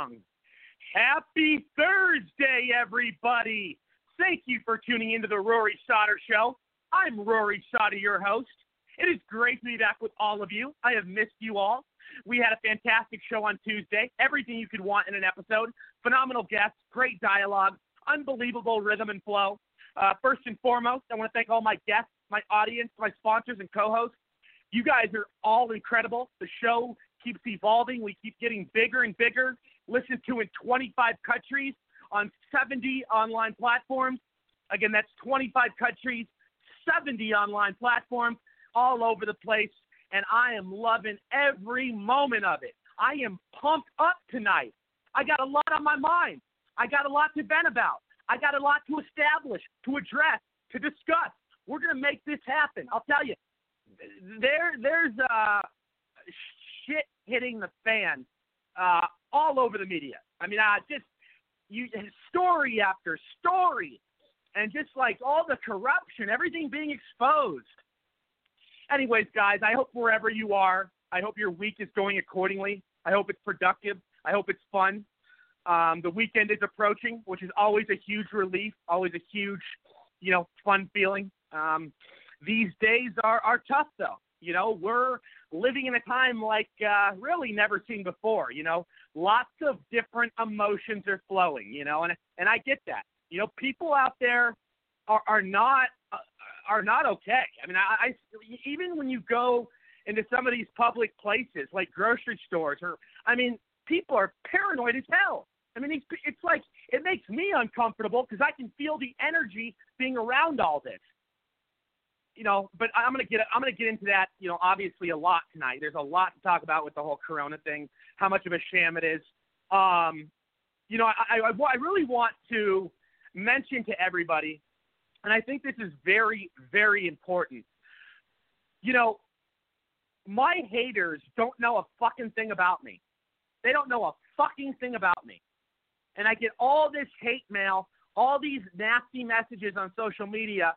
Song! Happy Thursday, everybody! Thank you for tuning into the Rory Sauter Show. I'm Rory Sauter, your host. It is great to be back with all of you. I have missed you all. We had a fantastic show on Tuesday. Everything you could want in an episode. Phenomenal guests, great dialogue, unbelievable rhythm and flow. Uh, first and foremost, I want to thank all my guests, my audience, my sponsors, and co hosts. You guys are all incredible. The show keeps evolving. We keep getting bigger and bigger. Listened to in 25 countries on 70 online platforms. Again, that's 25 countries, 70 online platforms all over the place, and I am loving every moment of it. I am pumped up tonight. I got a lot on my mind. I got a lot to vent about. I got a lot to establish, to address, to discuss. We're going to make this happen. I'll tell you, there, there's uh, shit hitting the fan uh, all over the media. I mean, I just you story after story, and just like all the corruption, everything being exposed anyways, guys, I hope wherever you are, I hope your week is going accordingly. I hope it's productive. I hope it's fun. Um, the weekend is approaching, which is always a huge relief, always a huge, you know, fun feeling. Um, these days are, are tough, though. You know, we're living in a time like uh, really never seen before. You know, lots of different emotions are flowing. You know, and and I get that. You know, people out there are are not uh, are not okay. I mean, I, I even when you go into some of these public places like grocery stores, or I mean, people are paranoid as hell. I mean, it's, it's like it makes me uncomfortable because I can feel the energy being around all this. You know, but I'm gonna get I'm gonna get into that. You know, obviously a lot tonight. There's a lot to talk about with the whole Corona thing, how much of a sham it is. Um, you know, I, I, I really want to mention to everybody and I think this is very, very important. You know, my haters don't know a fucking thing about me. They don't know a fucking thing about me. And I get all this hate mail, all these nasty messages on social media,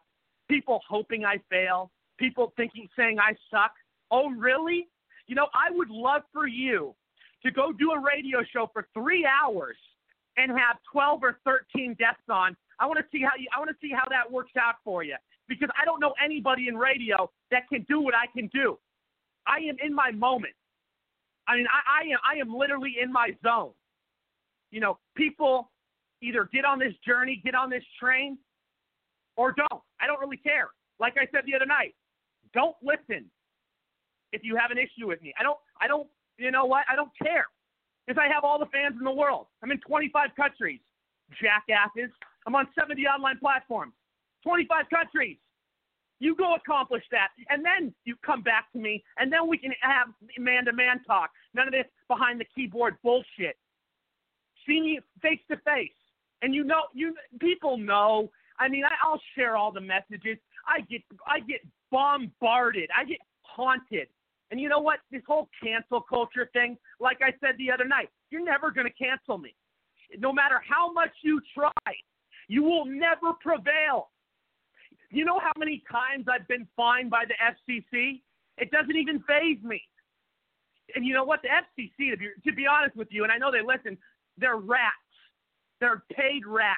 people hoping I fail, people thinking, saying I suck. Oh, really? You know, I would love for you to go do a radio show for three hours and have 12 or 13 guests on I want to see how you, I want to see how that works out for you because I don't know anybody in radio that can do what I can do. I am in my moment. I mean, I, I am I am literally in my zone. You know, people either get on this journey, get on this train, or don't. I don't really care. Like I said the other night, don't listen if you have an issue with me. I don't. I don't. You know what? I don't care because I have all the fans in the world. I'm in 25 countries. Jackasses. I'm on 70 online platforms, 25 countries. You go accomplish that, and then you come back to me, and then we can have man-to-man talk. None of this behind the keyboard bullshit. See me face to face, and you know, you people know. I mean, I, I'll share all the messages. I get, I get bombarded. I get haunted. And you know what? This whole cancel culture thing, like I said the other night, you're never going to cancel me. No matter how much you try, you will never prevail. You know how many times I've been fined by the FCC? It doesn't even phase me. And you know what? The FCC, to be, to be honest with you, and I know they listen, they're rats. They're paid rats.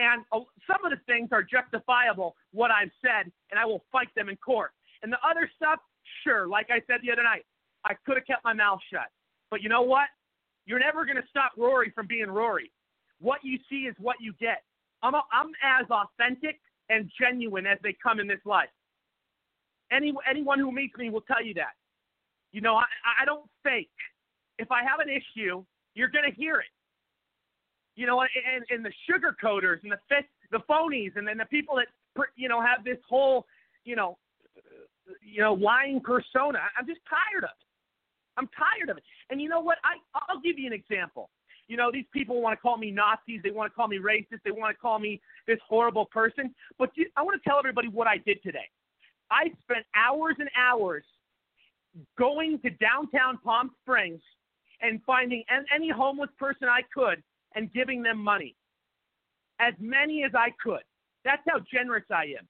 And uh, some of the things are justifiable, what I've said, and I will fight them in court. And the other stuff, sure, like I said the other night, I could have kept my mouth shut. But you know what? You're never going to stop Rory from being Rory. What you see is what you get. I'm, a, I'm as authentic and genuine as they come in this life. Any, anyone who meets me will tell you that. You know, I, I don't fake. If I have an issue, you're going to hear it. You know, and, and the sugar coders and the the phonies and then the people that you know have this whole you know you know lying persona. I'm just tired of it. I'm tired of it. And you know what? I I'll give you an example you know, these people want to call me Nazis. They want to call me racist. They want to call me this horrible person. But I want to tell everybody what I did today. I spent hours and hours going to downtown Palm Springs and finding any homeless person I could and giving them money. As many as I could. That's how generous I am.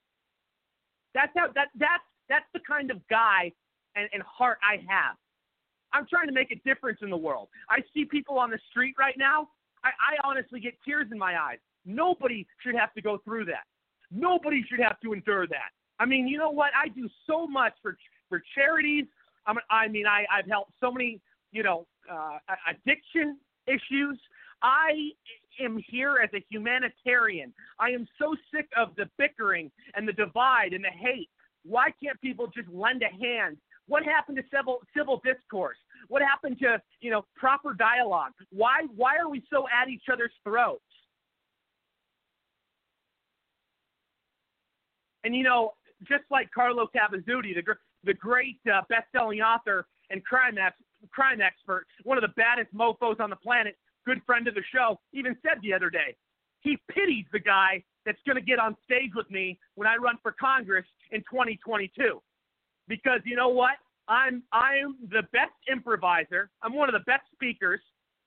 That's how that that's that's the kind of guy and, and heart I have. I'm trying to make a difference in the world. I see people on the street right now. I, I honestly get tears in my eyes. Nobody should have to go through that. Nobody should have to endure that. I mean, you know what? I do so much for for charities. I mean, I mean, I I've helped so many, you know, uh, addiction issues. I am here as a humanitarian. I am so sick of the bickering and the divide and the hate. Why can't people just lend a hand? What happened to civil civil discourse? What happened to you know proper dialogue? Why why are we so at each other's throats? And you know, just like Carlo Cavazutti, the the great uh, best-selling author and crime ex- crime expert, one of the baddest mofo's on the planet, good friend of the show, even said the other day, he pities the guy that's going to get on stage with me when I run for Congress in 2022. Because you know what? I'm I'm the best improviser. I'm one of the best speakers.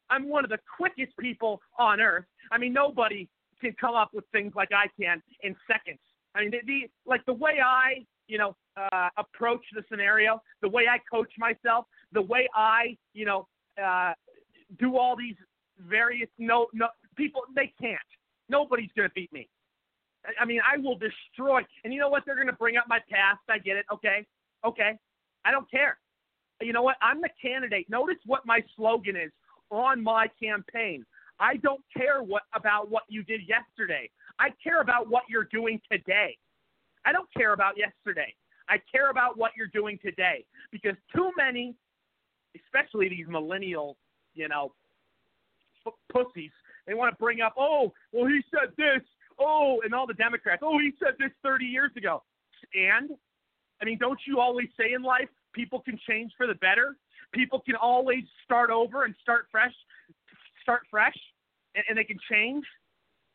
I'm one of the quickest people on earth. I mean, nobody can come up with things like I can in seconds. I mean, the, the like the way I, you know, uh, approach the scenario, the way I coach myself, the way I, you know, uh, do all these various no no people they can't. Nobody's gonna beat me. I, I mean, I will destroy. And you know what? They're gonna bring up my past. I get it. Okay, okay. I don't care. You know what? I'm the candidate. Notice what my slogan is on my campaign. I don't care what about what you did yesterday. I care about what you're doing today. I don't care about yesterday. I care about what you're doing today because too many, especially these millennial, you know, pussies, they want to bring up, oh, well, he said this, oh, and all the Democrats, oh, he said this 30 years ago. And, I mean, don't you always say in life, people can change for the better? People can always start over and start fresh, start fresh, and, and they can change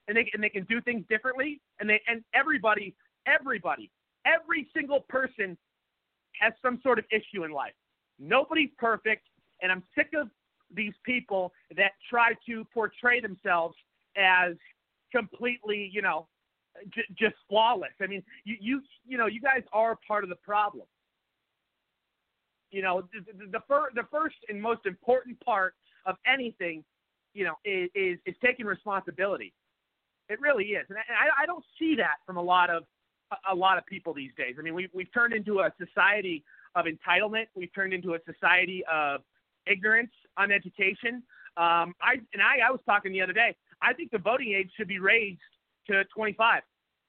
and they and they can do things differently and they and everybody everybody every single person has some sort of issue in life nobody's perfect and i'm sick of these people that try to portray themselves as completely you know j- just flawless. I mean you you you know you guys are part of the problem. You know the the, the, fir- the first and most important part of anything you know is, is is taking responsibility. It really is, and I, I don't see that from a lot of a lot of people these days. I mean, we've we've turned into a society of entitlement. We've turned into a society of ignorance on education. Um, I and I, I was talking the other day. I think the voting age should be raised to 25.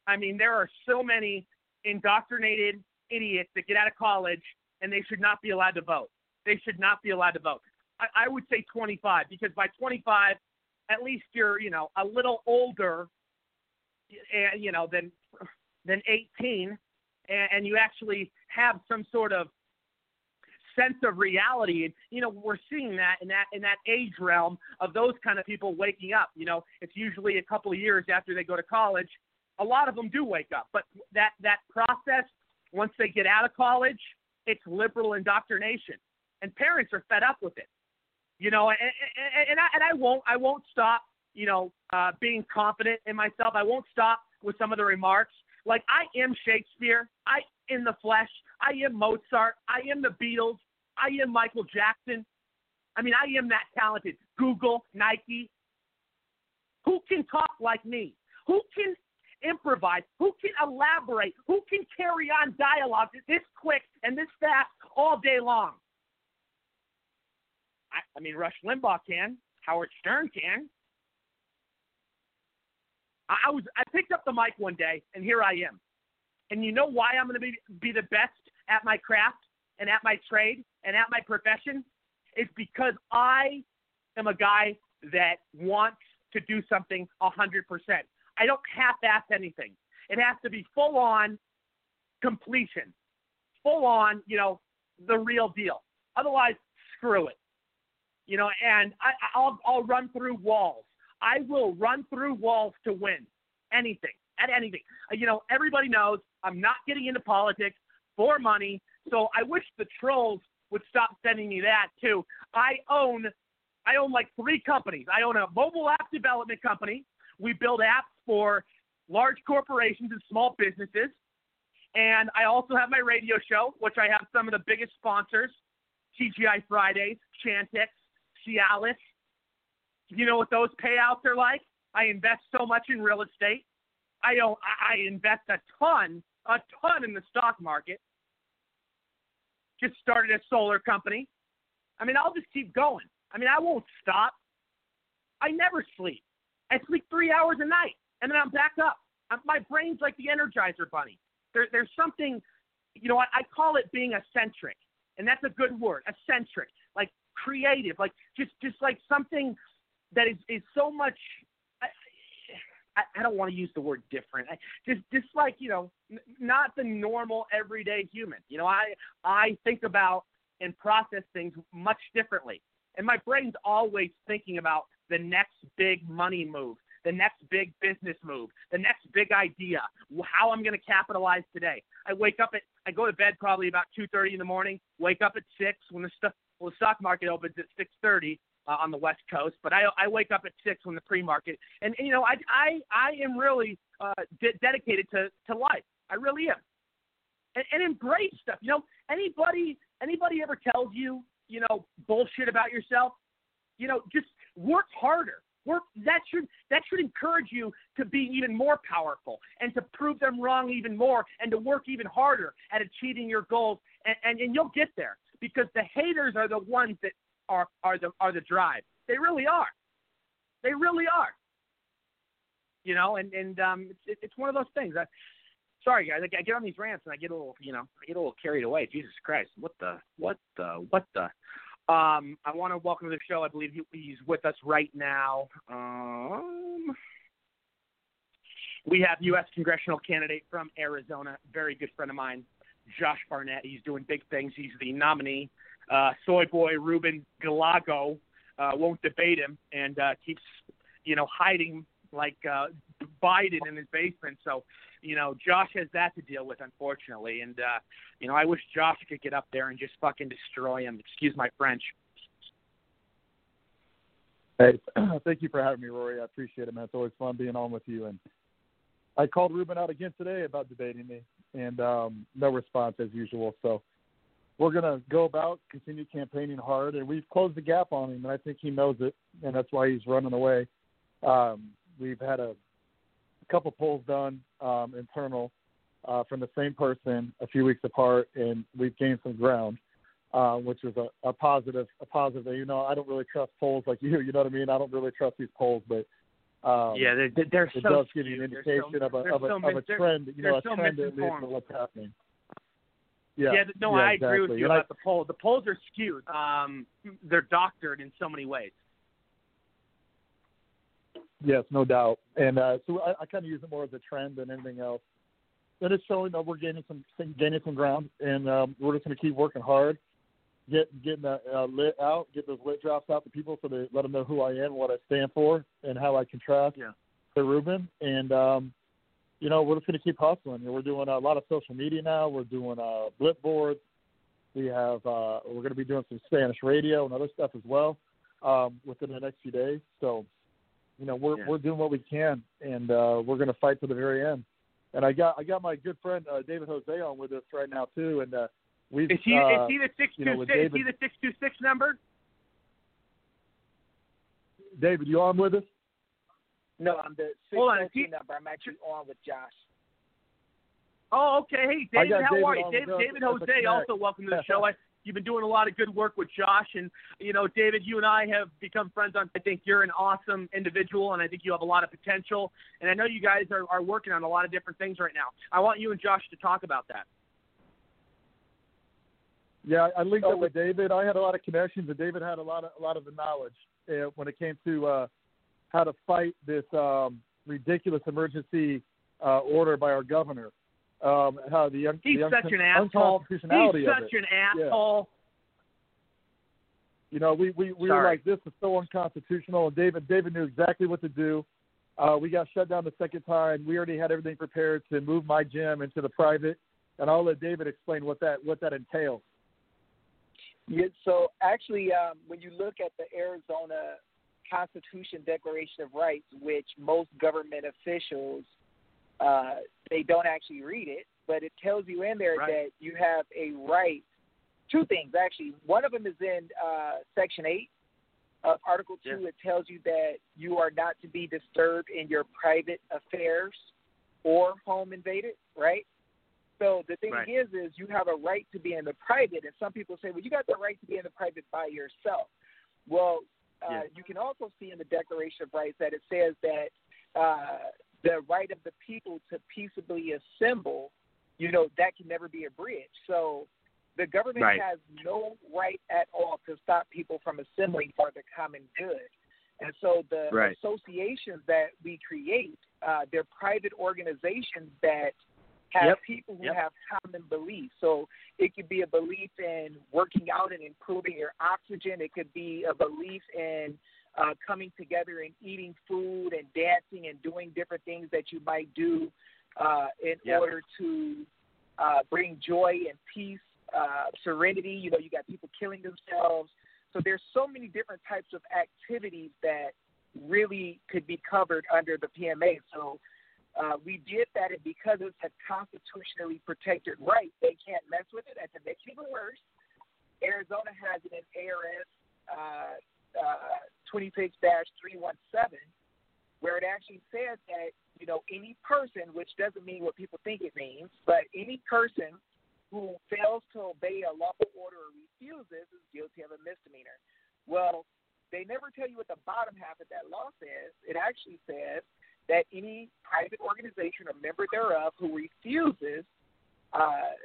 I mean, there are so many indoctrinated idiots that get out of college and they should not be allowed to vote. They should not be allowed to vote. I, I would say 25 because by 25, at least you're you know a little older, and you know than than 18, and, and you actually have some sort of sense of reality. And you know we're seeing that in that in that age realm of those kind of people waking up. You know it's usually a couple of years after they go to college. A lot of them do wake up, but that that process once they get out of college, it's liberal indoctrination, and parents are fed up with it you know, and, and, and I and I won't I won't stop, you know, uh, being confident in myself. I won't stop with some of the remarks. Like I am Shakespeare. I in the flesh. I am Mozart. I am the Beatles. I am Michael Jackson. I mean, I am that talented. Google, Nike. Who can talk like me? Who can improvise? Who can elaborate? Who can carry on dialogue this quick and this fast all day long? I, I mean, Rush Limbaugh can. Howard Stern can. I, I was I picked up the mic one day, and here I am. And you know why I'm going to be be the best at my craft and at my trade and at my profession? It's because I am a guy that wants to do something a hundred percent. I don't half-ass anything. It has to be full on completion, full on, you know, the real deal. Otherwise, screw it you know, and I, I'll I'll run through walls. I will run through walls to win anything at anything. Uh, you know, everybody knows I'm not getting into politics for money. So I wish the trolls would stop sending me that too. I own I own like three companies. I own a mobile app development company. We build apps for large corporations and small businesses. And I also have my radio show, which I have some of the biggest sponsors TGI Fridays, Chantix, Cialis. You know what those payouts are like? I invest so much in real estate. I don't. I invest a ton, a ton in the stock market. Just started a solar company. I mean, I'll just keep going. I mean, I won't stop. I never sleep. I sleep three hours a night, and then I'm back up. I'm, my brain's like the Energizer Bunny. There, there's something, you know, I, I call it being eccentric, and that's a good word, eccentric, like creative, like just, just like something that is is so much I, I don't want to use the word different. I, just just like you know, n- not the normal everyday human. You know, I I think about and process things much differently, and my brain's always thinking about the next big money move, the next big business move, the next big idea, how I'm going to capitalize today. I wake up at I go to bed probably about 2:30 in the morning. Wake up at six when the stuff well the stock market opens at 6:30 uh, on the West Coast, but I I wake up at six when the pre-market, and, and you know I I I am really uh, de- dedicated to to life. I really am, and, and embrace stuff. You know, anybody anybody ever tells you you know bullshit about yourself, you know, just work harder. Work that should that should encourage you to be even more powerful and to prove them wrong even more and to work even harder at achieving your goals and, and, and you'll get there because the haters are the ones that are are the are the drive. They really are. They really are. You know, and and um, it's it's one of those things. I, sorry guys, I, get on these rants and I get a little, you know, I get a little carried away. Jesus Christ, what the, what the, what the. Um, I want to welcome to the show. I believe he, he's with us right now. Um, we have U.S. congressional candidate from Arizona, very good friend of mine, Josh Barnett. He's doing big things. He's the nominee uh, soy boy Ruben Gallego uh, won't debate him and uh, keeps, you know, hiding like uh, Biden in his basement. So, you know, Josh has that to deal with, unfortunately. And, uh, you know, I wish Josh could get up there and just fucking destroy him. Excuse my French. Hey, thank you for having me, Rory. I appreciate it, man. It's always fun being on with you. And I called Ruben out again today about debating me, and um, no response as usual. So we're going to go about continue campaigning hard, and we've closed the gap on him, and I think he knows it, and that's why he's running away. Um, we've had a, a couple polls done um, internal uh, from the same person a few weeks apart, and we've gained some ground, uh, which is a, a positive. A positive. You know, I don't really trust polls like you. You know what I mean? I don't really trust these polls, but um, yeah, they're, they're it so does give you an indication so, of a of a, so of a trend. You know, a so trend at least of what's happening. Yeah, Yeah, no, yeah, I exactly. agree with you And I- about the polls. The polls are skewed. Um, they're doctored in so many ways. Yes, no doubt. And uh, so I, I kind of use it more as a trend than anything else. But it's showing that we're gaining some gaining some ground, and um, we're just going to keep working hard, get getting that uh, lit out, get those lit drops out to people so they let them know who I am, what I stand for, and how I contrast Yeah. to Ruben. And um, you know, we're just going to keep hustling. We're doing a lot of social media now. We're doing uh, blip boards. We have uh, we're going to be doing some Spanish radio and other stuff as well um, within the next few days. So you know we're Yeah. we're doing what we can and uh we're going to fight to the very end and i got i got my good friend uh, david jose on with us right now too and uh we've Is he uh, is he the six you know, two with? Is he the six two six number? david you on with us No, I'm the Hold on, he- number. I'm actually on with Josh. Oh, okay. Hey, David, how David are you? David, David Jose, also welcome to the show. I, you've been doing a lot of good work with Josh, and you know, David, you and I have become friends. On, I think you're an awesome individual, and I think you have a lot of potential. And I know you guys are, are working on a lot of different things right now. I want you and Josh to talk about that. yeah i linked Oh, up with david i had a lot of connections and david had a lot of a lot of the knowledge uh, when it came to uh how to fight this um ridiculous emergency uh order by our governor um how the, un- He's the un- such an asshole. unconstitutionality He's of such an asshole. You know, we we, we were like, this is so unconstitutional. And David David knew exactly what to do. Uh, we got shut down the second time. We already had everything prepared to move my gym into the private, and I'll let David explain what that what that entails. Yeah, so actually, um, when you look at the Arizona Constitution Declaration of Rights, which most government officials uh, they don't actually read it, but it tells you in there Right. that you have a right two things actually. One of them is in uh, Section Eight of Article Two. Yeah. It tells you that you are not to be disturbed in your private affairs or home invaded. Right. So the thing Right. is, is you have a right to be in the private, and some people say, well, you got the right to be in the private by yourself. Well, uh, Yeah. you can also see in the Declaration of Rights that it says that uh, the right of the people to peaceably assemble, you know, that can never be abridged. So the government Right. has no right at all to stop people from assembling for the common good. And so the Right. associations that we create, uh, they're private organizations that have Yep. people who Yep. have common beliefs. So it could be a belief in working out and improving your oxygen. It could be a belief in uh, coming together and eating food and dancing and doing different things that you might do uh, in Yep. order to uh, bring joy and peace, uh, serenity. You know, you got people killing themselves. So there's so many different types of activities that really could be covered under the PMA. So uh, we did that, and because it's a constitutionally protected right, they can't mess with it. And to make it even worse, Arizona has an ARS uh, uh, 26-317, where it actually says that you know any person, which doesn't mean what people think it means, but any person who fails to obey a lawful order or refuses is guilty of a misdemeanor. Well, they never tell you what the bottom half of that law says. It actually says that any private organization or member thereof who refuses uh,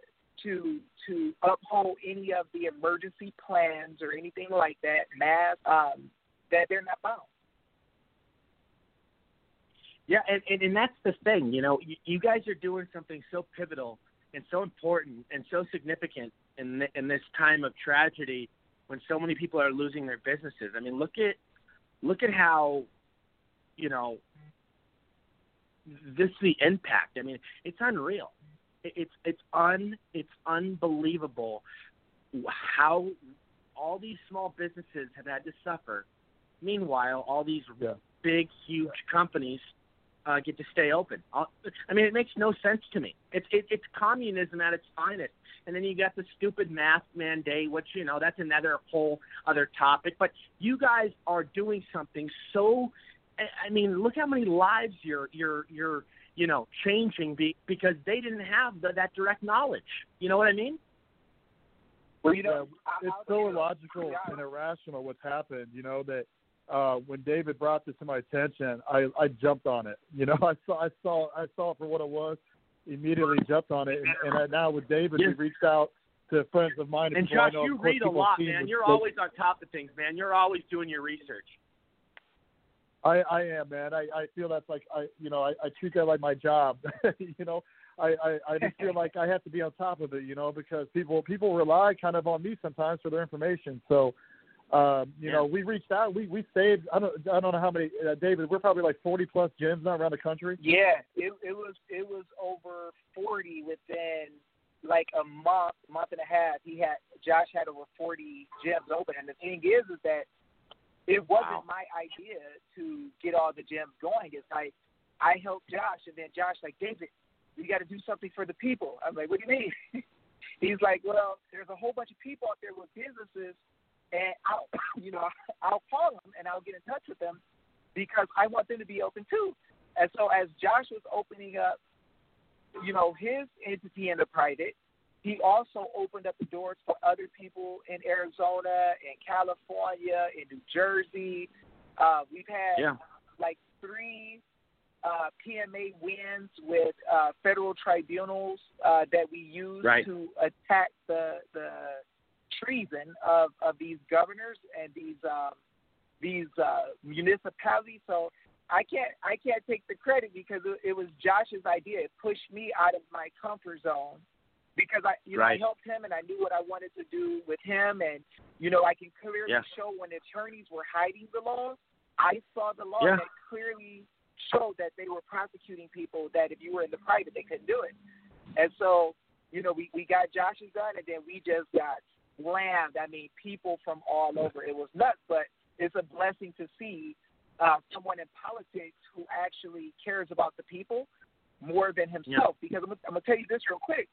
to to uphold any of the emergency plans or anything like that, mass, um, that they're not bound. Yeah, and, and and that's the thing. You know, you, you guys are doing something so pivotal and so important and so significant in th- in this time of tragedy when so many people are losing their businesses. I mean, look at look at how you know this the impact. I mean, it's unreal. It's it's un it's unbelievable how all these small businesses have had to suffer. Meanwhile, all these Yeah. big, huge companies uh, get to stay open. I'll- I mean, it makes no sense to me. It's it, it's communism at its finest. And then you got the stupid mask mandate, which you know that's another whole other topic. But you guys are doing something so. I- I mean, look how many lives you're you're you're you know changing be, because they didn't have the, that direct knowledge. You know what I mean? Well, you know, Yeah, it's so illogical yeah. and irrational what's happened. You know that uh, when David brought this to my attention, I, I jumped on it. You know, I saw I saw I saw it for what it was. Immediately jumped on it, and, and I, now with David, Yeah. we reached out to friends of mine. And people I Josh, know, you read a lot, man. You're always on top of things, man. You're always doing your research. I, I am, man. I, I feel that's like I, you know, I, I treat that like my job. you know, I, I, I just feel like I have to be on top of it. You know, because people people rely kind of on me sometimes for their information. So, um, you Yeah. know, we reached out. We we saved. I don't I don't know how many. Uh, David, we're probably like forty plus gyms now around the country. Yeah, it it was it was over forty within like a month, month and a half. He had Josh had over forty gyms open, and the thing is, is that it wasn't Wow. my idea to get all the gyms going. It's like I helped Josh, and then Josh like David, we got to do something for the people. I'm like, what do you mean? He's like, well, there's a whole bunch of people out there with businesses, and I'll, you know, I'll call them and I'll get in touch with them because I want them to be open too. And so as Josh was opening up, you know, his entity in the private, he also opened up the doors for other people in Arizona, in California, in New Jersey. Uh, we've had Yeah. like three uh, PMA wins with uh, federal tribunals uh, that we use Right. to attack the the treason of, of these governors and these um, these uh, municipalities. So I can't I can't take the credit because it, it was Josh's idea. It pushed me out of my comfort zone because I you know I helped him and I knew what I wanted to do with him and you know I can clearly Yes. show when attorneys were hiding the law. I saw the law Yeah. that clearly showed that they were prosecuting people that if you were in the private they couldn't do it. And so, you know, we, we got Josh's done and then we just got slammed. I mean, people from all over. It was nuts, but it's a blessing to see uh, someone in politics who actually cares about the people more than himself. Because I'm, I'm going to tell you this real quick.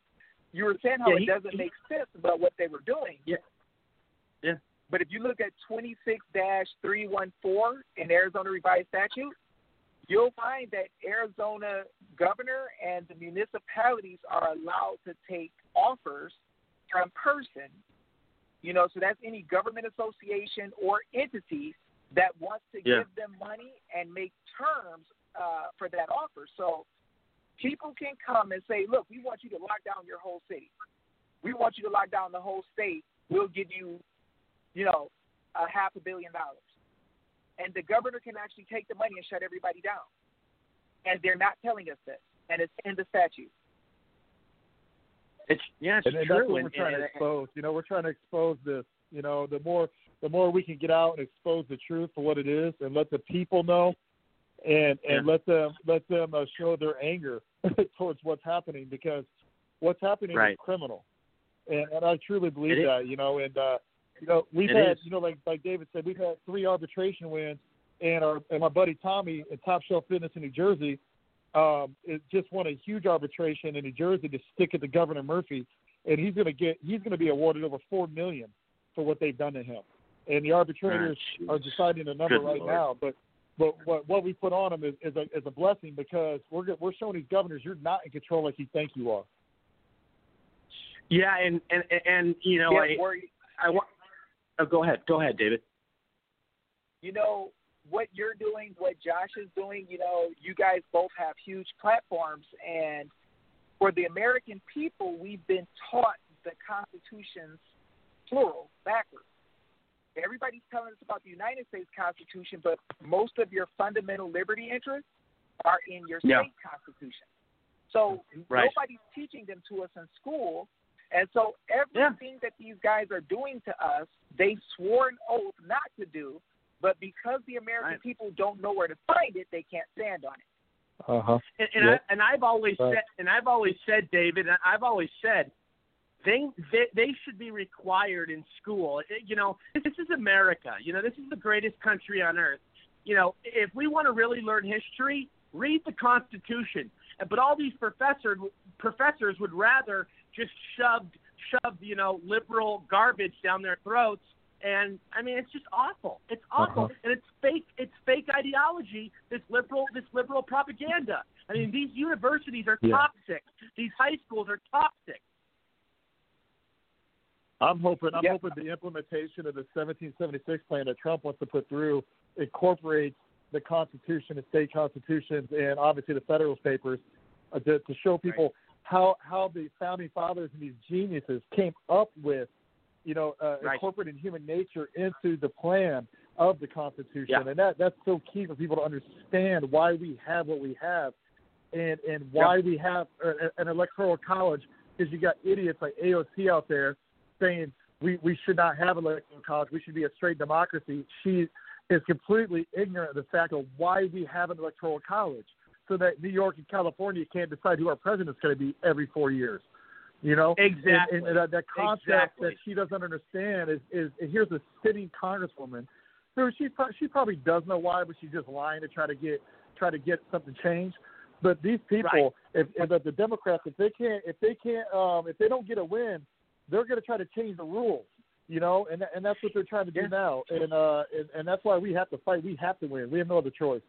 You were saying how Yeah, it he- doesn't he- make sense about what they were doing. Yeah. Yeah. But if you look at 26-314 in Arizona revised statute, you'll find that Arizona governor and the municipalities are allowed to take offers from person. You know, so that's any government association or entity that wants to Yeah. give them money and make terms uh, for that offer. So people can come and say, look, we want you to lock down your whole city. We want you to lock down the whole state. We'll give you, you know, a half a billion dollars. And the governor can actually take the money and shut everybody down. And they're not telling us this. And it's in the statute. It's yeah, it's and, and true. that's what and, we're trying and- to expose. You know, we're trying to expose this. You know, the more the more we can get out and expose the truth for what it is, and let the people know, and and let them let them uh, show their anger towards what's happening because what's happening Right. is criminal, and, and I truly believe It is. that. You know, and uh, you know we've It had is. you know like like David said we've had three arbitration wins, and our and my buddy Tommy at Top Shelf Fitness in New Jersey. Um, it just won a huge arbitration in New Jersey to stick it to Governor Murphy and he's going to get he's going to be awarded over four million for what they've done to him. And the arbitrators Ah, are deciding a number Good right Lord. now, but but what what we put on him is, is a is a blessing because we're we're showing these governors you're not in control like you think you are. yeah, and and and you know, Yeah, I or, I want. Oh, go ahead, go ahead, David. you know, what you're doing, what Josh is doing, you know, you guys both have huge platforms. And for the American people, we've been taught the Constitution's plural backwards. Everybody's telling us about the United States Constitution, but most of your fundamental liberty interests are in your Yeah. state constitution. So Right. nobody's teaching them to us in school. And so everything that these guys are doing to us, they swore an oath not to do, but because the American Right. people don't know where to find it, they can't stand on it. Uh huh. And, and Yep. I and I've always Right. said, and I've always said, David, and I've always said, they, they they should be required in school. You know, this is America. You know, this is the greatest country on earth. You know, if we want to really learn history, read the Constitution. But all these professors professors would rather just shoved shoved you know liberal garbage down their throats. And I mean, it's just awful. It's awful, Uh-huh. and it's fake. It's fake ideology. This liberal, this liberal propaganda. I mean, these universities are Yeah. toxic. These high schools are toxic. I'm hoping I'm Yeah. hoping the implementation of the 1776 plan that Trump wants to put through incorporates the Constitution, the state constitutions, and obviously the Federalist Papers uh, to, to show people how how the founding fathers and these geniuses came up with, you know, uh, Right. incorporating human nature into the plan of the Constitution, Yeah. and that that's so key for people to understand why we have what we have, and and why we have a- an electoral college because you got idiots like AOC out there saying we, we should not have electoral college. We should be a straight democracy. She is completely ignorant of the fact of why we have an electoral college, so that New York and California can't decide who our president is going to be every four years. You know, Exactly. And, and that, that concept Exactly. that she doesn't understand is, is and here's a sitting congresswoman who she she probably does know why, but she's just lying to try to get try to get something changed. But these people, if, if the- the Democrats, if they can't, if they can't, um, if they don't get a win, they're going to try to change the rules, you know, and and that's what they're trying to do Yeah. now, and uh, and, and that's why we have to fight. We have to win. We have no other choice.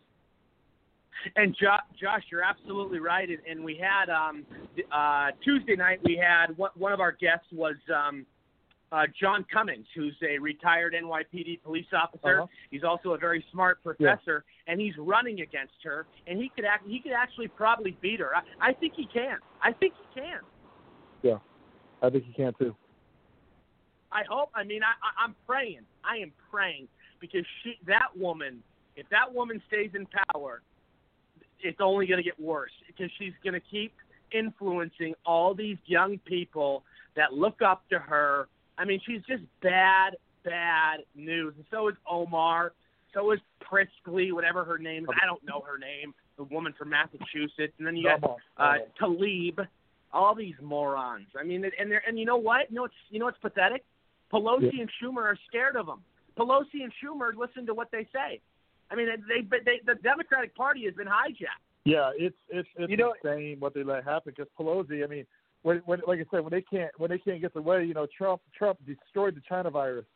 And jo- Josh, you're absolutely right. And, and we had um, uh, Tuesday night. We had one, one of our guests was um, uh, John Cummings, who's a retired NYPD police officer. Uh-huh. He's also a very smart professor, and he's running against her. And he could act, he could actually probably beat her. I, I think he can. I think he can. Yeah, I think you can too. I hope. I mean, I, I, I'm praying. I am praying because she, that woman, if that woman stays in power, it's only going to get worse because she's going to keep influencing all these young people that look up to her. I mean, she's just bad, bad news. And so is Omar. So is Priestley, whatever her name is. I don't know her name. The woman from Massachusetts, and then you got uh. Talib, all these morons. I mean, and they're and you know what? You know what's you know what's pathetic? Pelosi Yeah. and Schumer are scared of them. Pelosi and Schumer listen to what they say. I mean, they, they, they the Democratic Party has been hijacked. Yeah, it's it's it's You know- insane what they let happen because Pelosi. I mean, when, when like I said, when they can't when they can't get their way, you know, Trump Trump destroyed the China virus.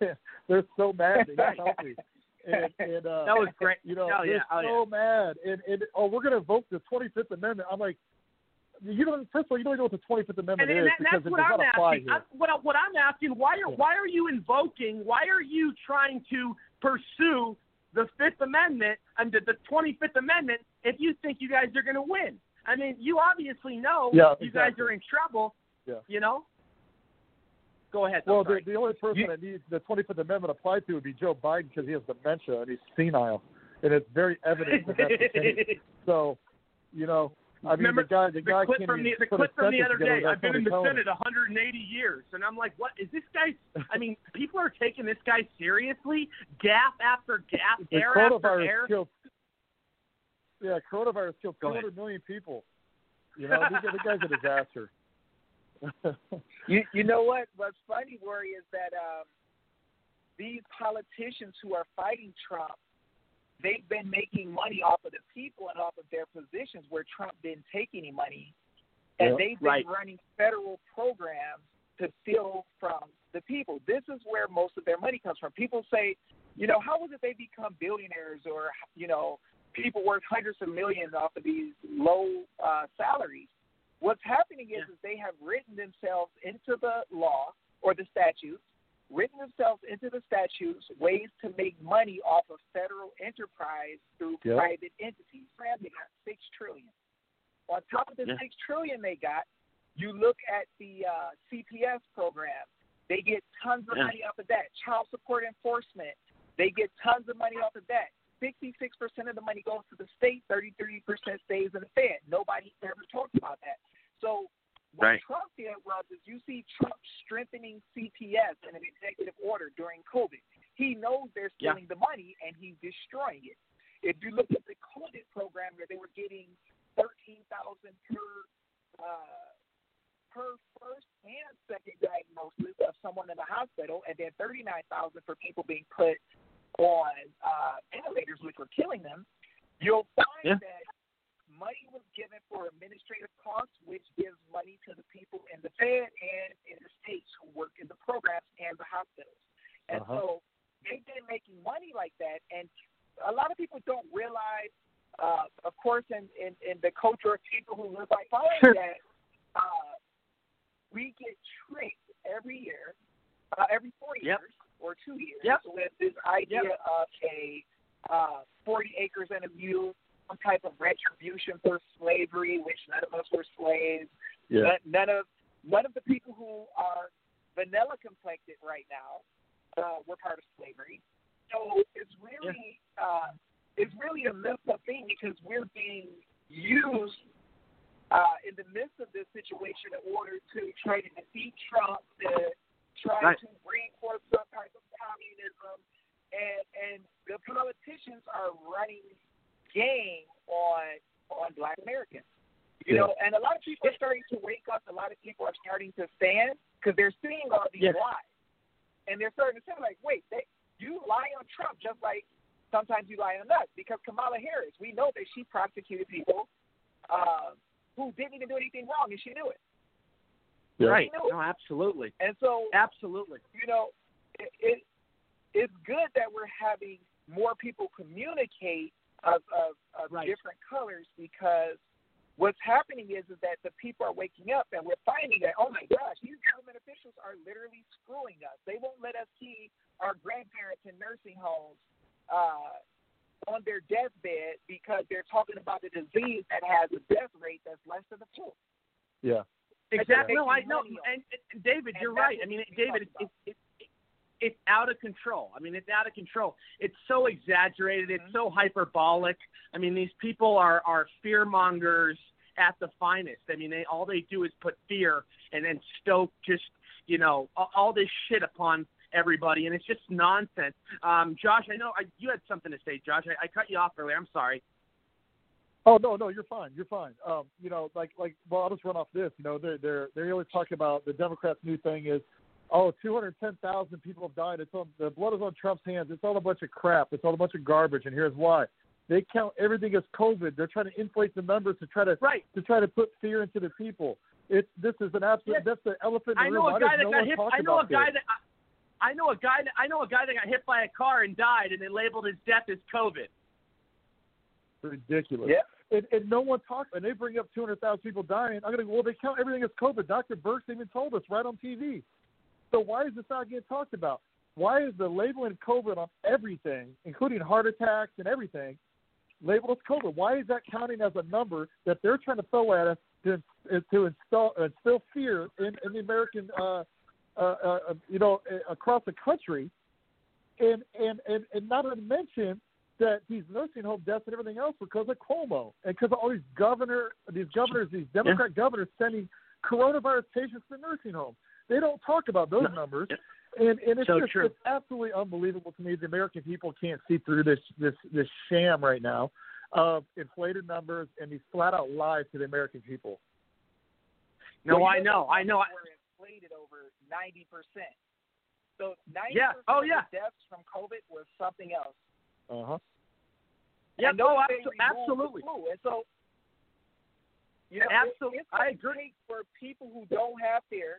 they're so mad they got healthy. And, and uh, that was great. You know, oh, they're yeah. oh, so mad. And, and oh, we're going to vote the Twenty Fifth Amendment. I'm like, you don't. First of all, you don't even know what the Twenty Fifth Amendment and, is and that, because that's it what does I'm not apply asking. here. I, what, I- what I'm asking, why are why are you invoking? Why are you trying to pursue the Fifth Amendment and the, the 25th Amendment if you think you guys are going to win? I mean, you obviously know Yeah, you guys are in trouble. Yeah. You know. Go ahead. Well, the, the only person You- that needs the 25th Amendment applied to would be Joe Biden because he has dementia and he's senile, and it's very evident that that's the case. So, you know, I mean, Remember the guy, the, guy clip can't from the, the clip from the other together day. I've been in the somebody Senate 180 years, and I'm like, what is this guy? I mean, people are taking this guy seriously. Gap after gap, The air after air. killed. Yeah, coronavirus killed 200 million people. You know, the, the guy's a disaster. You you know what? What's funny, Rory, is that um, these politicians who are fighting Trump, they've been making money off of the people and off of their positions where Trump didn't take any money, and they've been Right. running federal programs to steal from the people. This is where most of their money comes from. People say, you know, how was it they become billionaires or you know, people worth hundreds of millions off of these low uh, salaries? What's happening is, Yeah. is they have written themselves into the law or the statutes, written themselves into the statutes ways to make money off of federal enterprise through Yep. private entities. Man, they got six trillion. On top of the Yeah. six trillion they got, you look at the uh, CPS program. They get tons of Yeah. money off of that. Child support enforcement. They get tons of money off of that. 66% of the money goes to the state, 33% stays in the Fed. Nobody ever talks about that. So what Right. Trump did was is you see Trump strengthening CPS in an executive order during COVID. He knows they're Yeah. stealing the money and he's destroying it. If you look at the COVID program where they were getting thirteen thousand per uh, per first and second diagnosis of someone in the hospital, and then thirty nine thousand for people being put on uh, ventilators, which were killing them, you'll find Yeah. that money was given for administrative costs, which gives money to the people in the Fed and in the states who work in the programs and the hospitals. And Uh-huh. so they've been making money like that, and a lot of people don't realize, uh, of course, in, in, in the culture of people who live by fire, Sure. that uh, we get tricked every year, uh, every four Yep. years or two years, Yep. with this idea of a uh, 40 acres and a mule, some type of retribution for slavery, which none of us were slaves. Yeah. None, none of none of the people who are vanilla complected right now uh, were part of slavery. So it's really uh, it's really a messed up thing because we're being used uh, in the midst of this situation in order to try to defeat Trump, to try Right. to bring forth some type of communism, and and the politicians are running game on on Black Americans. You Yeah. know, and a lot of people are starting to wake up. A lot of people are starting to stand because they're seeing all these Yes. lies, and they're starting to say, like, wait, they, you lie on Trump just like sometimes you lie on us. Because Kamala Harris, we know that she prosecuted people uh, who didn't even do anything wrong, and she knew it. Yeah. Right. know it. No, absolutely. And so, Absolutely. you know, it, it it's good that we're having more people communicate of of, of Right. different colors because what's happening is is that the people are waking up and we're finding that oh my gosh these government officials are literally screwing us they won't let us see our grandparents in nursing homes uh on their deathbed because they're talking about a disease that has a death rate that's less than the flu Yeah. Exactly. No, I making know. And, and David, And you're right. I mean, David, it's it's it's it's out of control. I mean, it's out of control. It's so exaggerated. Mm-hmm. It's so hyperbolic. I mean, these people are are fear mongers at the finest. I mean, they all they do is put fear and then stoke just you know all, all this shit upon everybody, and it's just nonsense. Um, Josh, I know I, you had something to say, Josh. I, I cut you off earlier. I'm sorry. Oh no, no, you're fine. You're fine. Um, you know, like like well, I'll just run off this. You know, they're they're they're always talking about the Democrats' new thing is, oh, 210,000 people have died. It's on the blood is on Trump's hands. It's all a bunch of crap. It's all a bunch of garbage. And here's why: they count everything as COVID. They're trying to inflate the numbers to try to Right. to try to put fear into the people. It's this is an absolute. Yeah. That's the elephant in I the know room. a guy Why does that no got one hit. talk I know a guy this? that. I, I know a guy that I know a guy that got hit by a car and died, and they labeled his death as COVID. ridiculous. Yeah. And, and no one talks, and they bring up 200,000 people dying. I'm going to go, well, they count everything as COVID. Dr. Birx even told us right on TV. So why is this not getting talked about? Why is the labeling COVID on everything, including heart attacks and everything, labeled as COVID? Why is that counting as a number that they're trying to throw at us to, to install, instill fear in, in the American, uh, uh, uh, you know, across the country? And, and, and, and not to mention that these nursing home deaths and everything else because of Cuomo and because of all these governor, these governors, these Democrat governors sending coronavirus patients to nursing homes. They don't talk about those numbers, and and it's So just true. it's absolutely unbelievable to me. The American people can't see through this this this sham right now of inflated numbers and these flat out lies to the American people. No, Well, I know, I know. We're inflated over ninety percent. So ninety Yeah. percent Oh, yeah. deaths from COVID was something else. Uh huh. yeah, no, those abso- things remove the absolutely. And so, you know, Absolutely. It, it's I agree. for people who don't have fear.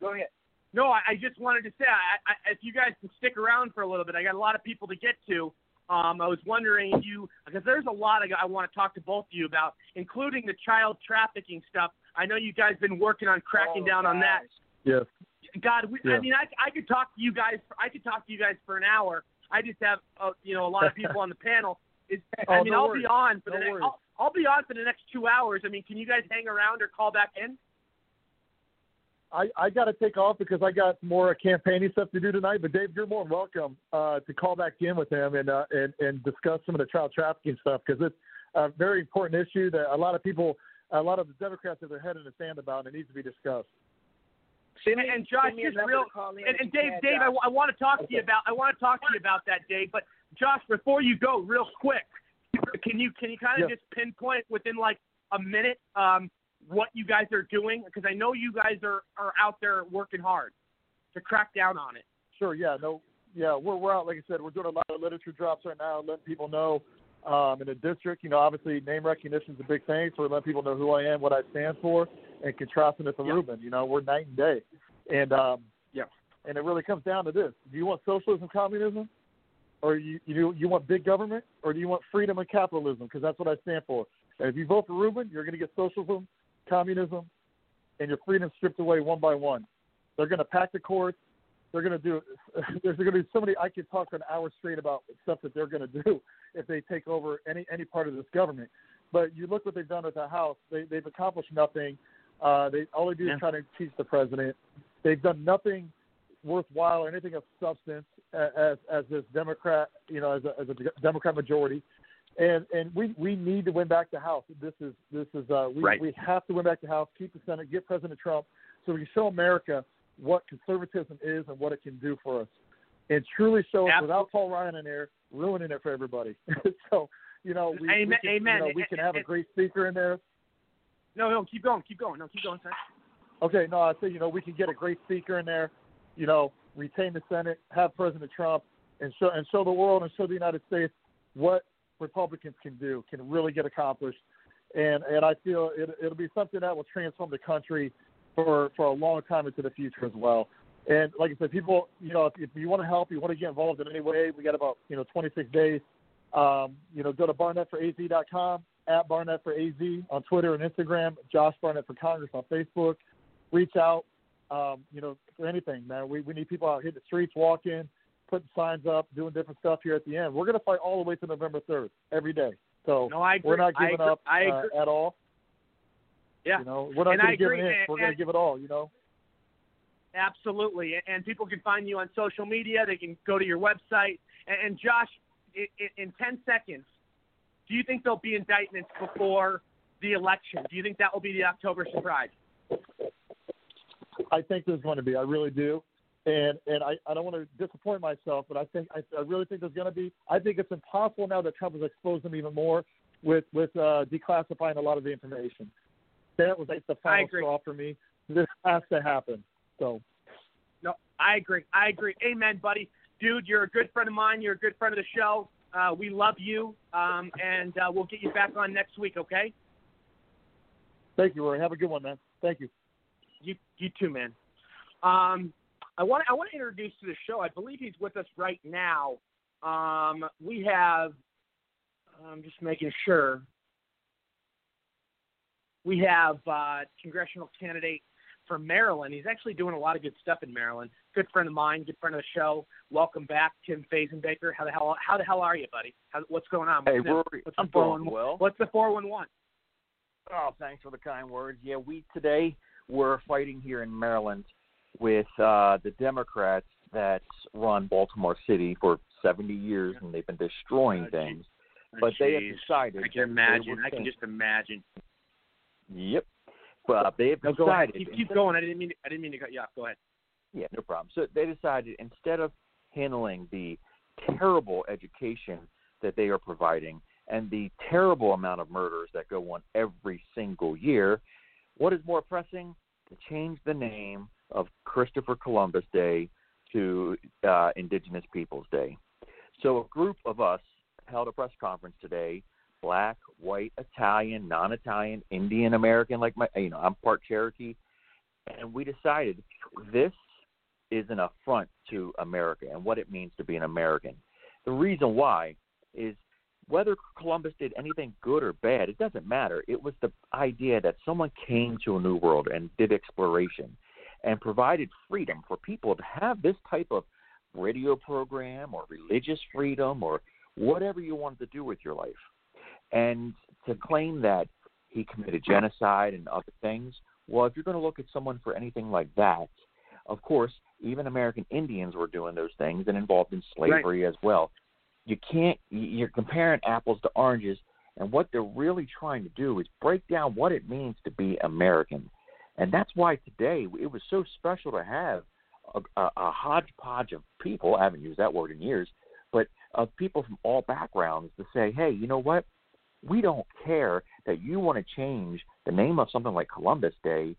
Go ahead. No, I, I just wanted to say, I, I, if you guys can stick around for a little bit, I got a lot of people to get to. Um, I was wondering if you, because there's a lot of, I want to talk to both of you about, including the child trafficking stuff. I know you guys been working on cracking Oh, down on that. Yes. God, we, I mean, I, I could talk to you guys. For, I could talk to you guys for an hour. I just have, uh, you know, a lot of people on the panel. Is, I Oh, mean, no I'll worries. be on for the No next. I'll, I'll be on for the next two hours. I mean, can you guys hang around or call back in? I, I got to take off because I got more campaigning stuff to do tonight. But Dave, you're more than welcome uh, to call back in with him and uh, and and discuss some of the child trafficking stuff because it's a very important issue that a lot of people, a lot of the Democrats have their head in the sand about, and it needs to be discussed. Send And, and Josh, send me a just real, to and, and Dave, can, Dave, I, Josh. I want to talk to you about, I want to talk to you about that, Dave. But Josh, before you go, real quick, can you can you kind of Yeah. just pinpoint within like a minute um, what you guys are doing? Because I know you guys are are out there working hard to crack down on it. Sure. Yeah. No. Yeah. We're we're out. Like I said, we're doing a lot of literature drops right now, letting people know um, in the district. You know, obviously name recognition is a big thing for letting people know who I am, what I stand for, and contrasting it to Yeah. Ruben. You know, we're night and day, and um, Yeah. and it really comes down to this: Do you want socialism, communism, or you you you want big government, or do you want freedom and capitalism? Because that's what I stand for. And if you vote for Ruben, you're going to get socialism, communism, and your freedom stripped away one by one. They're going to pack the courts. They're going to do. There's going to be so many. I could talk for an hour straight about stuff that they're going to do if they take over any any part of this government. But you look what they've done with the House. They they've accomplished nothing. Uh, they all they do Yeah. is try to impeach the president. They've done nothing worthwhile or anything of substance as as this Democrat, you know, as a, as a Democrat majority. And and we we need to win back the House. This is this is uh we Right. we have to win back the House, keep the Senate, get President Trump, so we can show America what conservatism is and what it can do for us, and truly show us without Paul Ryan in there ruining it for everybody. so you know we, we can, amen. You know, we can have a great speaker in there. No, no, keep going, keep going. No, keep going, sir. Okay, no, I say you know we can get a great speaker in there, you know, retain the Senate, have President Trump, and show and show the world and show the United States what Republicans can do, can really get accomplished, and and I feel it, it'll be something that will transform the country for for a long time into the future as well. And like I said, people, you know, if, if you want to help, you want to get involved in any way, we got about you know 26 days. Um, you know, go to barnettforaz.com, at Barnett for AZ on Twitter and Instagram, Josh Barnett for Congress on Facebook. Reach out, um, you know, for anything, man. We, we need people out hitting the streets, walking, putting signs up, doing different stuff here at the end. We're going to fight all the way to November 3rd, every day. So No, I agree. we're not giving up uh, at all. Yeah. You know, we're not going to give in. We're going to give it all, you know. Absolutely, And- people can find you on social media. They can go to your website. And, Josh, in ten seconds, do you think there'll be indictments before the election? Do you think that will be the October surprise? I think there's going to be. I really do. And and I, I don't want to disappoint myself, but I think I, I really think there's going to be. I think it's impossible now that Trump has exposed them even more with with uh, declassifying a lot of the information. That was like the final straw for me. This has to happen. So No, I agree. I agree. Amen, buddy. Dude, you're a good friend of mine. You're a good friend of the show. Uh, we love you, um, and uh, we'll get you back on next week. Okay? Thank you, Rory. Have a good one, man. Thank you. You you too, man. Um, I want I want to introduce to the show. I believe he's with us right now. Um, we have. I'm just making sure. We have uh, congressional candidate from Maryland. He's actually doing a lot of good stuff in Maryland. Good friend of mine, good friend of the show. Welcome back, Tim Fazenbaker. How the hell how the hell are you, buddy? How, what's going on? What's Hey. Rory, What's I'm the doing 411? well. What's the four one one? Oh, thanks for the kind words. Yeah, we today we're fighting here in Maryland with uh, the Democrats that run Baltimore City for 70 years, and they've been destroying Oh, things. But they have decided. I can imagine. I can just imagine. Yep. But they have No, go decided. Keep, keep going. I didn't mean. To, I didn't mean to cut you off. Go ahead. Yeah, no problem. So they decided instead of handling the terrible education that they are providing and the terrible amount of murders that go on every single year, what is more pressing? To change the name of Christopher Columbus Day to uh, Indigenous Peoples Day. So a group of us held a press conference today black, white, Italian, non-Italian, Indian American like my you know, I'm part Cherokee and we decided this is an affront to America and what it means to be an American. The reason why is whether Columbus did anything good or bad, it doesn't matter. It was the idea that someone came to a new world and did exploration and provided freedom for people to have this type of radio program or religious freedom or whatever you wanted to do with your life. And to claim that he committed genocide and other things, well, if you're going to look at someone for anything like that, of course, even American Indians were doing those things and involved in slavery as well. You can't, you're comparing apples to oranges, and what they're really trying to do is break down what it means to be American. And that's why today it was so special to have a, a, a hodgepodge of people, I haven't used that word in years, but of people from all backgrounds to say, hey, you know what? We don't care that you want to change the name of something like Columbus Day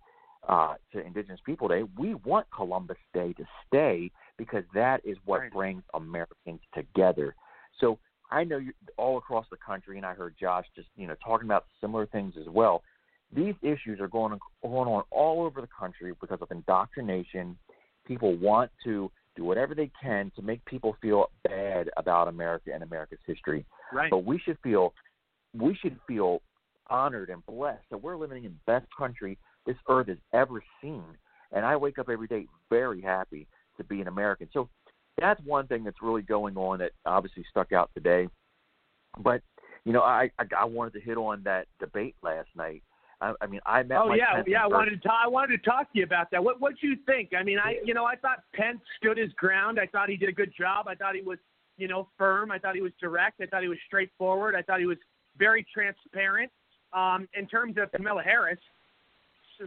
uh, to Indigenous People Day. We want Columbus Day to stay because that is what Right. brings Americans together. So I know you all across the country, and I heard Josh just you know talking about similar things as well. These issues are going on, going on all over the country because of indoctrination. People want to do whatever they can to make people feel bad about America and America's history. Right. But we should feel we should feel honored and blessed that we're living in the best country this earth has ever seen. And I wake up every day very happy to be an American. So that's one thing that's really going on that obviously stuck out today. But you know, I I, I wanted to hit on that debate last night. I, I mean, I met. Oh Mike yeah, Pence yeah. I wanted to talk. I wanted to talk to you about that. What what do you think? I mean, I you know I thought Pence stood his ground. I thought he did a good job. I thought he was you know firm. I thought he was direct. I thought he was straightforward. I thought he was very transparent. Um, in terms of Kamala Harris,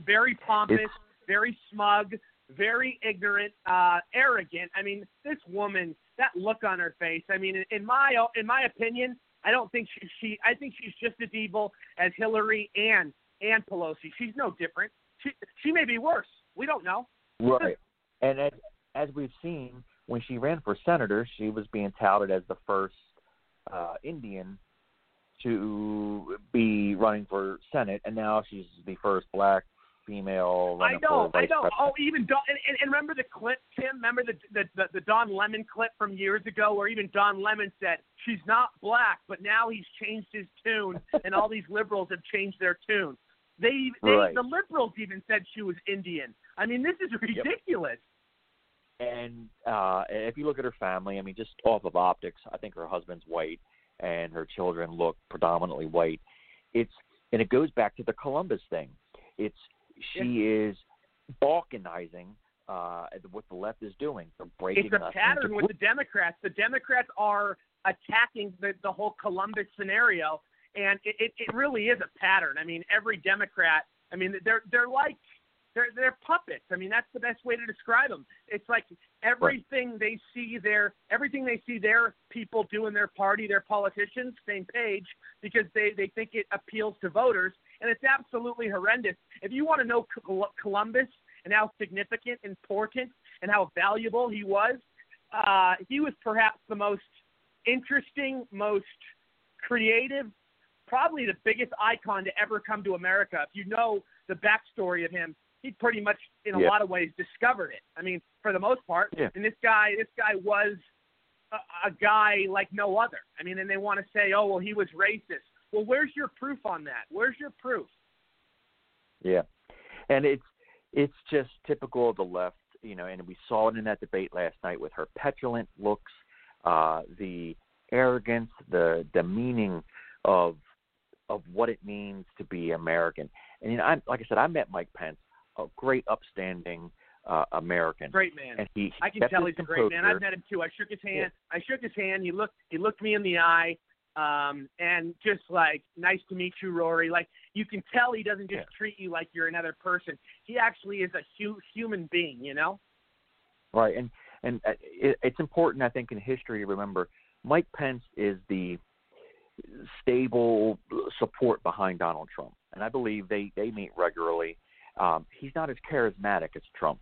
very pompous, It's- very smug, very ignorant, uh, arrogant. I mean, this woman, that look on her face. I mean, in, in my in my opinion, I don't think she, she. I think she's just as evil as Hillary and and Pelosi. She's no different. She she may be worse. We don't know. Right. And as as we've seen, when she ran for senator, she was being touted as the first uh, Indian to be running for Senate, and now she's the first black female I know, I know. president. Oh, even Don, and, and, and remember the clip, Tim? Remember the, the the the Don Lemon clip from years ago, where even Don Lemon said she's not black, but now he's changed his tune, and all these liberals have changed their tune. They, they Right. the liberals even said she was Indian. I mean, this is ridiculous. And uh, if you look at her family, I mean, just off of optics, I think her husband's white and her children look predominantly white. It's and it goes back to the Columbus thing. It's she is balkanizing uh, what the left is doing. They're breaking It's a pattern with the Democrats. The Democrats are attacking the, the whole Columbus scenario, and it, it, it really is a pattern. I mean, every Democrat. I mean, they're they're like they're they're puppets. I mean, that's the best way to describe them. It's like everything they see their everything they see their people do in their party, their politicians, same page, because they they think it appeals to voters, and it's absolutely horrendous. If you want to know Columbus and how significant, important, and how valuable he was, uh, he was perhaps the most interesting, most creative probably the biggest icon to ever come to America. If you know the backstory of him, he pretty much, in a Yeah. lot of ways, discovered it. I mean, for the most part. Yeah. And this guy, this guy was a, a guy like no other. I mean, and they want to say, oh, well, he was racist. Well, where's your proof on that? Where's your proof? Yeah, and it's it's just typical of the left, you know. And we saw it in that debate last night with her petulant looks, uh, the arrogance, the demeaning of of what it means to be American. And you know, I like I said, I met Mike Pence, a great, upstanding uh, American, Great man. and he, he I can tell he's a great man. I've met him too. I shook his hand. I shook his hand. He looked. He looked me in the eye, um, and just like, nice to meet you, Rory. Like you can tell he doesn't just Yeah. treat you like you're another person. He actually is a hu- human being. You know. Right, and and uh, it, it's important, I think, in history to remember Mike Pence is the stable support behind Donald Trump, and I believe they they meet regularly. Um, he's not as charismatic as Trump,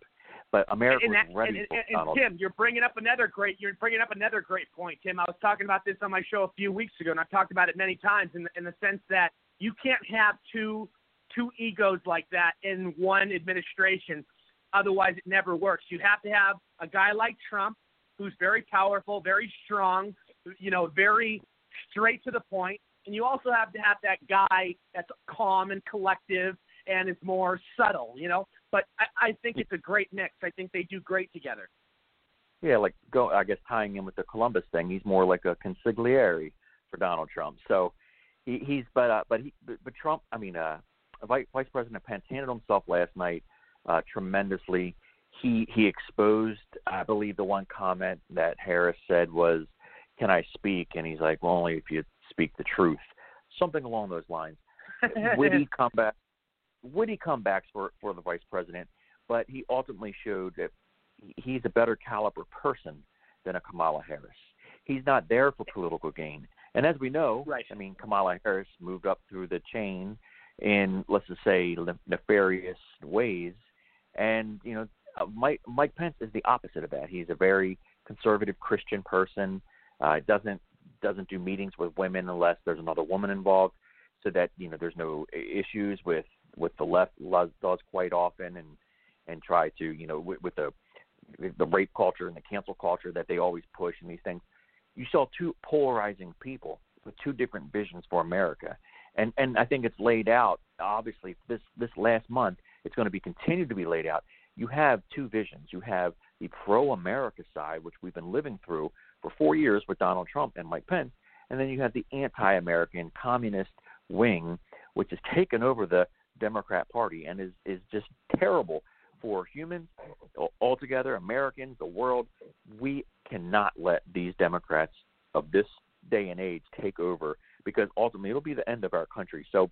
but America and, that, ready and, for and, and Donald. Tim, you're bringing up another great. You're bringing up another great point, Tim. I was talking about this on my show a few weeks ago, and I've talked about it many times in the, in the sense that you can't have two two egos like that in one administration. Otherwise, it never works. You have to have a guy like Trump, who's very powerful, very strong, you know, very straight to the point, and you also have to have that guy that's calm and collective and is more subtle, you know. But I, I think it's a great mix. I think they do great together. Yeah, like go. I guess tying in with the Columbus thing, he's more like a consigliere for Donald Trump. So he, he's but uh, but he but, but Trump. I mean, uh, Vice, Vice President Pence handled himself last night uh, tremendously. He he exposed, I believe, the one comment that Harris said was, "Can I speak?" And he's like, "Well, only if you speak the truth." Something along those lines. witty comeback, witty comebacks for for the vice president, but he ultimately showed that he's a better caliber person than a Kamala Harris. He's not there for political gain, and as we know, Right. I mean, Kamala Harris moved up through the chain in let's just say nefarious ways, and you know, uh, Mike Mike Pence is the opposite of that. He's a very conservative Christian person. Uh, it doesn't doesn't do meetings with women unless there's another woman involved. So that you know there's no issues with with the left does quite often and and try to you know with, with the the rape culture and the cancel culture that they always push and these things. You saw two polarizing people with two different visions for America. And and I think it's laid out obviously this this last month it's going to be continued to be laid out. You have two visions. You have the pro America side which we've been living through for 4 years with Donald Trump and Mike Pence and then you have the anti-American communist wing, which has taken over the Democrat Party and is is just terrible for humans al- altogether, Americans, the world. We cannot let these Democrats of this day and age take over because ultimately it'll be the end of our country. So,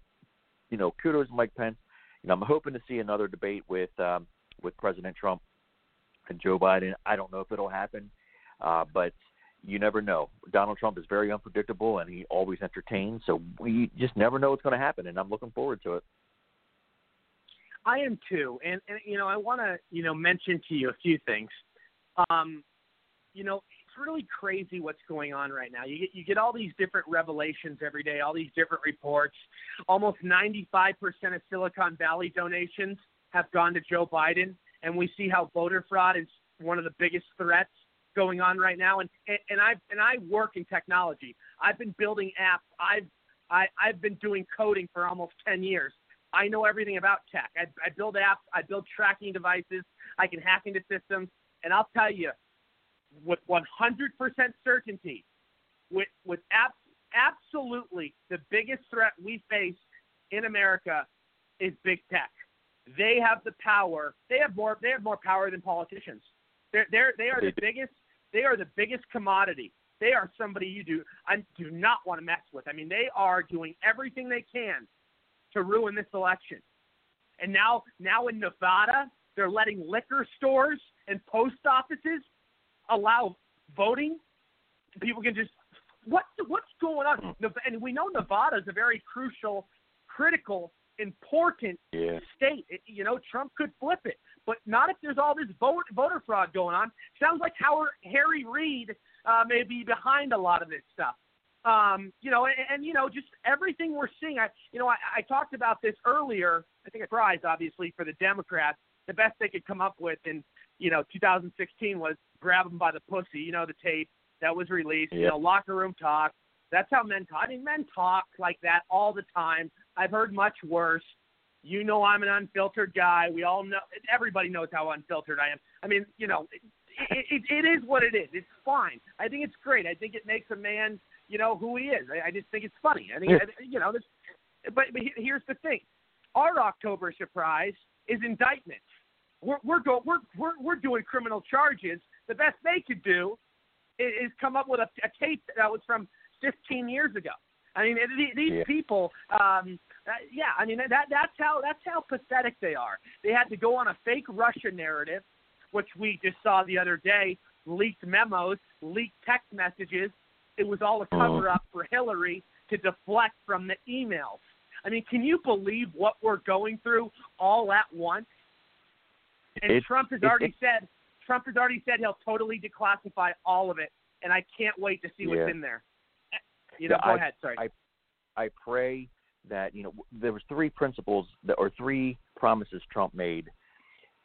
you know, kudos to Mike Pence. You know, I'm hoping to see another debate with um, with President Trump and Joe Biden. I don't know if it'll happen, uh, but you never know. Donald Trump is very unpredictable and he always entertains, so we just never know what's going to happen, and I'm looking forward to it. I am too, and and you know I want to you know mention to you a few things. Um, you know it's really crazy what's going on right now. You get you get all these different revelations every day, all these different reports. Almost 95% of Silicon Valley donations have gone to Joe Biden, and we see how voter fraud is one of the biggest threats going on right now. And and, and I and I work in technology. I've been building apps. I've I, I've been doing coding for almost 10 years. I know everything about tech. I, I build apps. I build tracking devices. I can hack into systems. And I'll tell you, with 100% certainty, with with abs- absolutely the biggest threat we face in America is big tech. They have the power. They have more. They have more power than politicians. They're they're they are the biggest. They are the biggest commodity. They are somebody you do I do not want to mess with. I mean, they are doing everything they can to ruin this election. And now, now in Nevada, they're letting liquor stores and post offices allow voting. People can just what what's going on? Hmm. And we know Nevada is a very crucial, critical, important Yeah. state. It, you know, Trump could flip it, but not if there's all this vote, voter fraud going on. Sounds like Howard, Harry Reid uh, may be behind a lot of this stuff. Um, you know, and, and you know, just everything we're seeing. I, you know, I, I talked about this earlier. I think I prize obviously for the Democrats. The best they could come up with in, you know, 2016 was grab them by the pussy. You know, the tape that was released. You know, locker room talk. That's how men talk. I mean, men talk like that all the time. I've heard much worse. You know, I'm an unfiltered guy. We all know. Everybody knows how unfiltered I am. I mean, you know, it, it, it is what it is. It's fine. I think it's great. I think it makes a man you know who he is. I, I just think it's funny. I think yeah. you know this. But, but here's the thing: our October surprise is indictment. We're we're go we're we're we're doing criminal charges. The best they could do is, is come up with a, a tape that was from 15 years ago. I mean, these yeah. people, um, uh, yeah. I mean, that that's how that's how pathetic they are. They had to go on a fake Russia narrative, which we just saw the other day, leaked memos, leaked text messages, it was all a mm-hmm. cover up for Hillary to deflect from the emails. I mean, can you believe what we're going through all at once? And it, Trump has already it, said Trump has already said he'll totally declassify all of it, and I can't wait to see what's in there. You know, yeah, go I, ahead. Sorry. I I pray that you know there was three principles that, or three promises Trump made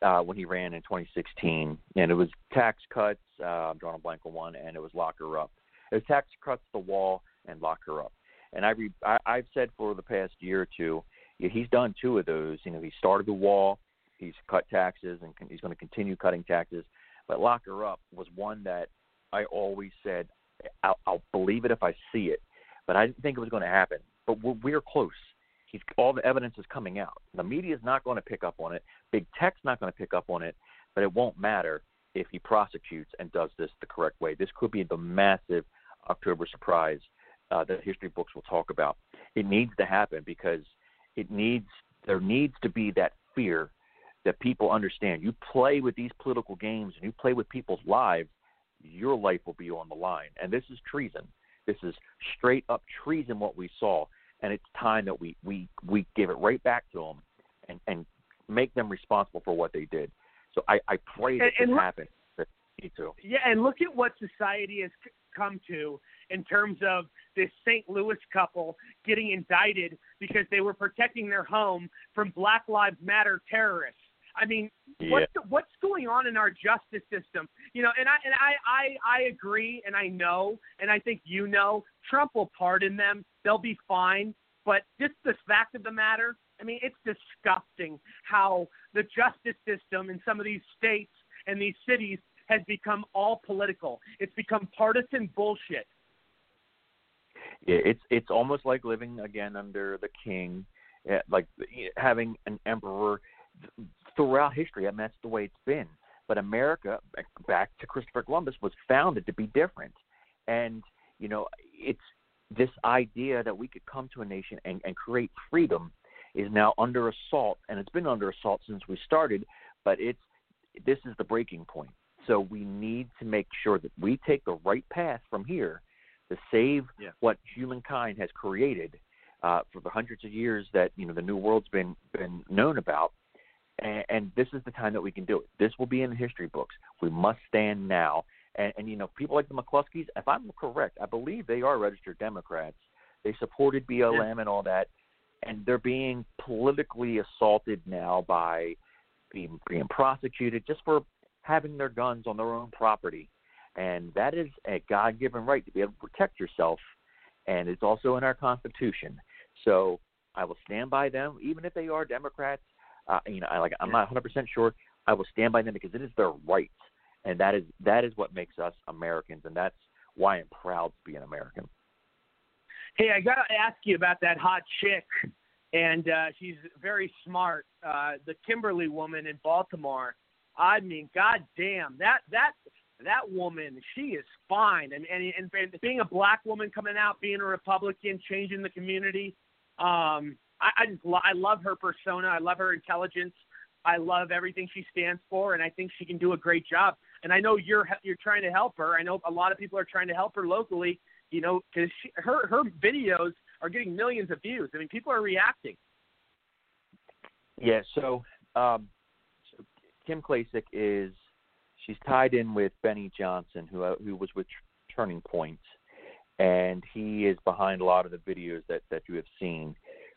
uh, when he ran in 2016, and it was tax cuts. Uh, I'm drawing a blank on one, and it was lock her up. It was tax cuts the wall and lock her up. And I, re, I I've said for the past year or two, yeah, he's done two of those. You know, he started the wall, he's cut taxes, and he's going to continue cutting taxes. But lock her up was one that I always said I'll, I'll believe it if I see it, but I didn't think it was going to happen. But we're, we're close. He's, all the evidence is coming out. The media is not going to pick up on it. Big tech's not going to pick up on it, but it won't matter if he prosecutes and does this the correct way. This could be the massive October surprise uh, that history books will talk about. It needs to happen because it needs there needs to be that fear that people understand. You play with these political games and you play with people's lives, your life will be on the line. And this is treason. This is straight up treason what we saw, and it's time that we we we give it right back to them and and make them responsible for what they did. So I I pray that and, this happens. Me too. Yeah, and look at what society has come to in terms of this St. Louis couple getting indicted because they were protecting their home from Black Lives Matter terrorists. I mean, yeah. what's the, what's going on in our justice system? You know, and I and I, I I agree, and I know, and I think you know, Trump will pardon them; they'll be fine. But just the fact of the matter, I mean, it's disgusting how the justice system in some of these states and these cities has become all political. It's become partisan bullshit. Yeah, it's it's almost like living again under the king, eh, like having an emperor throughout history. I mean, that's the way it's been. But America, back to Christopher Columbus, was founded to be different, and you know, it's this idea that we could come to a nation and, and create freedom is now under assault, and it's been under assault since we started. But it's this is the breaking point. So we need to make sure that we take the right path from here to save yeah. what humankind has created uh, for the hundreds of years that you know the New World's been been known about. And, and this is the time that we can do it. This will be in the history books. We must stand now. And, and you know, people like the McCloskeys, if I'm correct, I believe they are registered Democrats. They supported BLM yeah. and all that, and they're being politically assaulted now by being being prosecuted just for having their guns on their own property. And that is a God given right to be able to protect yourself. And it's also in our Constitution. So I will stand by them, even if they are Democrats. Uh, you know, I like I'm not 100 percent sure. I will stand by them because it is their right, and that is that is what makes us Americans, and that's why I'm proud to be an American. Hey, I got to ask you about that hot chick, and uh, she's very smart. Uh, the Kimberly woman in Baltimore. I mean, goddamn, that that that woman, she is fine. And, and and being a black woman coming out, being a Republican, changing the community. Um, I, I just I love her persona. I love her intelligence. I love everything she stands for, and I think she can do a great job. And I know you're you're trying to help her. I know a lot of people are trying to help her locally. You know, because her her videos are getting millions of views. I mean, people are reacting. Yeah. So um, Kim Klacik is she's tied in with Benny Johnson, who uh, who was with Turning Point, and he is behind a lot of the videos that that you have seen.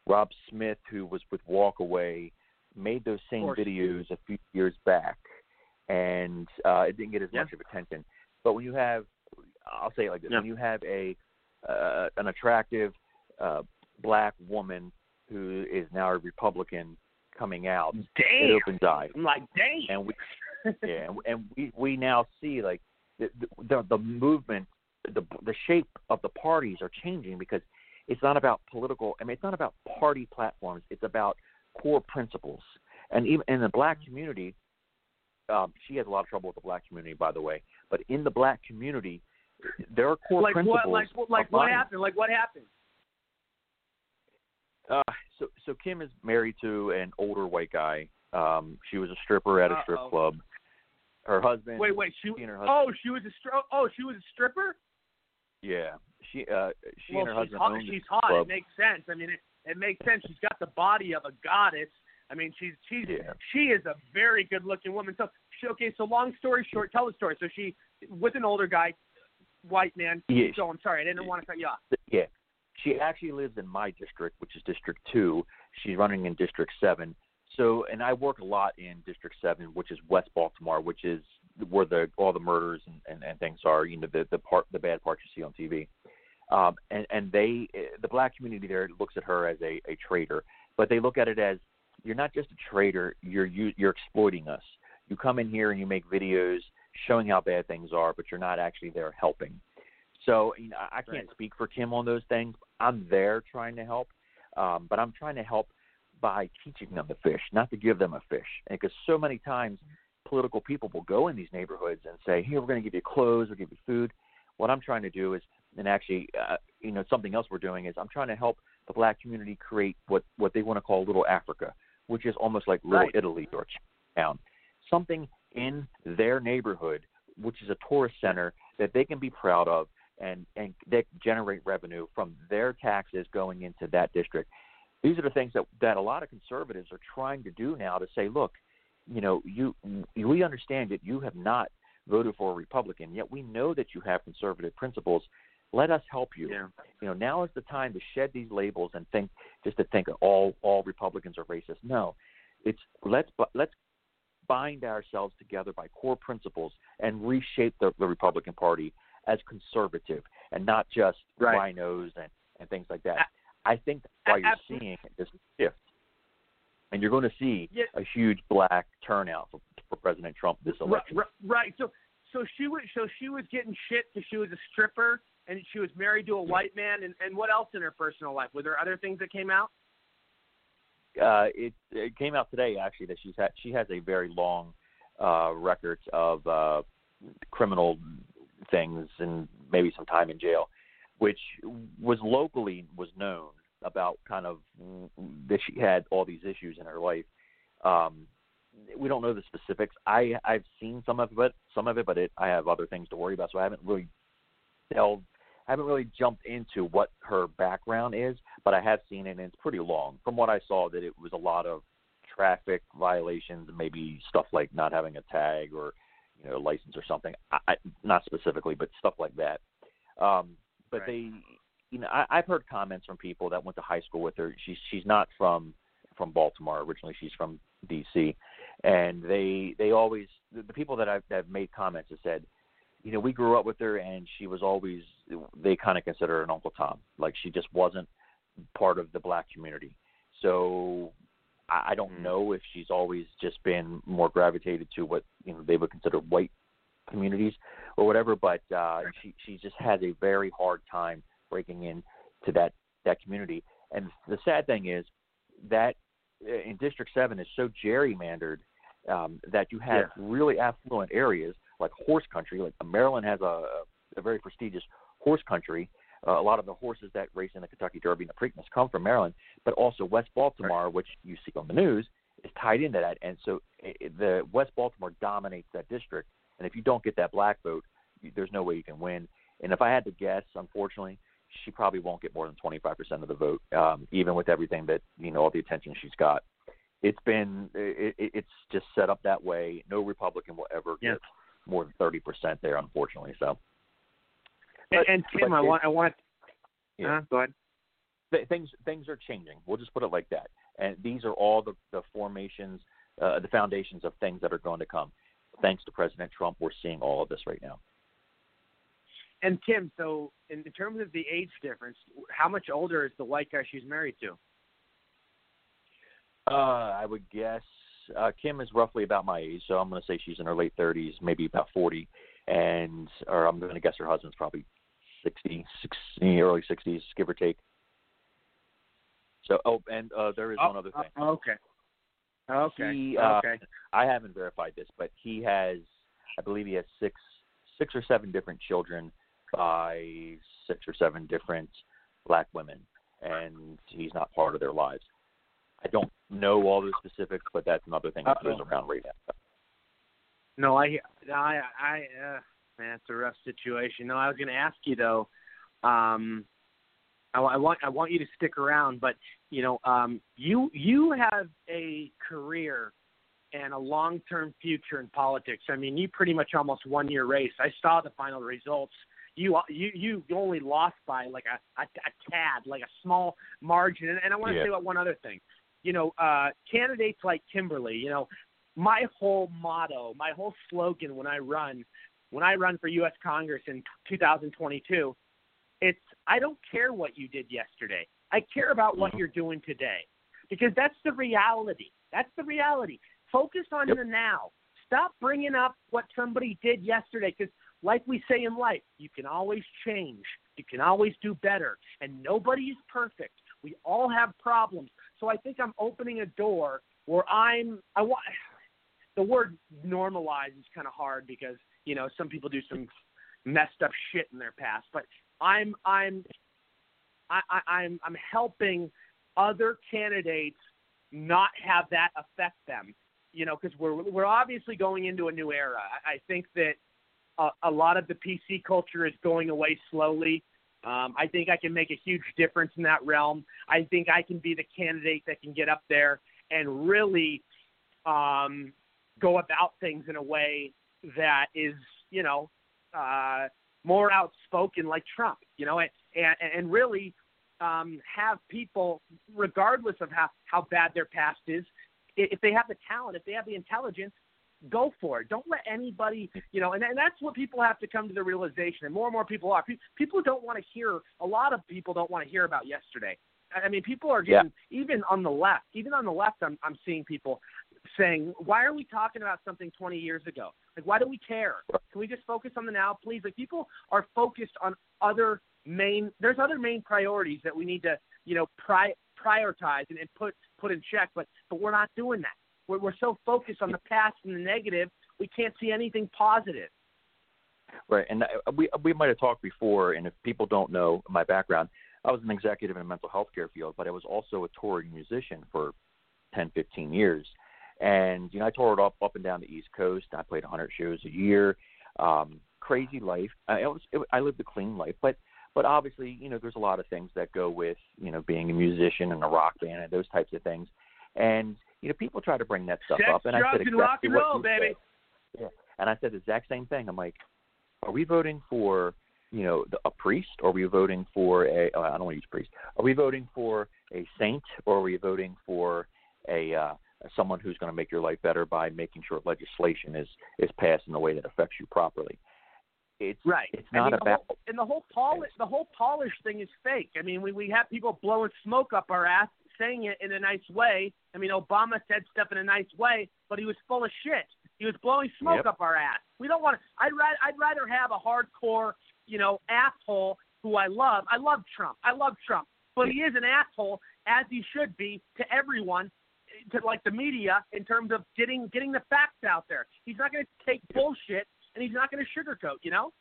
Rob Smith, who was with Walkaway, made those same videos a few years back, and uh, it didn't get as Yeah. much of attention. But when you have, I'll say it like this: Yeah. when you have a uh, an attractive uh, black woman who is now a Republican coming out, it opens eyes I'm like, damn. and we yeah, and, and we we now see like the the, the movement, the the shape of the parties are changing because it's not about political. I mean, it's not about party platforms. It's about core principles. And even in the black community, um, she has a lot of trouble with the black community, by the way. But in the black community, there are core like principles. what? Like what? Like what happened? Like what happened? Uh, so so Kim is married to an older white guy. Um, she was a stripper at a strip Uh-oh. club. Her husband. Wait, wait. She. she and her husband. Oh, she was a stri- Oh, she was a stripper. Yeah, she uh she well, and her she's husband hot. owned She's hot. club. It makes sense. I mean, it, it makes sense. She's got the body of a goddess. I mean, she's she's Yeah. she is a very good looking woman. So she, okay. So long story short, tell the story. So she with an older guy, white man. Yeah, So I'm sorry, I didn't want to cut you off. yeah, she actually lives in my district, which is District Two. She's running in District Seven. So, and I work a lot in District Seven, which is West Baltimore, which is where the all the murders and, and, and things are. You know, the the part the bad parts you see on TV. Um, and and they the black community there looks at her as a, a traitor, but they look at it as you're not just a traitor. You're you, you're exploiting us. You come in here and you make videos showing how bad things are, but you're not actually there helping. So you know, I I can't Right. speak for Kim on those things. I'm there trying to help, um, but I'm trying to help by teaching them to fish, not to give them a fish. Because so many times, political people will go in these neighborhoods and say, "Here, we're going to give you clothes, we'll give you food." What I'm trying to do is, and actually, uh, you know, something else we're doing is I'm trying to help the black community create what what they want to call Little Africa, which is almost like Little Right. Italy or Chinatown, something in their neighborhood, which is a tourist center that they can be proud of and and they generate revenue from their taxes going into that district. These are the things that that a lot of conservatives are trying to do now to say, look, you know, you we understand that you have not voted for a Republican, yet we know that you have conservative principles. Let us help you. Yeah. You know, now is the time to shed these labels and think just to think all all Republicans are racist. No, it's let's let's bind ourselves together by core principles and reshape the, the Republican Party as conservative and not just Right. RINOs and, and things like that. I think that's why you're absolutely. seeing this shift, and you're going to see a huge black turnout for, for President Trump this election. right, right. So so she was so she was getting shit because she was a stripper and she was married to a white man. And and what else in her personal life? Were there other things that came out? uh, it, it came out today actually that she's had she has a very long uh, record of uh, criminal things and maybe some time in jail, which was locally was known about kind of that she had all these issues in her life. Um, we don't know the specifics. I I've seen some of it, some of it, but it, I have other things to worry about, so I haven't really delved. I haven't really jumped into what her background is, but I have seen it, and it's pretty long. From what I saw, that it was a lot of traffic violations, maybe stuff like not having a tag or you know license or something. I, I, not specifically, but stuff like that. Um, but Right. they, you know, I, I've heard comments from people that went to high school with her. She's she's not from from Baltimore originally. She's from D.C. And they they always the, the people that I've that have made comments have said, you know, we grew up with her and she was always they kind of consider her an Uncle Tom. Like she just wasn't part of the black community. So I, I don't Mm. know if she's always just been more gravitated to what you know they would consider white communities or whatever. But uh, she she just has a very hard time breaking in to that that community. And the sad thing is that uh, in District Seven is so gerrymandered um, that you have really affluent areas like horse country. Like Maryland has a, a very prestigious horse country. Uh, a lot of the horses that race in the Kentucky Derby and the Preakness come from Maryland, but also West Baltimore, which you see on the news, is tied into that. And so i i- the West Baltimore dominates that district. And if you don't get that black vote, you, there's no way you can win. And if I had to guess, unfortunately, she probably won't get more than 25% of the vote, um, even with everything that you know, all the attention she's got. It's been, it, it, it's just set up that way. No Republican will ever Yeah. get more than 30% there, unfortunately. So And, and Tim, I want I want. Yeah. Uh, go ahead. th- things things are changing. We'll just put it like that. And these are all the the formations, uh, the foundations of things that are going to come. Thanks to President Trump, we're seeing all of this right now. And Tim, so in, in terms of the age difference, how much older is the white guy she's married to? Uh, I would guess uh, Kim is roughly about my age, so I'm going to say she's in her late 30s, maybe about 40, and or I'm going to guess her husband's probably 60, 60 early 60s, give or take. So, oh, and uh, there is one other thing. Oh, okay. Okay. He, uh, okay. I haven't verified this, but he has, I believe he has six, six or seven different children by six or seven different black women, and he's not part of their lives. I don't know all the specifics, but that's another thing that goes around right now. No, I, I, I, uh, man, it's a rough situation. No, I was going to ask you though. Um, I, I want, I want you to stick around, but you know, um, you, you have a career and a long-term future in politics. I mean, you pretty much almost won your race. I saw the final results. You, you, you only lost by like a, a, a tad, like a small margin. And, and I want to Yeah. say about one other thing. You know, uh, candidates like Kimberly. You know, my whole motto, my whole slogan when I run, when I run for U.S. Congress in 2022, it's I don't care what you did yesterday. I care about what Mhm. you're doing today, because that's the reality. That's the reality. Focus on Yep. the now. Stop bringing up what somebody did yesterday, because like we say in life, you can always change. You can always do better, and nobody is perfect. We all have problems. So I think I'm opening a door where I'm. I want the word normalize is kind of hard because you know some people do some messed up shit in their past, but I'm I'm I, I, I'm I'm helping other candidates not have that affect them. You know, because we're we're obviously going into a new era. I, I think that a, a lot of the PC culture is going away slowly. Um, I think I can make a huge difference in that realm. I think I can be the candidate that can get up there and really um, go about things in a way that is, you know, uh, more outspoken like Trump, you know, and, and, and really um, have people, regardless of how, how bad their past is, if they have the talent, if they have the intelligence, go for it. Don't let anybody, you know, and, and that's what people have to come to the realization, and more and more people are. Pe- People don't want to hear, a lot of people don't want to hear about yesterday. I mean, people are Yeah. getting, even on the left, even on the left, I'm, I'm seeing people saying, why are we talking about something 20 years ago? Like, why do we care? Can we just focus on the now, please? Like, people are focused on other main, there's other main priorities that we need to, you know, pri- prioritize and, and put, put in check, but, but we're not doing that. We're, we're so focused on the past and the negative, we can't see anything positive. Right, and we we might have talked before, and if people don't know my background, I was an executive in the mental health care field, but I was also a touring musician for 10, 15 years. And you know, I toured up up and down the East Coast. I played 100 shows a year. Um, crazy life. I, it was, it, I lived a clean life, but but obviously, you know, there's a lot of things that go with you know being a musician and a rock band and those types of things. And you know, people try to bring that stuff Sex, up, and I said and rock exactly and roll, baby. said. Yeah, and I said the exact same thing. I'm like, are we voting for you know the, a priest or are we voting for a oh, I don't want to use priest are we voting for a saint or are we voting for a uh, someone who's going to make your life better by making sure legislation is is passed in a way that affects you properly it's Right. it's I not mean, about whole, and the whole polish the whole polish thing is fake. I mean, we we have people blowing smoke up our ass, saying it in a nice way. I mean, Obama said stuff in a nice way, but he was full of shit. He was blowing smoke Yep. up our ass. We don't want to. I'd rather I'd rather have a hardcore, you know, asshole who I love. I love Trump. I love Trump, but he is an asshole as he should be to everyone. To like the media in terms of getting getting the facts out there. He's not going to take bullshit and he's not going to sugarcoat. You know.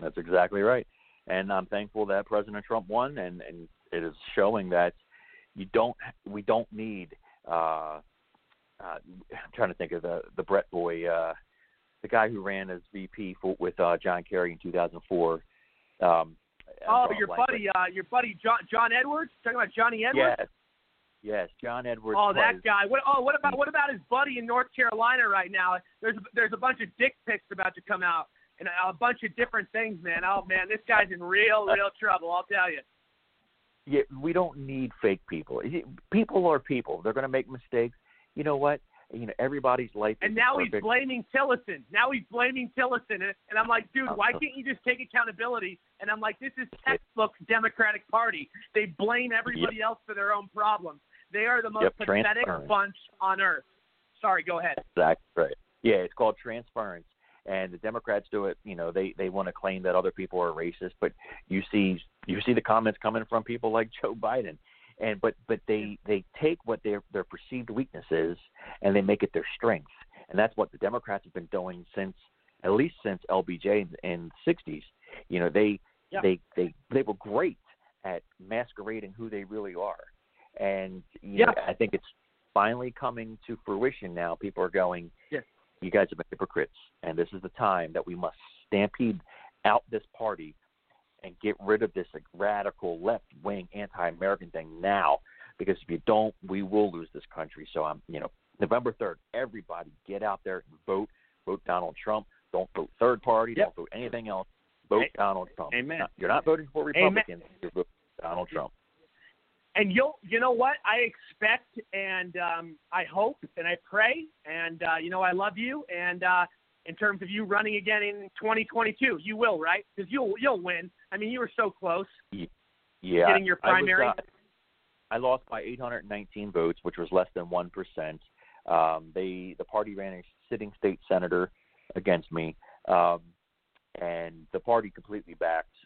That's exactly right. And I'm thankful that President Trump won, and, and it is showing that you don't, we don't need. Uh, uh, I'm trying to think of the the Brett boy, uh, the guy who ran as VP for, with uh, John Kerry in 2004. Um, Oh, your blank, buddy, uh, your buddy John John Edwards. Talking about Johnny Edwards. Yes, yes, John Edwards. oh, that guy. What? Oh, what about what about his buddy in North Carolina right now? There's there's a bunch of dick pics about to come out. and a bunch of different things, man. Oh man, this guy's in real, real trouble. I'll tell you. Yeah, we don't need fake people. People are people. They're going to make mistakes. You know what? You know everybody's life. And now perfect. he's blaming Tillerson. Now he's blaming Tillerson, and, and I'm like, dude, why Uh-huh. can't you just take accountability? And I'm like, this is textbook Democratic Party. They blame everybody else for their own problems. They are the most Yep, pathetic bunch on earth. Sorry, go ahead. Exactly right. Yeah, it's called transference, and the Democrats do it. You know, they they want to claim that other people are racist, but you see you see the comments coming from people like Joe Biden, and but but they they take what their their perceived weakness is and they make it their strength, and that's what the Democrats have been doing since at least since LBJ in, the '60s. You know, they Yeah. they they they were great at masquerading who they really are, and you Yeah. know, I think it's finally coming to fruition now. People are going, Yeah. You guys are hypocrites, and this is the time that we must stampede out this party and get rid of this like, radical left wing anti American thing now. Because if you don't, we will lose this country. So I'm, you know, November third, everybody get out there and vote. Vote Donald Trump. Don't vote third party. Yep. Don't vote anything else. Vote A- Donald Trump. Amen. You're not voting for Amen. Republicans. You're voting for Donald Trump. And you'll, you know what? I expect and um, I hope and I pray and uh, you know I love you and uh, in terms of you running again in 2022, you will, right? Because you'll you'll win. I mean, you were so close. Yeah, Getting your I- I was, primary? uh, I lost by 819 votes, which was less than one percent. Um, they the party ran a sitting state senator against me, um, and the party completely backed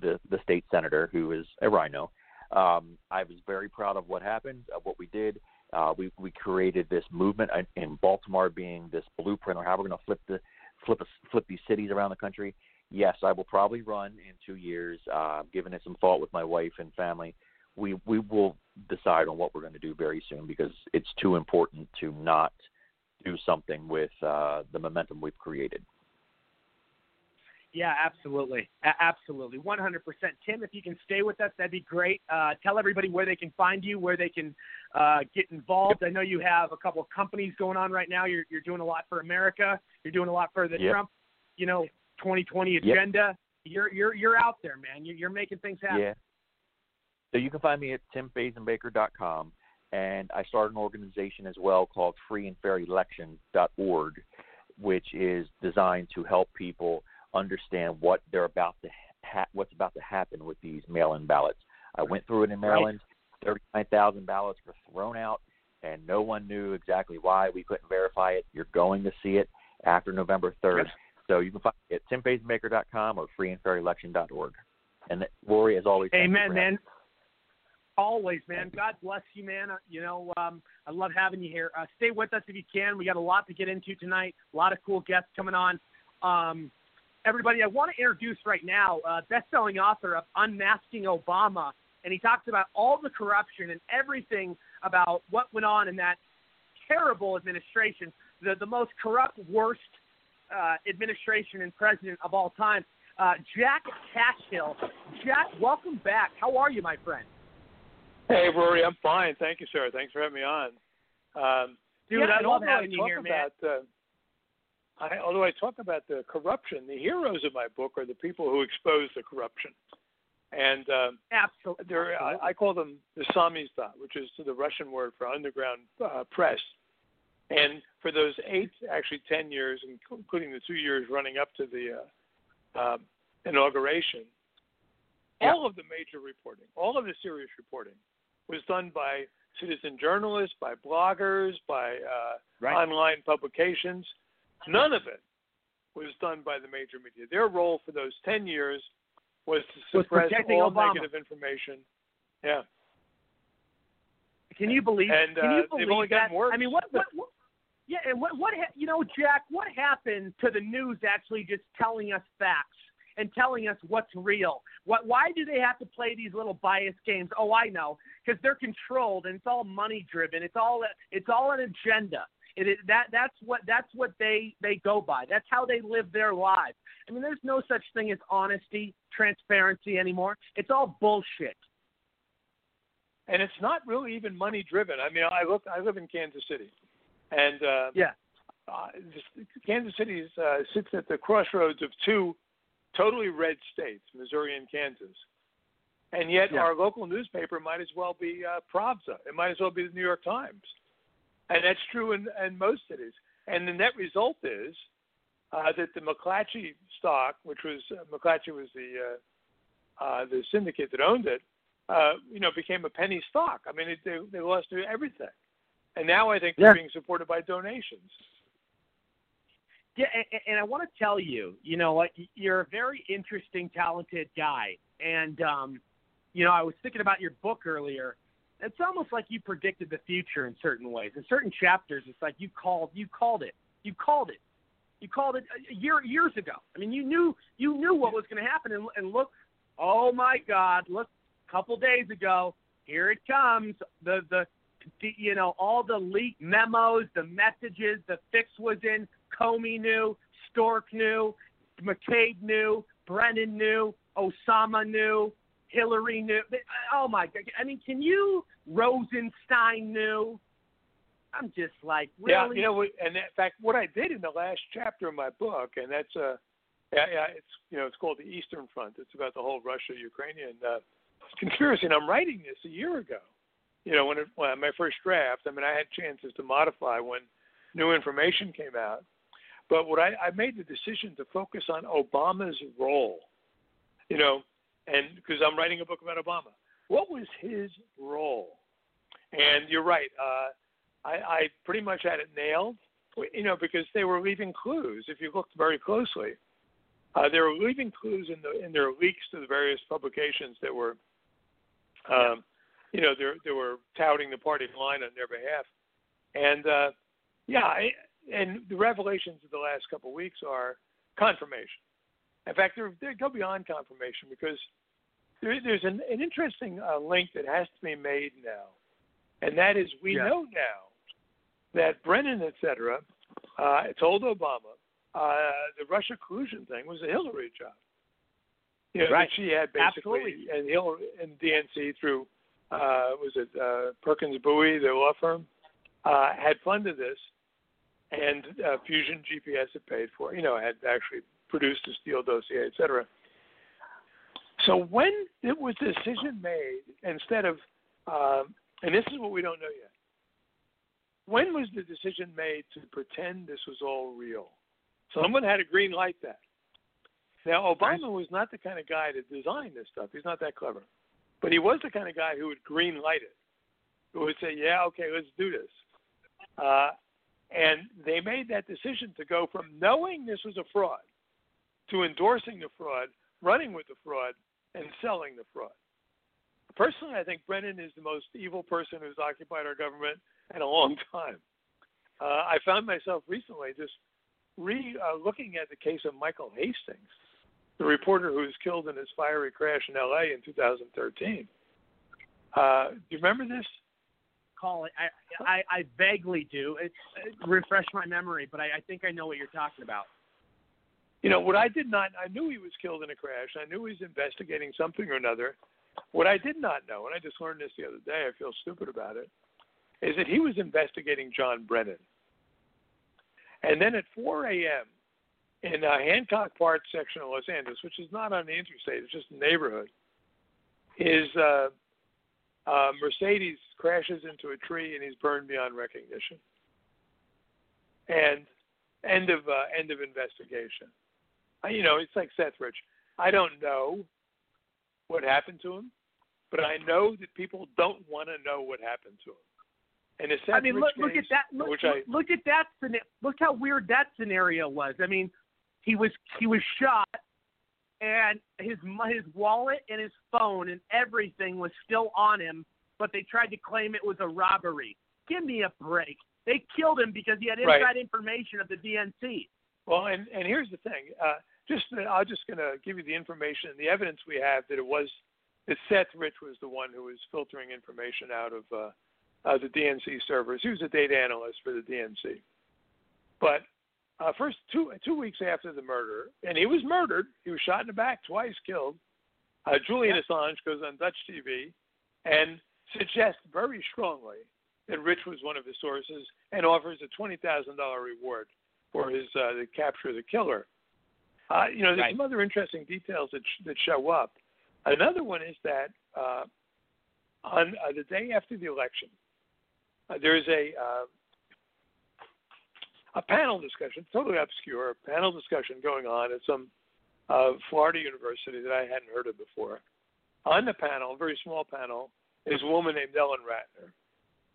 the the state senator, who is a RINO. Um, I was very proud of what happened, of what we did. Uh, we we created this movement in- Baltimore, being this blueprint on how we're going to flip the flip us flip these cities around the country. Yes, I will probably run in two years. Uh, I'm giving it some thought with my wife and family. We we will decide on what we're going to do very soon because it's too important to not do something with uh, the momentum we've created. Yeah, absolutely, A- absolutely, 100%. Tim, if you can stay with us, that'd be great. Uh, tell everybody where they can find you, where they can uh, get involved. I know you have a couple of companies going on right now. You're you're doing a lot for America. You're doing a lot for the Yep. Trump, you know, 2020 Yep. agenda. You're you're you're out there, man. You're, you're making things happen. Yeah. So you can find me at timfazenbaker.com, and I started an organization as well called freeandfairelection.org, which is designed to help people understand what they're about to ha- what's about to happen with these mail-in ballots. I went through it in Maryland. Thirty-nine thousand ballots were thrown out, and no one knew exactly why. We couldn't verify it. You're going to see it after November third. Yes. So you can find it at timfazenbaker.com or freeandfairelection.org. And Rory, as always, Amen, man. having Always, man. God bless you, man. Uh, You know, um, I love having you here. Uh, stay with us if you can. We got a lot to get into tonight. A lot of cool guests coming on. Um, everybody, I want to introduce right now uh, best-selling author of Unmasking Obama, and he talks about all the corruption and everything about what went on in that terrible administration, the the most corrupt, worst uh, administration and president of all time. Uh, Jack Cashill. Jack, welcome back. How are you, my friend? Hey, Rory, I'm fine. Thank you, sir. Thanks for having me on. Um, Dude, yeah, I love having you here, man. about, Uh, I, although I talk about the corruption, the heroes of my book are the people who expose the corruption. And um, Absolutely. I, I call them the samizdat, which is the Russian word for underground uh, press. And for those eight, actually ten years, including the two years running up to the uh, um, inauguration, Yeah. all of the major reporting, all of the serious reporting, was done by citizen journalists, by bloggers, by uh, Right. online publications. None of it was done by the major media. Their role for those ten years was to suppress protecting all Obama. negative information. Yeah. Can you believe? And, can uh, you they've believe only that? I mean, what, what, what? Yeah, and what, what, ha- you know, Jack, what happened to the news actually just telling us facts and telling us what's real? What? Why do they have to play these little bias games? Oh, I know, because they're controlled and it's all money driven. It's all, it's all an agenda. It is that that's what that's what they they go by. That's how they live their lives. I mean, there's no such thing as honesty, transparency anymore. It's all bullshit. and it's not really even money driven. I mean, I look, I live in Kansas City, and uh, Yeah. uh, Kansas City uh, sits at the crossroads of two totally red states, Missouri and Kansas. And yet, Yeah. our local newspaper might as well be uh, Pravda. It might as well be the New York Times. And that's true in, in most cities. And the net result is uh, that the McClatchy stock, which was uh, McClatchy was the uh, uh, the syndicate that owned it, uh, you know, became a penny stock. I mean, it, they they lost everything, and now I think Yeah. they're being supported by donations. Yeah, and, and I want to tell you, you know, like you're a very interesting, talented guy, and um, you know, I was thinking about your book earlier. It's almost like you predicted the future in certain ways. In certain chapters, it's like you called, you called it, you called it, you called it a year years ago. I mean, you knew you knew what was going to happen, and, and look, oh my God, look, a couple days ago, here it comes. The the you know, all the leaked memos, the messages, the fix was in. Comey knew, Strzok knew, McCabe knew, Brennan knew, Osama knew, Hillary knew. Oh my God! I mean, can you? Rosenstein knew. I'm just like, really. Yeah, you know, and in fact, what I did in the last chapter of my book, and that's uh, yeah, yeah, it's you know, it's called the Eastern Front. It's about the whole Russia-Ukrainian uh, conspiracy, and I'm writing this a year ago. You know, when it, when my first draft, I mean, I had chances to modify when new information came out, but what I, I made the decision to focus on Obama's role. You know, and because I'm writing a book about Obama, what was his role? And you're right. Uh, I, I pretty much had it nailed, you know, because they were leaving clues. If you looked very closely, uh, they were leaving clues in the in their leaks to the various publications that were, um, you know, they they were touting the party line on their behalf, and uh, yeah, I, and the revelations of the last couple of weeks are confirmation. In fact, they go beyond confirmation because there, there's an, an interesting uh, link that has to be made now, and that is we Yeah. know now that Brennan, et cetera, uh, told Obama uh, the Russia collusion thing was a Hillary job. You know, Right. she had basically Absolutely. and Hillary and DNC through uh, was it uh, Perkins Coie, the law firm, uh, had funded this, and uh, Fusion GPS had paid for. it. You know, had actually produced a Steele dossier, et cetera. So when it was the decision made, instead of, um, and this is what we don't know yet. When was the decision made to pretend this was all real? Someone had to green light that. Now, Obama was not the kind of guy to design this stuff. He's not that clever. But he was the kind of guy who would green light it, who would say, yeah, okay, let's do this. Uh, and they made that decision to go from knowing this was a fraud to endorsing the fraud, running with the fraud, and selling the fraud. Personally, I think Brennan is the most evil person who's occupied our government in a long time. Uh, I found myself recently just re uh, looking at the case of Michael Hastings, the reporter who was killed in his fiery crash in L.A. in 2013. Uh, do you remember this? Call it. I, I, I vaguely do. It's it refresh my memory, but I, I think I know what you're talking about. You know, what I did not, I knew he was killed in a crash. I knew he was investigating something or another. What I did not know, and I just learned this the other day, I feel stupid about it, is that he was investigating John Brennan. And then at 4 a.m. in uh, Hancock Park section of Los Angeles, which is not on the interstate, it's just a neighborhood, his uh, uh, Mercedes crashes into a tree and he's burned beyond recognition. And end of uh, end of investigation. You know, it's like Seth Rich. I don't know what happened to him, but I know that people don't want to know what happened to him. And Seth I mean, look, look case, at that. Look, look, I look at that. Look how weird that scenario was. I mean, he was he was shot, and his his wallet and his phone and everything was still on him, but they tried to claim it was a robbery. Give me a break. They killed him because he had Right. inside information of the DNC. Well, and and here's the thing. Uh, just I'm just going to give you the information, and the evidence we have that it was that Seth Rich was the one who was filtering information out of uh, uh, the DNC servers. He was a data analyst for the DNC. But uh, first two two weeks after the murder, and he was murdered. He was shot in the back, twice killed. Uh, Julian Assange goes on Dutch TV and suggests very strongly that Rich was one of his sources and offers a twenty thousand dollar reward for his uh, the capture of the killer. Uh, you know, there's Right. some other interesting details that sh- that show up. Another one is that uh, on uh, the day after the election, uh, there's a uh, a panel discussion, totally obscure, panel discussion going on at some uh, Florida university that I hadn't heard of before. On the panel, a very small panel, is a woman named Ellen Ratner.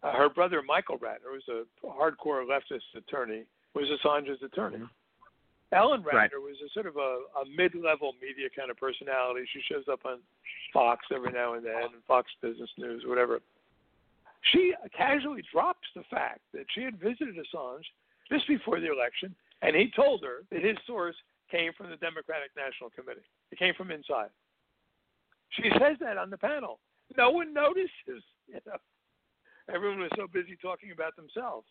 Uh, her brother Michael Ratner was a hardcore leftist attorney, was Assange's attorney. Ellen Ratner Right. was a sort of a, a mid-level media kind of personality. She shows up on Fox every now and then, and Fox Business News, whatever. She casually drops the fact that she had visited Assange just before the election, and he told her that his source came from the Democratic National Committee. It came from inside. She says that on the panel. No one notices. You know, everyone was so busy talking about themselves.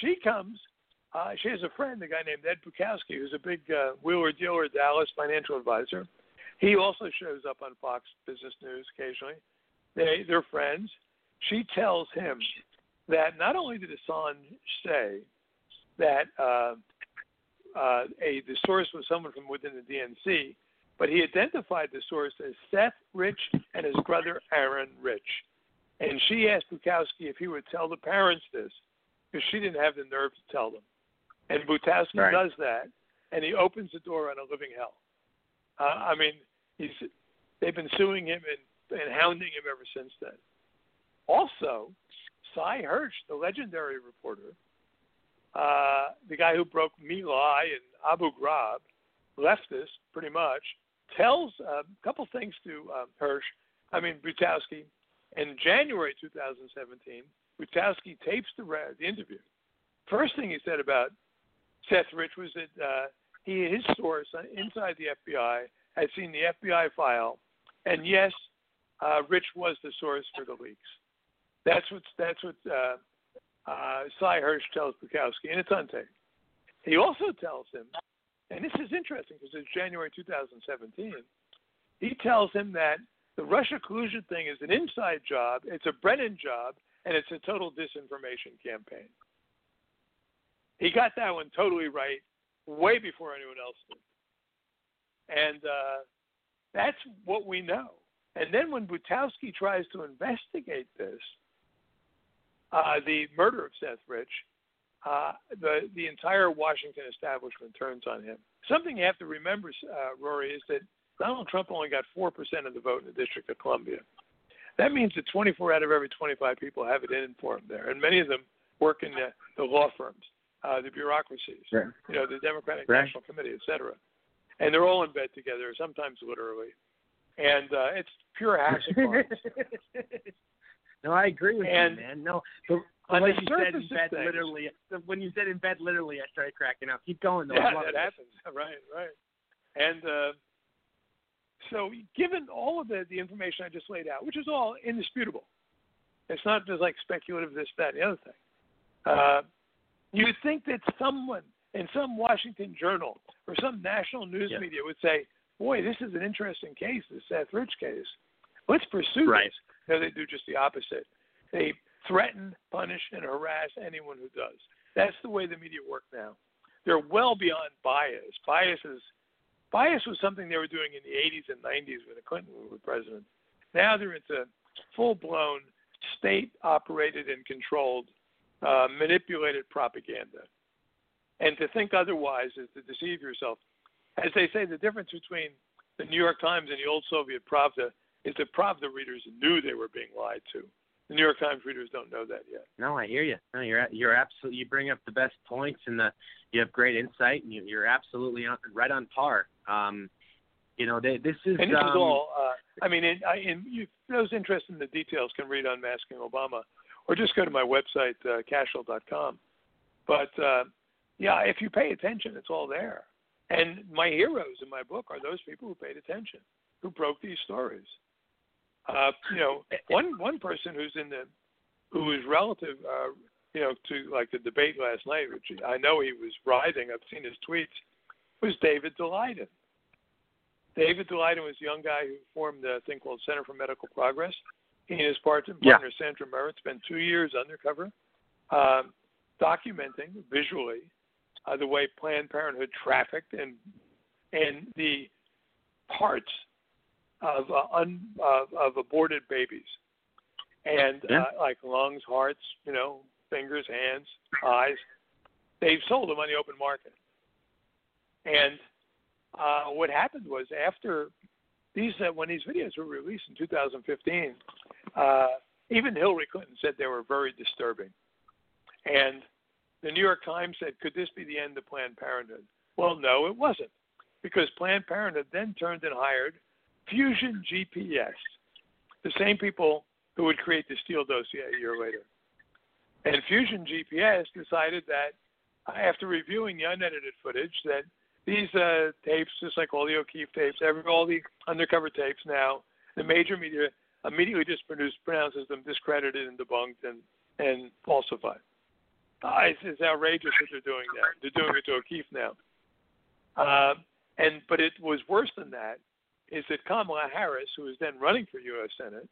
She comes. Uh, she has a friend, a guy named Ed Butowsky, who's a big uh, wheeler dealer, Dallas financial advisor. He also shows up on Fox Business News occasionally. They they're friends. She tells him that not only did Assange say that uh, uh, a the source was someone from within the DNC, but he identified the source as Seth Rich and his brother Aaron Rich. And she asked Butowsky if he would tell the parents this, because she didn't have the nerve to tell them. And Butowsky Right. does that, and he opens the door on a living hell. Uh, I mean, he's they've been suing him and, and hounding him ever since then. Also, Sy Hersh, the legendary reporter, uh, the guy who broke My Lai and Abu Ghraib, leftist pretty much, tells uh, a couple things to um, Hersh, I mean Butowsky. In January 2017, Butowsky tapes the, the interview. First thing he said about Seth Rich was that uh, he, his source inside the FBI had seen the FBI file, and yes, uh, Rich was the source for the leaks. That's what that's what uh, uh, Sy Hersh tells Butowsky, and it's on tape. He also tells him, and this is interesting because it's January 2017. He tells him that the Russia collusion thing is an inside job, it's a Brennan job, and it's a total disinformation campaign. He got that one totally right way before anyone else did. And uh, that's what we know. And then when Butowsky tries to investigate this, uh, the murder of Seth Rich, uh, the the entire Washington establishment turns on him. Something you have to remember, uh, Rory, is that Donald Trump only got four percent of the vote in the District of Columbia. That means that 24 out of every 25 people have it in for him there, and many of them work in the, the law firms, uh, the bureaucracies, Right. you know, the Democratic Right. National Committee, et cetera. And they're all in bed together, sometimes literally. And uh, it's pure hacking. no, I agree with And you, man. No, the on the you said in bed, things- literally. When you said in bed, literally, I started cracking up. Keep going, though. yeah, that it. happens. Right, right. And uh, so, given all of the, the information I just laid out, which is all indisputable, it's not just like speculative this, that, and the other thing. Uh, you would think that someone in some Washington journal or some national news Yeah. media would say, "Boy, this is an interesting case, this Seth Rich case. Let's pursue Right. this." No, they do just the opposite. They threaten, punish, and harass anyone who does. That's the way the media work now. They're well beyond bias. Bias is bias was something they were doing in the 80s and 90s when the Clinton was president. Now they're into full-blown state-operated and controlled, uh, manipulated propaganda. And to think otherwise is to deceive yourself. As they say, the difference between the New York Times and the old Soviet Pravda is that Pravda readers knew they were being lied to. The New York Times readers don't know that yet. No, I hear you. No, you're you're absolutely. You bring up the best points, and the you have great insight, and you, you're absolutely on, right on par. Um, you know, they, this is. And this um, is all. Uh, I mean, in, I, in you, those interested in the details can read Unmasking Obama, or just go to my website uh, cashill.com. But uh, yeah, if you pay attention, it's all there. And my heroes in my book are those people who paid attention, who broke these stories. Uh, you know, one one person who's in the who is relative, uh, you know, to like the debate last night, which I know he was writhing. I've seen his tweets. Was David Daleiden. David Daleiden was a young guy who formed a thing called Center for Medical Progress. He and his partner, Yeah. partner Sandra Merritt spent two years undercover, um, documenting visually uh, the way Planned Parenthood trafficked and and the parts of uh, un, of, of aborted babies, and Yeah. uh, like lungs, hearts, you know, fingers, hands, eyes. They've sold them on the open market. And uh, what happened was after these, uh, when these videos were released in 2015, uh, even Hillary Clinton said they were very disturbing. And the New York Times said, could this be the end of Planned Parenthood? Well, no, it wasn't, because Planned Parenthood then turned and hired Fusion GPS, the same people who would create the Steele dossier a year later. And Fusion GPS decided that uh, after reviewing the unedited footage, that these uh, tapes, just like all the O'Keefe tapes, every all the undercover tapes now, the major media immediately just produced, pronounces them discredited and debunked and and falsified. Uh, it's, it's outrageous that they're doing that. They're doing it to O'Keefe now. Uh, and but it was worse than that. Is that Kamala Harris, who is then running for U.S. Senate,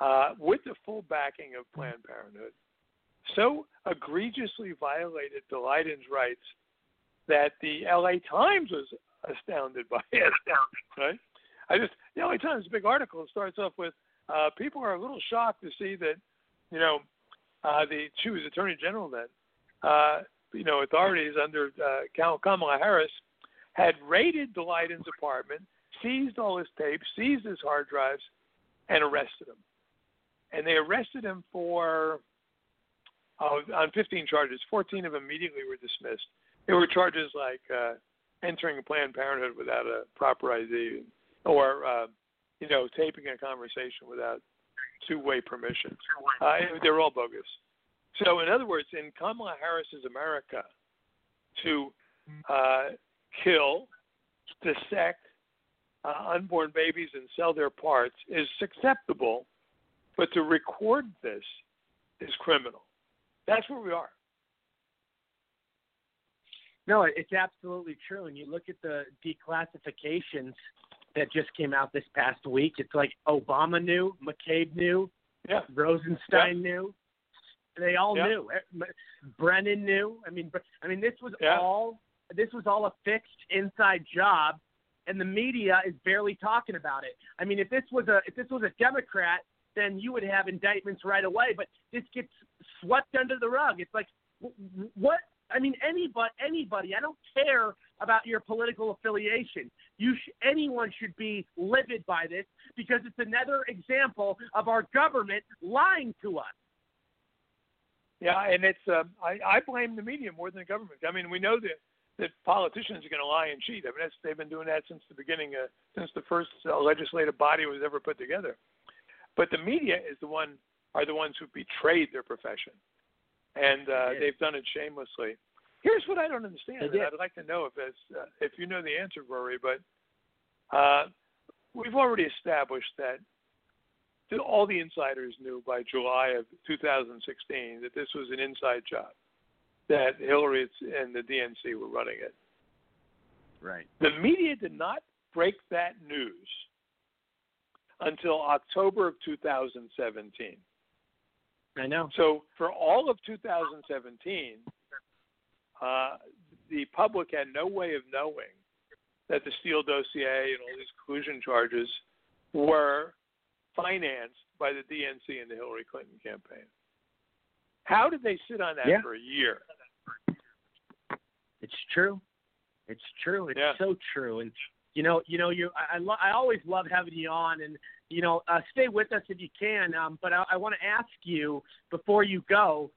uh, with the full backing of Planned Parenthood, so egregiously violated Daleiden's rights that the LA Times was astounded by it. Right? I just the LA Times a big article starts off with uh, people are a little shocked to see that you know uh, the she was Attorney General then. Uh, you know authorities under uh, Kamala Harris had raided Daleiden's apartment, seized all his tapes, seized his hard drives, and arrested him. And they arrested him for uh, on 15 charges. 14 of them immediately were dismissed. There were charges like uh, entering Planned Parenthood without a proper ID, or uh, you know, taping a conversation without two-way permission. Uh, they're all bogus. So, in other words, in Kamala Harris's America, to uh, kill, dissect uh, unborn babies and sell their parts is acceptable, but to record this is criminal. That's where we are. No, it's absolutely true. And you look at the declassifications that just came out this past week. It's like Obama knew, McCabe knew, yeah. Rosenstein yeah. knew. They all yeah. knew. Eh, Brennan knew. I mean, I mean, this was yeah. all this was all a fixed inside job, and the media is barely talking about it. I mean, if this was a if this was a Democrat, then you would have indictments right away. But this gets swept under the rug. It's like, what? I mean, anybody, anybody. I don't care about your political affiliation. You, sh- anyone should be livid by this because it's another example of our government lying to us. Yeah, and it's uh, I, I blame the media more than the government. I mean, we know that that politicians are going to lie and cheat. I mean, that's, they've been doing that since the beginning, uh, since the first uh, legislative body was ever put together. But the media is the one are the ones who betrayed their profession, and uh, they they've done it shamelessly. Here's what I don't understand. And I'd like to know if uh, if you know the answer, Rory. But uh, we've already established that all the insiders knew by July of 2016 that this was an inside job, that Hillary and the DNC were running it. Right. The media did not break that news until October of 2017. I know. So for all of 2017, uh, the public had no way of knowing that the Steele dossier and all these collusion charges were financed by the DNC and the Hillary Clinton campaign. How did they sit on that yeah. for a year? It's true. It's true. It's yeah. so true. And you know, you know, you I I, lo- I always love having you on, and you know, uh, stay with us if you can. Um, but I, I want to ask you before you go,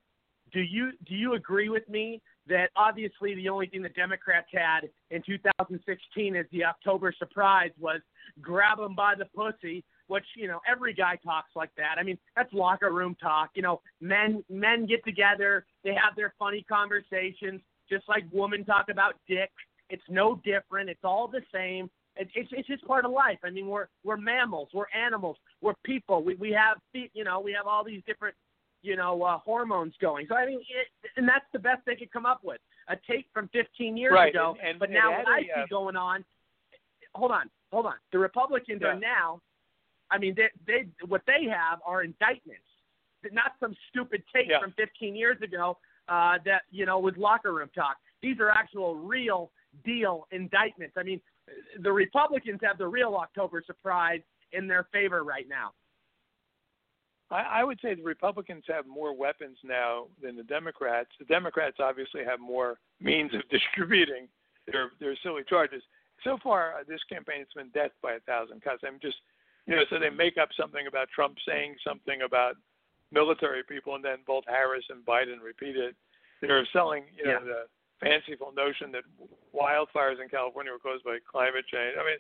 do you do you agree with me that obviously the only thing the Democrats had in 2016 as the October surprise was grab them by the pussy, which you know every guy talks like that. I mean that's locker room talk. You know, men men get together, they have their funny conversations, just like women talk about dick. It's no different. It's all the same. It, it's it's just part of life. I mean, we're we're mammals, we're animals, we're people. We we have you know we have all these different you know uh, hormones going. So I mean, it, and that's the best they could come up with. A tape from 15 years right. ago. And, and, but now what I see uh, going on. Hold on, hold on. The Republicans yeah. are now I mean, they, they what they have are indictments, not some stupid tape Yeah. from 15 years ago uh, that you know was locker room talk. These are actual real deal indictments. I mean, the Republicans have the real October surprise in their favor right now. I, I would say the Republicans have more weapons now than the Democrats. The Democrats obviously have more means of distributing their their silly charges. So far, uh, this campaign has been death by a thousand cuts. I'm just, you know, so they make up something about Trump saying something about military people, and then both Harris and Biden repeat it. They're selling, you know, Yeah. the fanciful notion that wildfires in California were caused by climate change. I mean,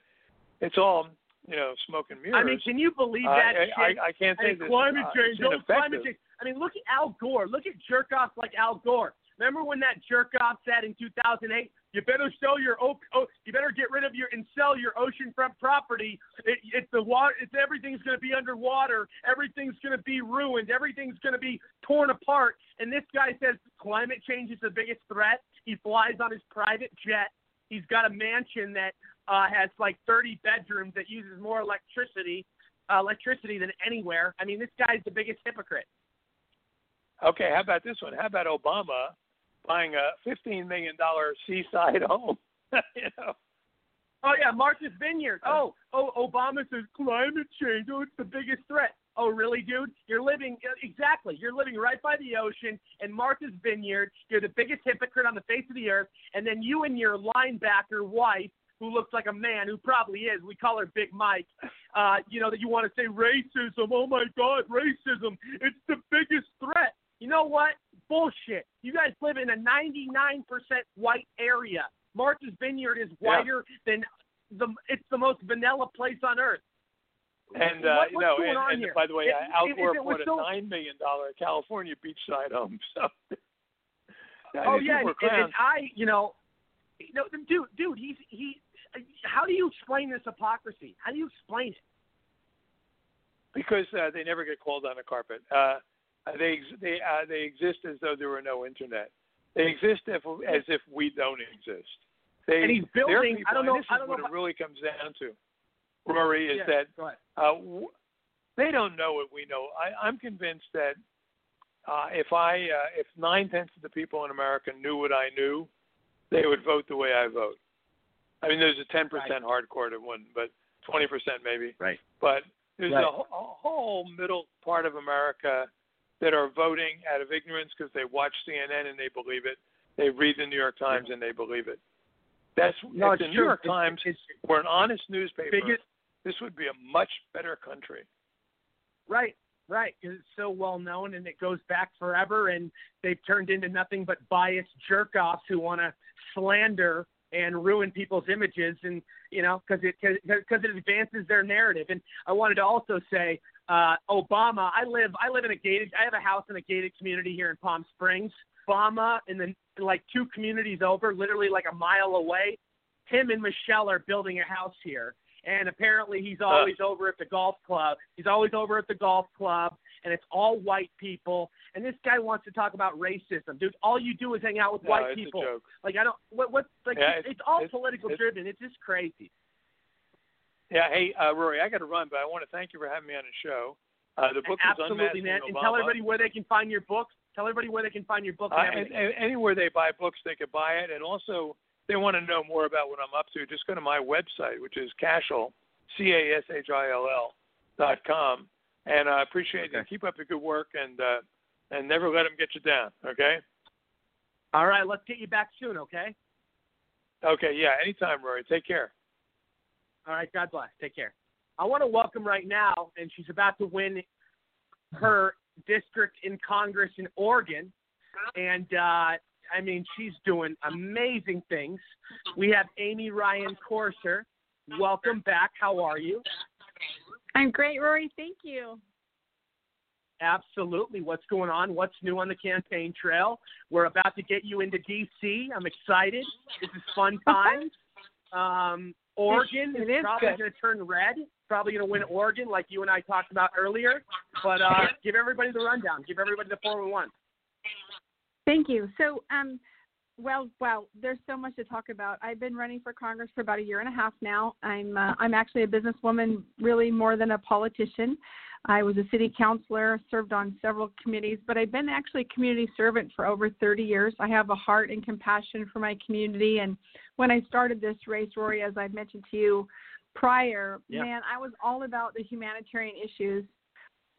it's all, you know, smoke and mirrors. I mean, can you believe Uh, that I, shit? I, I can't I say mean, this. climate uh, change. it's Oh, climate change. I mean, look at Al Gore. Look at jerk offs like Al Gore. Remember when that jerk off said in 2008, "You better sell your oak. Oh, you better get rid of your and sell your oceanfront property. It, it's the water. It's everything's going to be underwater. Everything's going to be ruined. Everything's going to be torn apart." And this guy says climate change is the biggest threat. He flies on his private jet. He's got a mansion that uh, has like 30 bedrooms that uses more electricity uh, electricity than anywhere. I mean, this guy's the biggest hypocrite. Okay, how about this one? How about Obama buying a fifteen million dollar seaside home? you know, Oh yeah, Martha's Vineyard. Oh, oh, Obama says climate change. Oh, it's the biggest threat. Oh, really, dude? You're living exactly. You're living right by the ocean in Martha's Vineyard. You're the biggest hypocrite on the face of the earth. And then you and your linebacker wife, who looks like a man, who probably is. We call her Big Mike. Uh, you know that you want to say racism. Oh my God, racism! It's the biggest threat. You know what? Bullshit. You guys live in a 99% white area. Martha's Vineyard is Yeah. whiter than the. It's the most vanilla place on earth. And uh, What- you know, and, and by the way, If- Al Gore bought a so- nine million dollar California beachside home. So, yeah, oh yeah, and, and. I, you know, no, dude, dude, he's he. How do you explain this hypocrisy? How do you explain it? because uh, they never get called on the carpet. Uh, they they uh, they exist as though there were no internet. They exist if, as if we don't exist. They, And he's building- People, I don't know- this I don't what know it if I- really comes down to, Rory, is Yeah, that uh, w- they don't know what we know. I, I'm convinced that uh, if I uh, if nine tenths of the people in America knew what I knew, they would vote the way I vote. I mean, there's a ten percent hardcore to one, but twenty percent maybe. Right. But there's Right. a, wh- a whole middle part of America that are voting out of ignorance because they watch CNN and they believe it. They read the New York Times and they believe it. That's No, the it's New. York It's- Times it's were an honest newspaper. biggest. This would be a much better country. Right, right, because it's so well known and it goes back forever, and they've turned into nothing but biased jerk offs who want to slander and ruin people's images, and you know, because it because it advances their narrative. And I wanted to also say, uh, Obama. I live I live in a gated. I have a house in a gated community here in Palm Springs. Obama, and then like two communities over, literally like a mile away, him and Michelle are building a house here. And apparently he's always over at the golf club. He's always over at the golf club, and it's all white people. And this guy wants to talk about racism, dude. All you do is hang out with No, white people. Like I don't. What? What? Like Yeah, it's, it's- all it's- political it's- driven. It's just crazy. Yeah. Hey, uh, Rory, I got to run, but I want to thank you for having me on the show. Uh, the book is Absolutely, man. And tell everybody where they can find your books. Tell everybody where they can find your book. Uh, and and, anywhere they buy books, they could buy it. And also, they want to know more about what I'm up to, just go to my website, which is Cashill, C A S H I L L dot com. And I appreciate you. Keep up the good work, and uh, and never let them get you down. Okay. all right, let's get you back soon, okay? Okay. Yeah. Anytime, Rory. Take care. All right, God bless. Take care. I want to welcome right now, and she's about to win her district in Congress in Oregon. And, uh, I mean, she's doing amazing things. We have Amy Ryan Courser. Welcome back. How are you? I'm great, Rory. Thank you. Absolutely. What's going on? What's new on the campaign trail? We're about to get you into D.C. I'm excited. This is fun times. Um, Oregon It is, is probably going to turn red. Probably going to win Oregon, like you and I talked about earlier. But uh, give everybody the rundown. Give everybody the 411. Thank you. So, um, well, wow, there's so much to talk about. I've been running for Congress for about a year and a half now. I'm uh, I'm actually a businesswoman, really more than a politician. I was a city councilor, served on several committees, but I've been actually a community servant for over 30 years. I have a heart and compassion for my community, and when I started this race, Rory, as I've mentioned to you prior, Yeah. man, I was all about the humanitarian issues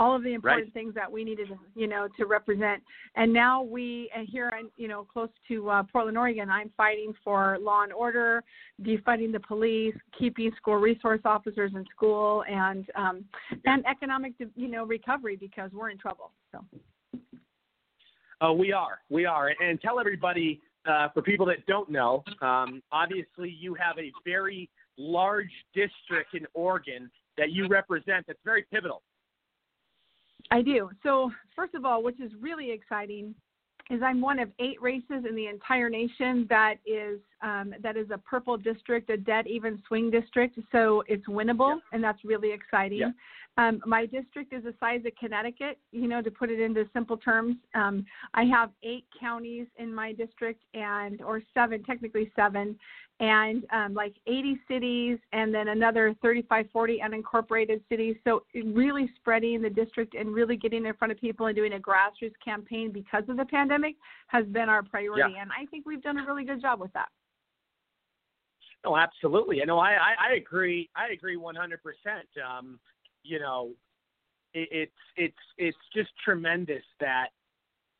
all of the important Right. things that we needed, you know, to represent. And now we, and here I'm, you know, close to uh, Portland, Oregon, I'm fighting for law and order, defunding the police, keeping school resource officers in school, and um, and economic, you know, recovery because we're in trouble. So. Oh, we are. We are. And, and tell everybody, uh, for people that don't know, um, obviously you have a very large district in Oregon that you represent that's very pivotal. I do. So, first of all, which is really exciting, is I'm one of eight races in the entire nation that is um, that is a purple district, a dead even swing district. So it's winnable, and that's really exciting. Yeah. Um, my district is the size of Connecticut. You know, to put it into simple terms, um, I have eight counties in my district, and or seven, technically seven, and um, like 80 cities, and then another 35, 40 unincorporated cities. So really spreading the district and really getting in front of people and doing a grassroots campaign because of the pandemic has been our priority, Yeah. and I think we've done a really good job with that. No, absolutely. I know. I, I, I agree. I agree 100%. Um, you know, it, it's it's it's just tremendous that,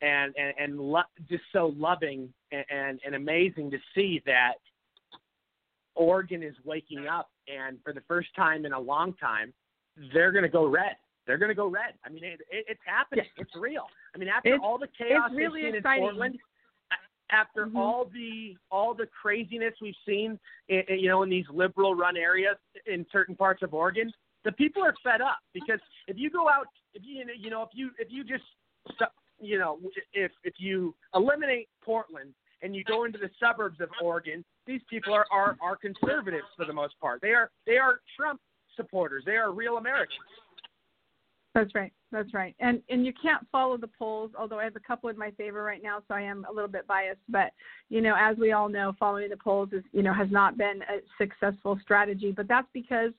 and and and lo- just so loving and, and and amazing to see that Oregon is waking up, and for the first time in a long time, they're going to go red. They're going to go red. I mean, it, it, it's happening. It's real. I mean, after It's- all the chaos it's really seen exciting. in Portland, after Mhm. all the all the craziness we've seen, in, in, you know, in these liberal-run areas in certain parts of Oregon, the people are fed up because if you go out, if you you know, if you if you just you know, if if you eliminate Portland and you go into the suburbs of Oregon, these people are are, are conservatives for the most part. They are they are Trump supporters. They are real Americans. That's right. That's right. And and you can't follow the polls, although I have a couple in my favor right now, so I am a little bit biased. But you know, as we all know, following the polls is you know has not been a successful strategy. But that's because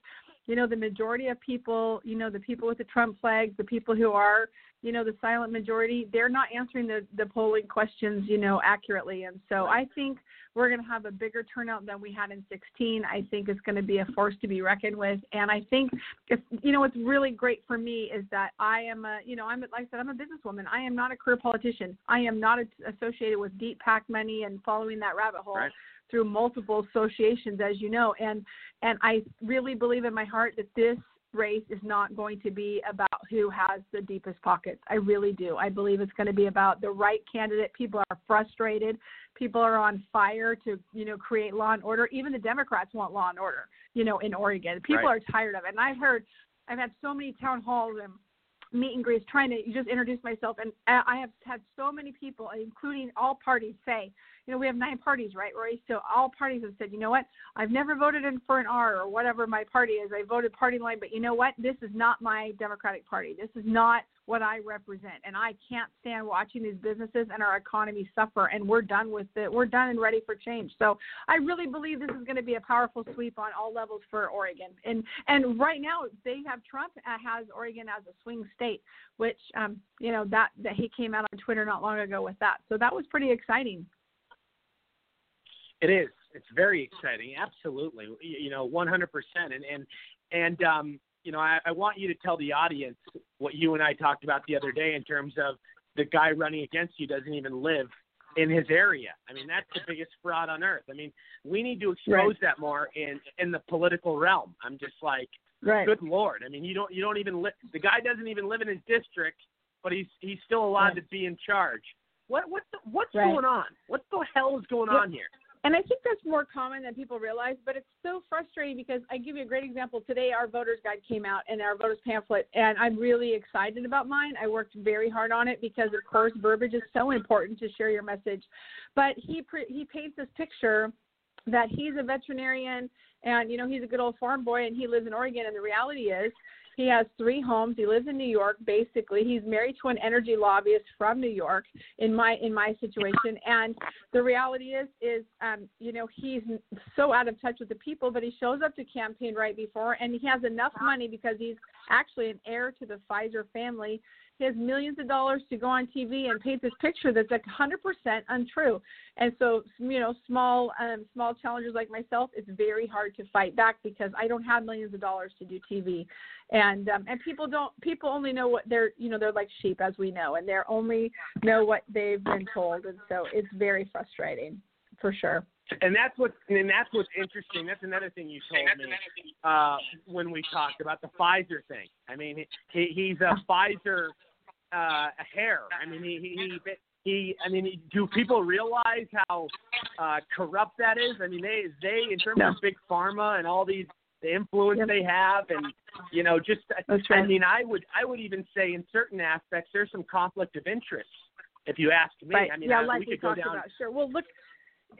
you know the majority of people, you know, the people with the Trump flags, the people who are you know the silent majority, they're not answering the the polling questions you know accurately. And so I think we're going to have a bigger turnout than we had in 16. I think it's going to be a force to be reckoned with. And I think if you know what's really great for me is that I am a you know I'm like I said I'm a businesswoman. I am not a career politician. I am not associated with deep PAC money and following that rabbit hole Right. Through multiple associations, as you know. And and I really believe in my heart that this race is not going to be about who has the deepest pockets. I really do. I believe it's going to be about the right candidate. People are frustrated. People are on fire to, you know, create law and order. Even the Democrats want law and order, you know, in Oregon. People Right. are tired of it. And I've heard I've had so many town halls and meet and greets trying to just introduce myself. And I I have had so many people including all parties say you know we have nine parties right Rory so all parties have said you know what? I've never voted in for an R or whatever my party is. I voted party line but you know what? This is not my Democratic Party. This is not what I represent and I can't stand watching these businesses and our economy suffer and we're done with it we're done and ready for change so I really believe this is going to be a powerful sweep on all levels for Oregon and and right now they have Trump uh, has Oregon as a swing state which um you know that that he came out on Twitter not long ago with that so that was pretty exciting It is. It's very exciting. Absolutely. You you know, 100%. And and and um, you know, I, I want you to tell the audience what you and I talked about the other day in terms of the guy running against you doesn't even live in his area. I mean, that's the biggest fraud on earth. I mean, we need to expose Right. that more in in the political realm. I'm just like, right good lord. I mean, you don't you don't even live. The guy doesn't even live in his district, but he's he's still allowed Right. to be in charge. What what the, what's Right. going on? What the hell is going Well, on here? And I think that's more common than people realize, but it's so frustrating because I give you a great example. Today, our voters guide came out and our voters pamphlet, and I'm really excited about mine. I worked very hard on it because, of course, verbiage is so important to share your message. But he he paints this picture that he's a veterinarian and you know he's a good old farm boy and he lives in Oregon, and the reality is He has three homes. He lives in New York. Basically, he's married to an energy lobbyist from New York. In my in my situation, and the reality is is um, you know he's so out of touch with the people, but he shows up to campaign right before, and he has enough money because he's actually an heir to the Pfizer family he has millions of dollars to go on TV and paint this picture that's like 100% untrue. And so, you know, small um, small challengers like myself, it's very hard to fight back because I don't have millions of dollars to do TV, and um, and people don't people only know what they're you know they're like sheep as we know, and they're only know what they've been told, and so it's very frustrating for sure. And that's what and that's what's interesting. That's another thing you told me uh, when we talked about the Pfizer thing. I mean, he, he's a Pfizer uh, heir. I mean, he he he. I mean, do people realize how uh, corrupt that is? I mean, they they in terms no. of big pharma and all these the influence yep. they have, and you know, just That's I mean, I would I would even say in certain aspects there's some conflict of interest. If you ask me, right. I mean, yeah, I, like we we could go down. about. Sure. Well, look,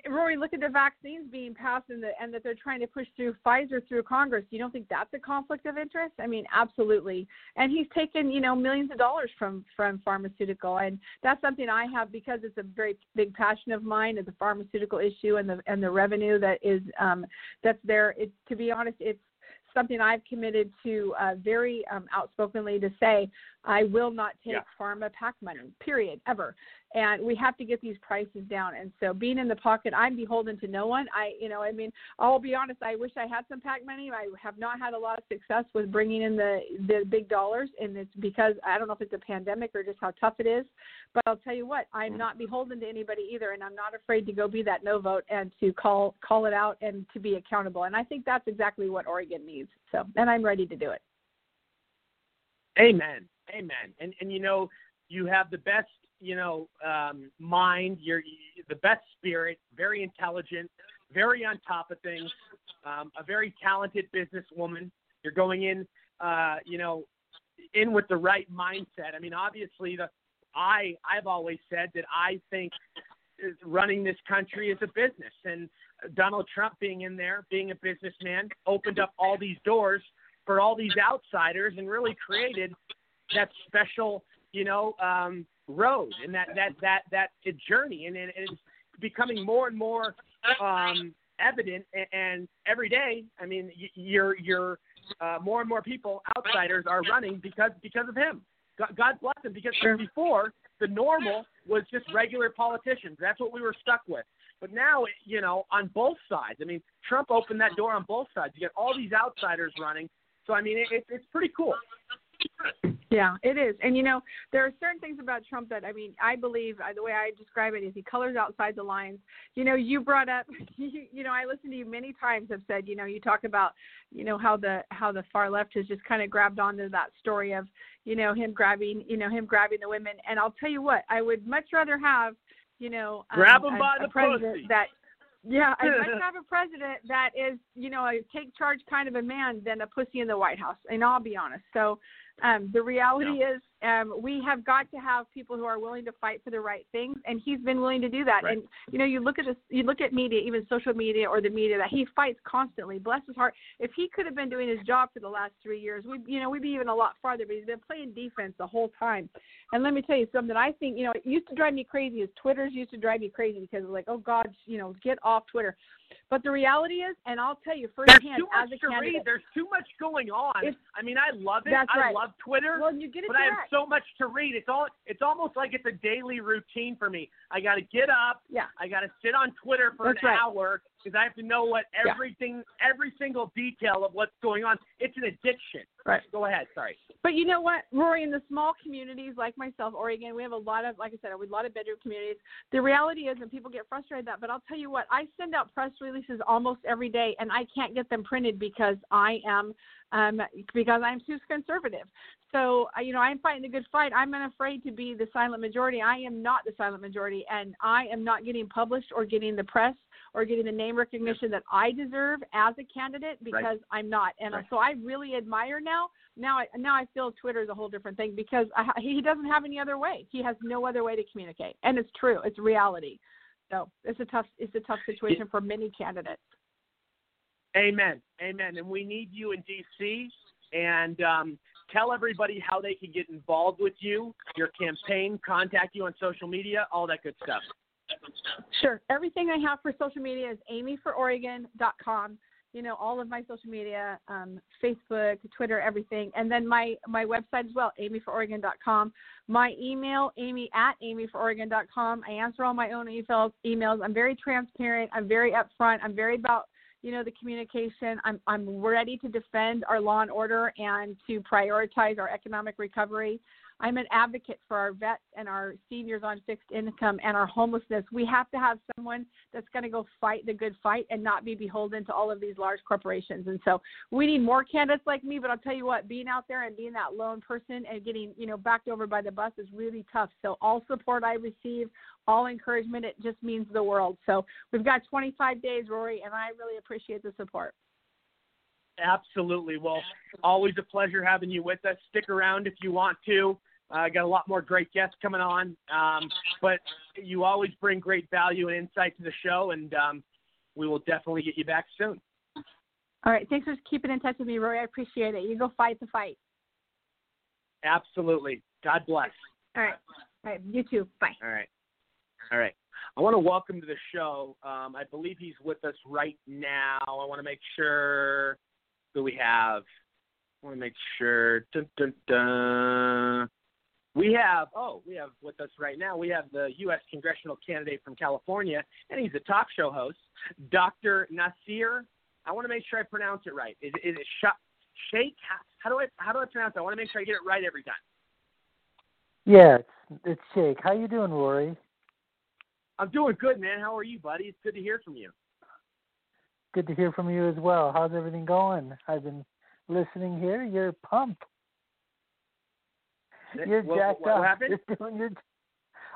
Rory, look at the vaccines being passed and, the, and that they're trying to push through Pfizer through Congress. You don't think that's a conflict of interest? I mean, absolutely. And he's taken, you know, millions of dollars from from pharmaceutical, and that's something I have because it's a very big passion of mine, is the pharmaceutical issue and the and the revenue that is um, that's there. It, to be honest, it's something I've committed to uh, very um, outspokenly to say I will not take yeah. pharma PAC money, period, ever and we have to get these prices down. And so being in the pocket, I'm beholden to no one. I, you know, I mean, I'll be honest. I wish I had some PAC money. I have not had a lot of success with bringing in the the big dollars, and it's because I don't know if it's a pandemic or just how tough it is. But I'll tell you what, I'm mm-hmm. not beholden to anybody either, and I'm not afraid to go be that no vote and to call call it out and to be accountable. And I think that's exactly what Oregon needs. So, and I'm ready to do it. Amen. Amen. And and you know, you have the best you know, um, mind. You're, you're the best spirit, very intelligent, very on top of things, um, a very talented businesswoman. You're going in, uh, you know, in with the right mindset. I mean, obviously, the I I've always said that I think running this country is a business, and Donald Trump being in there, being a businessman, opened up all these doors for all these outsiders and really created that special, you know, um, road and that that that that journey. And, and it's becoming more and more um, evident and, and every day i mean you're you're uh, more and more people outsiders are running because because of him. God, bless him because sure. before the normal was just regular politicians. That's what we were stuck with. But now you know on both sides i mean trump opened that door on both sides. You get all these outsiders running. So i mean it, it, it's pretty cool yeah, it is. And you know, there are certain things about Trump that I mean, I believe uh, the way I describe it is he colors outside the lines. You know, you brought up you, you know, I listened to you many times have said, you know, you talk about, you know, how the how the far left has just kind of grabbed onto that story of, you know, him grabbing, you know, him grabbing the women. And I'll tell you what, I would much rather have, you know, um, grab him a, by a the president pussy. that yeah, I'd much rather have a president that is, you know, a take charge kind of a man than a pussy in the White House. And I'll be honest. So, um, the reality yeah. is, um, we have got to have people who are willing to fight for the right things, and he's been willing to do that. Right. And you know, you look at this, you look at media, even social media or the media, that he fights constantly. Bless his heart. If he could have been doing his job for the last three years, we, you know, we'd be even a lot farther. But he's been playing defense the whole time. And let me tell you something. I think you know, it used to drive me crazy. Is Twitter's used to drive me crazy because like, oh God, you know, get off Twitter. But the reality is, and I'll tell you firsthand, as a candidate, read. There's too much going on. I mean, I love it. I right. love Twitter. well, you get it but I have direct. So much to read. It's all it's almost like it's a daily routine for me. I got to get up. Yeah. I got to sit on Twitter for That's an right. hour because I have to know what Yeah. everything, every single detail of what's going on. It's an addiction. Right. Go ahead. Sorry. But you know what, Rory, in the small communities like myself, Oregon, we have a lot of, like I said, we have a lot of bedroom communities. The reality is, and people get frustrated that, but I'll tell you what, I send out press releases almost every day, and I can't get them printed because I am, um, because I'm too conservative. So, uh, you know, I'm fighting the good fight. I'm not afraid to be the silent majority. I am not the silent majority, and I am not getting published or getting the press or getting the name recognition that I deserve as a candidate because I'm not. And Right. so I really admire now. Now, I, now I feel Twitter is a whole different thing because I, he doesn't have any other way. He has no other way to communicate, and it's true. It's reality. So it's a tough, it's a tough situation for many candidates. Amen. Amen. And we need you in D.C. and um, tell everybody how they can get involved with you, your campaign, contact you on social media, all that good stuff. Sure. Everything I have for social media is amyfororegon.com. You know, all of my social media, um, Facebook, Twitter, everything. And then my, my website as well, amyfororegon.com. My email, amy at amyfororegon.com. I answer all my own emails. emails. I'm very transparent. I'm very upfront. I'm very about you know the communication. I'm i'm ready to defend our law and order and to prioritize our economic recovery I'm an advocate for our vets and our seniors on fixed income and our homelessness. We have to have someone that's going to go fight the good fight and not be beholden to all of these large corporations. And so we need more candidates like me. But I'll tell you what, being out there and being that lone person and getting you know backed over by the bus is really tough. So all support I receive, all encouragement, it just means the world. So we've got 25 days, Rory, and I really appreciate the support. Absolutely. Well, always a pleasure having you with us. Stick around if you want to. I uh, got a lot more great guests coming on, um, but you always bring great value and insight to the show, and um, we will definitely get you back soon. All right. Thanks for keeping in touch with me, Roy. I appreciate it. You go fight the fight. Absolutely. God bless. All right. All right. You too. Bye. All right. All right. I want to welcome to the show. Um, I believe he's with us right now. I want to make sure who we have. I want to make sure. Dun, dun, dun. We have, oh, we have with us right now, we have the U.S. congressional candidate from California, and he's a talk show host, Dr. Nasir. I want to make sure I pronounce it right. Is, is it Sh- Shaikh? How do I how do I pronounce it? I want to make sure I get it right every time. Yeah, it's, it's Shaikh. How you doing, Rory? I'm doing good, man. How are you, buddy? It's good to hear from you. Good to hear from you as well. How's everything going? I've been listening here. You're pumped. You're what, jacked what, up. What happened? You're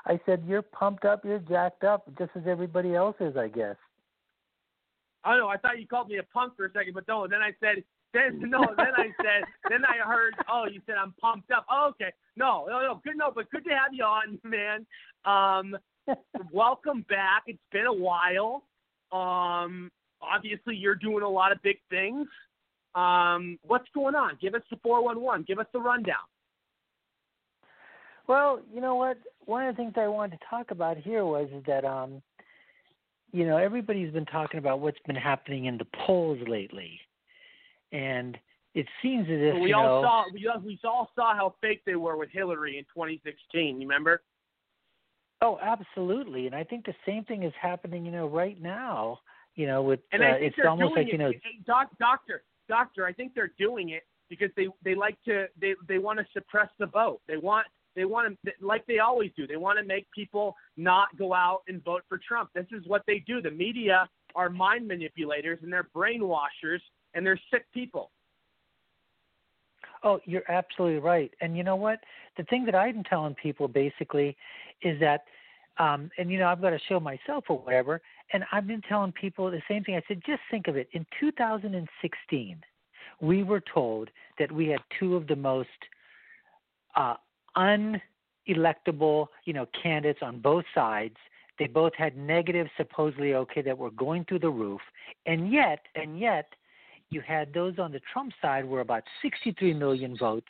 I said you're pumped up. You're jacked up, just as everybody else is, I guess. Oh no, I thought you called me a punk for a second, but no. Then I said, then no. Then I said, then I heard, oh, you said I'm pumped up. Oh, okay. No, no, no. Good, no, but good to have you on, man. Um, welcome back. It's been a while. Um, obviously you're doing a lot of big things. Um, what's going on? Give us the 411. Give us the rundown. Well, you know what? One of the things I wanted to talk about here was that um, you know, everybody's been talking about what's been happening in the polls lately, and it seems as if well, we you all know, saw we all, we all saw how fake they were with Hillary in 2016. You remember? Oh, absolutely, and I think the same thing is happening. You know, right now. You know, with and uh, it's almost like you know. it, doc, doctor, doctor. I think they're doing it because they they like to they they want to suppress the vote. They want they want to, like they always do, they want to make people not go out and vote for Trump. This is what they do. The media are mind manipulators and they're brainwashers and they're sick people. Oh, you're absolutely right. And you know what? The thing that I've been telling people basically is that, um, and you know, I've got to show myself or whatever, and I've been telling people the same thing. I said, just think of it. In 2016, we were told that we had two of the most uh, unelectable, you know, candidates on both sides. They both had negatives supposedly okay that were going through the roof, and yet, and yet, you had those on the Trump side were about 63 million votes,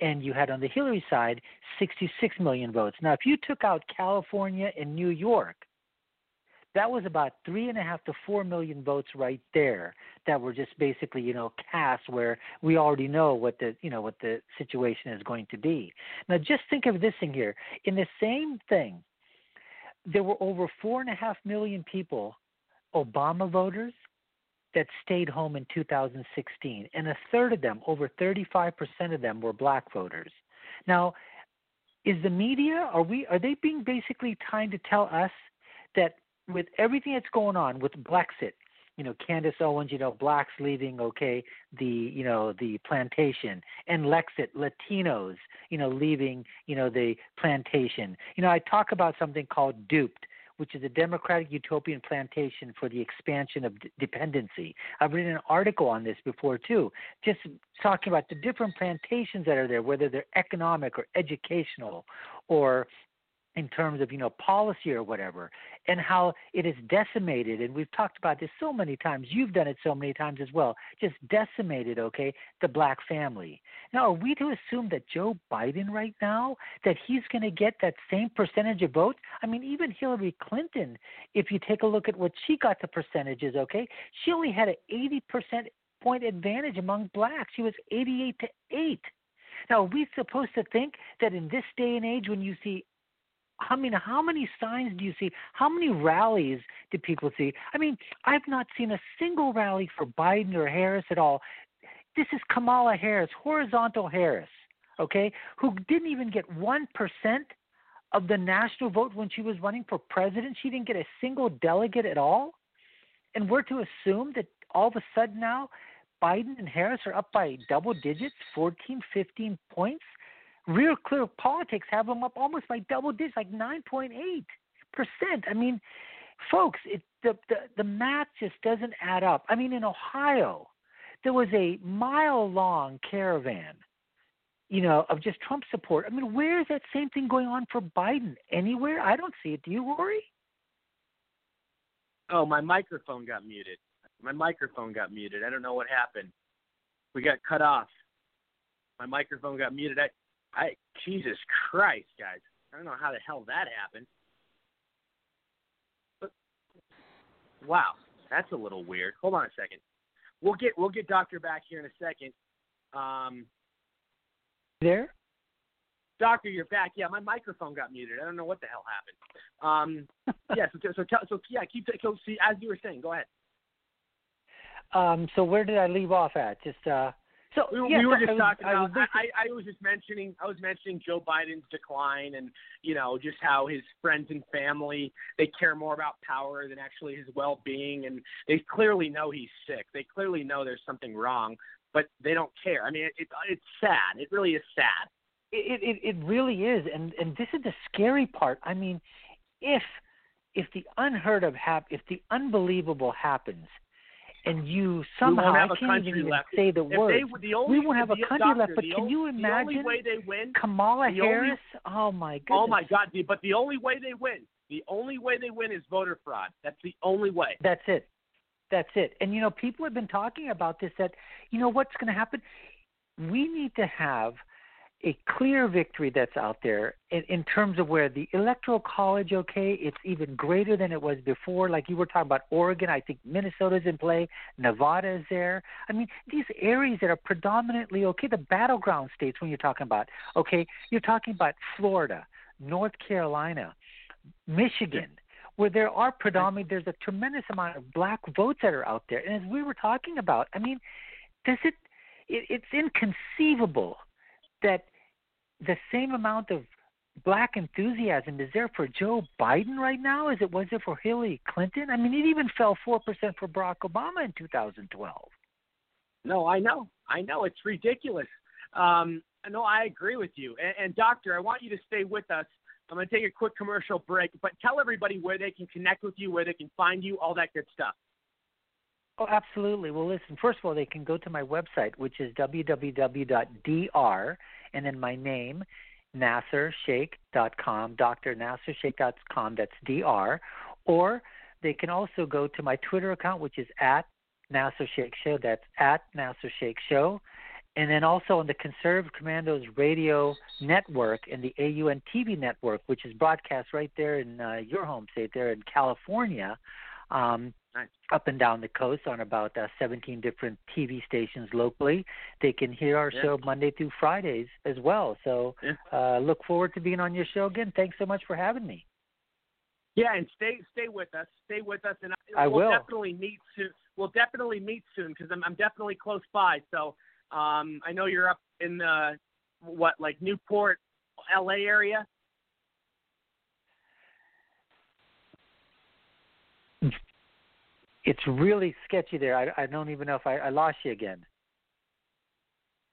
and you had on the Hillary side 66 million votes. Now, if you took out California and New York, that was about three and a half to four million votes right there that were just basically you know cast where we already know what the you know what the situation is going to be. Now just think of this thing here. In the same thing there were over four and a half million people obama voters that stayed home in 2016 and a third of them over 35% of them were black voters. Now is the media are we are they being basically trying to tell us that with everything that's going on with Blexit, you know, Candace Owens, you know, blacks leaving, okay, the, you know, the plantation, and Lexit, Latinos, you know, leaving, you know, the plantation. You know, I talk about something called Duped, which is a democratic utopian plantation for the expansion of d- dependency. I've written an article on this before too, just talking about the different plantations that are there, whether they're economic or educational or in terms of you know policy or whatever and how it is decimated and we've talked about this so many times you've done it so many times as well just decimated okay the black family. Now are we to assume that joe biden right now that he's going to get that same percentage of votes i mean even hillary clinton if you take a look at what she got the percentages okay she only had an 80% point advantage among blacks. She was 88 to 8 now, are we supposed to think that in this day and age, when you see I mean, how many signs do you see? How many rallies do people see? I mean, I've not seen a single rally for Biden or Harris at all. This is Kamala Harris, horizontal Harris, okay, who didn't even get 1% of the national vote when she was running for president. She didn't get a single delegate at all. And we're to assume that all of a sudden now Biden and Harris are up by double digits, 14, 15 points. Real Clear Politics have them up almost by double digits, like 9.8 percent. I mean, folks, it, the, the the math just doesn't add up. I mean, in Ohio, there was a mile long caravan, you know, of just Trump support. I mean, where is that same thing going on for Biden? Anywhere? I don't see it. Do you, Rory? Oh, my microphone got muted. My microphone got muted. I don't know what happened. We got cut off. My microphone got muted. I, I, Jesus Christ, guys. I don't know how the hell that happened. But, wow, that's a little weird. Hold on a second. We'll get we'll get Doctor back here in a second. Um, there, Doctor, you're back. Yeah, my microphone got muted. I don't know what the hell happened. Um, yeah, so so, so, so yeah, keep so see as you were saying. Go ahead. Um, so where did I leave off at? Just uh, so we, yes, we were just I was, talking I was I, I, I was just mentioning. I was mentioning Joe Biden's decline, and you know, just how his friends and family they care more about power than actually his well-being, and they clearly know he's sick. They clearly know there's something wrong, but they don't care. I mean, it, it it's sad. It really is sad. It, it it really is, and and this is the scary part. I mean, if if the unheard of hap- if the unbelievable happens, and you somehow I can't even left. say the if words. They, the only, we won't have a country doctor, left. But can you imagine the only way they win, Kamala Harris? Oh, only, oh my goodness! Oh my God! But the only way they win, the only way they win is voter fraud. That's the only way. That's it. That's it. And you know, people have been talking about this. That you know what's going to happen. We need to have a clear victory that's out there in, in terms of where the electoral college, okay, it's even greater than it was before. Like you were talking about Oregon, I think Minnesota's in play, Nevada is there. I mean, these areas that are predominantly okay, the battleground states when you're talking about, okay, you're talking about Florida, North Carolina, Michigan. Where there are predominantly, there's a tremendous amount of black votes that are out there, and as we were talking about, I mean, does it? it it's inconceivable that the same amount of black enthusiasm is there for Joe Biden right now as it was there for Hillary Clinton? I mean, it even fell 4% for Barack Obama in 2012. No, I know. I know. It's ridiculous. Um, no, I agree with you. And, and, Doctor, I want you to stay with us. I'm going to take a quick commercial break, but tell everybody where they can connect with you, where they can find you, all that good stuff. Oh, absolutely. Well, listen, first of all, they can go to my website, which is www.dr and then my name, NasirShaikh.com, Dr. NasirShaikh.com, that's DR. Or they can also go to my Twitter account, which is at Nasir Show, that's at Nasir Shaikh Show. And then also on the Conservative Commandos Radio Network and the AUN TV Network, which is broadcast right there in uh, your home state, there in California. Um, nice. up and down the coast on about uh, 17 different TV stations locally. They can hear our yeah. show Monday through Fridays as well. So yeah. uh, look forward to being on your show again. Thanks so much for having me. Yeah, and stay stay with us. Stay with us, and I we'll will. definitely meet soon. We'll definitely meet soon because I'm I'm definitely close by. So um, I know you're up in the what like Newport, L.A. area. It's really sketchy there. I, I don't even know if I, I lost you again.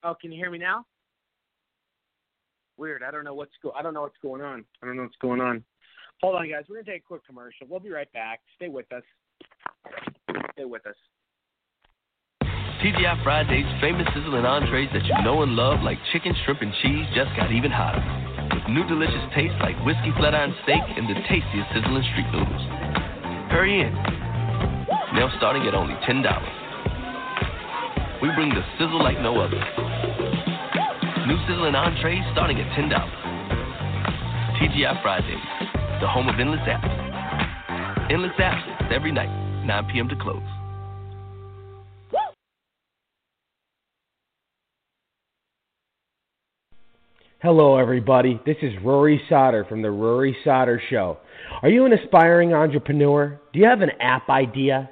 Oh, can you hear me now? Weird. I don't know what's go. I don't know what's going on. I don't know what's going on. Hold on, guys. We're gonna take a quick commercial. We'll be right back. Stay with us. Stay with us. TGI Friday's famous sizzling entrees that you know and love, like chicken, shrimp, and cheese, just got even hotter. with new delicious tastes like whiskey flat iron steak and the tastiest sizzling street noodles. Hurry in. Now starting at only $10. We bring the sizzle like no other. New sizzling entrees starting at $10. TGI Fridays, the home of endless apps. Endless apps every night, 9 p.m. to close. Hello, everybody. This is Rory Sauter from The Rory Sauter Show. Are you an aspiring entrepreneur? Do you have an app idea?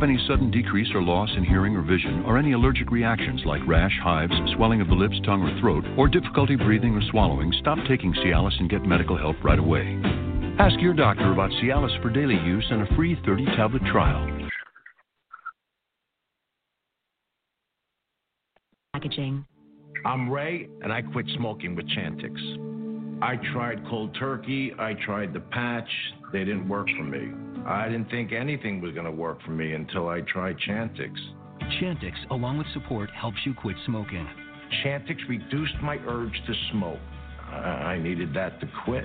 have any sudden decrease or loss in hearing or vision, or any allergic reactions like rash, hives, swelling of the lips, tongue, or throat, or difficulty breathing or swallowing, stop taking Cialis and get medical help right away. Ask your doctor about Cialis for daily use and a free 30 tablet trial. Packaging. I'm Ray, and I quit smoking with Chantix. I tried cold turkey, I tried the patch, they didn't work for me. I didn't think anything was going to work for me until I tried Chantix. Chantix, along with support, helps you quit smoking. Chantix reduced my urge to smoke. I, I needed that to quit.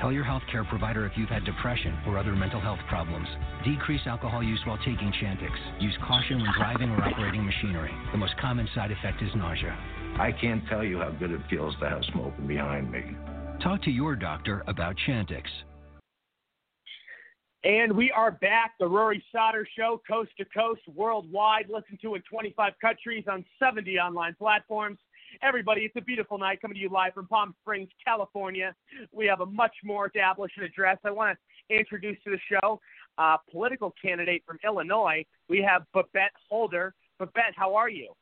Tell your healthcare provider if you've had depression or other mental health problems. Decrease alcohol use while taking Chantix. Use caution when driving or operating machinery. The most common side effect is nausea. I can't tell you how good it feels to have smoking behind me. Talk to your doctor about Chantix. And we are back, the Rory Sauter Show, coast to coast, worldwide, listened to in 25 countries on 70 online platforms. Everybody, it's a beautiful night coming to you live from Palm Springs, California. We have a much more established address. I want to introduce to the show a political candidate from Illinois. We have Babette Holder. Babette, how are you?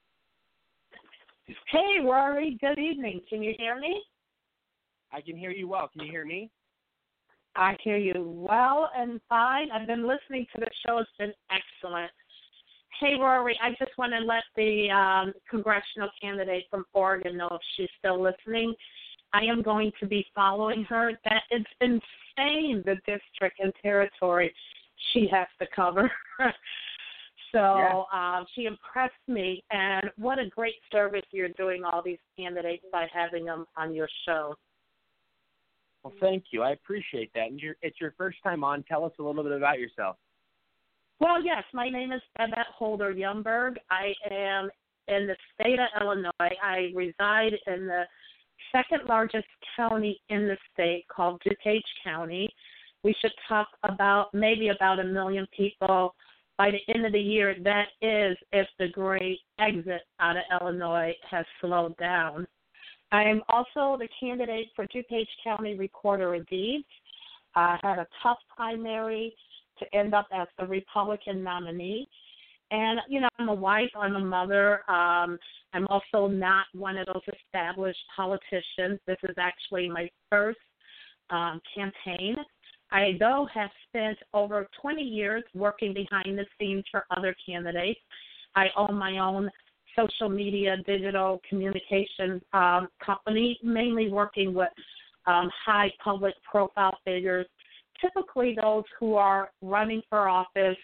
Hey, Rory. Good evening. Can you hear me? I can hear you well. Can you hear me? I hear you well and fine. I've been listening to the show. It's been excellent. Hey, Rory, I just want to let the um, congressional candidate from Oregon know if she's still listening. I am going to be following her. That it's insane the district and territory she has to cover. so Yeah. um, she impressed me, and what a great service you're doing all these candidates by having them on your show. Well, thank you. I appreciate that. And you're, it's your first time on. Tell us a little bit about yourself. Well, yes, my name is Babette Holder Yumberg. I am in the state of Illinois. I reside in the second largest county in the state called DuPage County. We should talk about maybe about a million people by the end of the year. That is if the great exit out of Illinois has slowed down. I am also the candidate for DuPage County Recorder of Deeds. I had a tough primary to end up as the Republican nominee. And you know, I'm a wife. I'm a mother. Um, I'm also not one of those established politicians. This is actually my first um, campaign. I, though, have spent over 20 years working behind the scenes for other candidates. I own my own social media, digital communication um, company, mainly working with um, high public profile figures, typically those who are running for office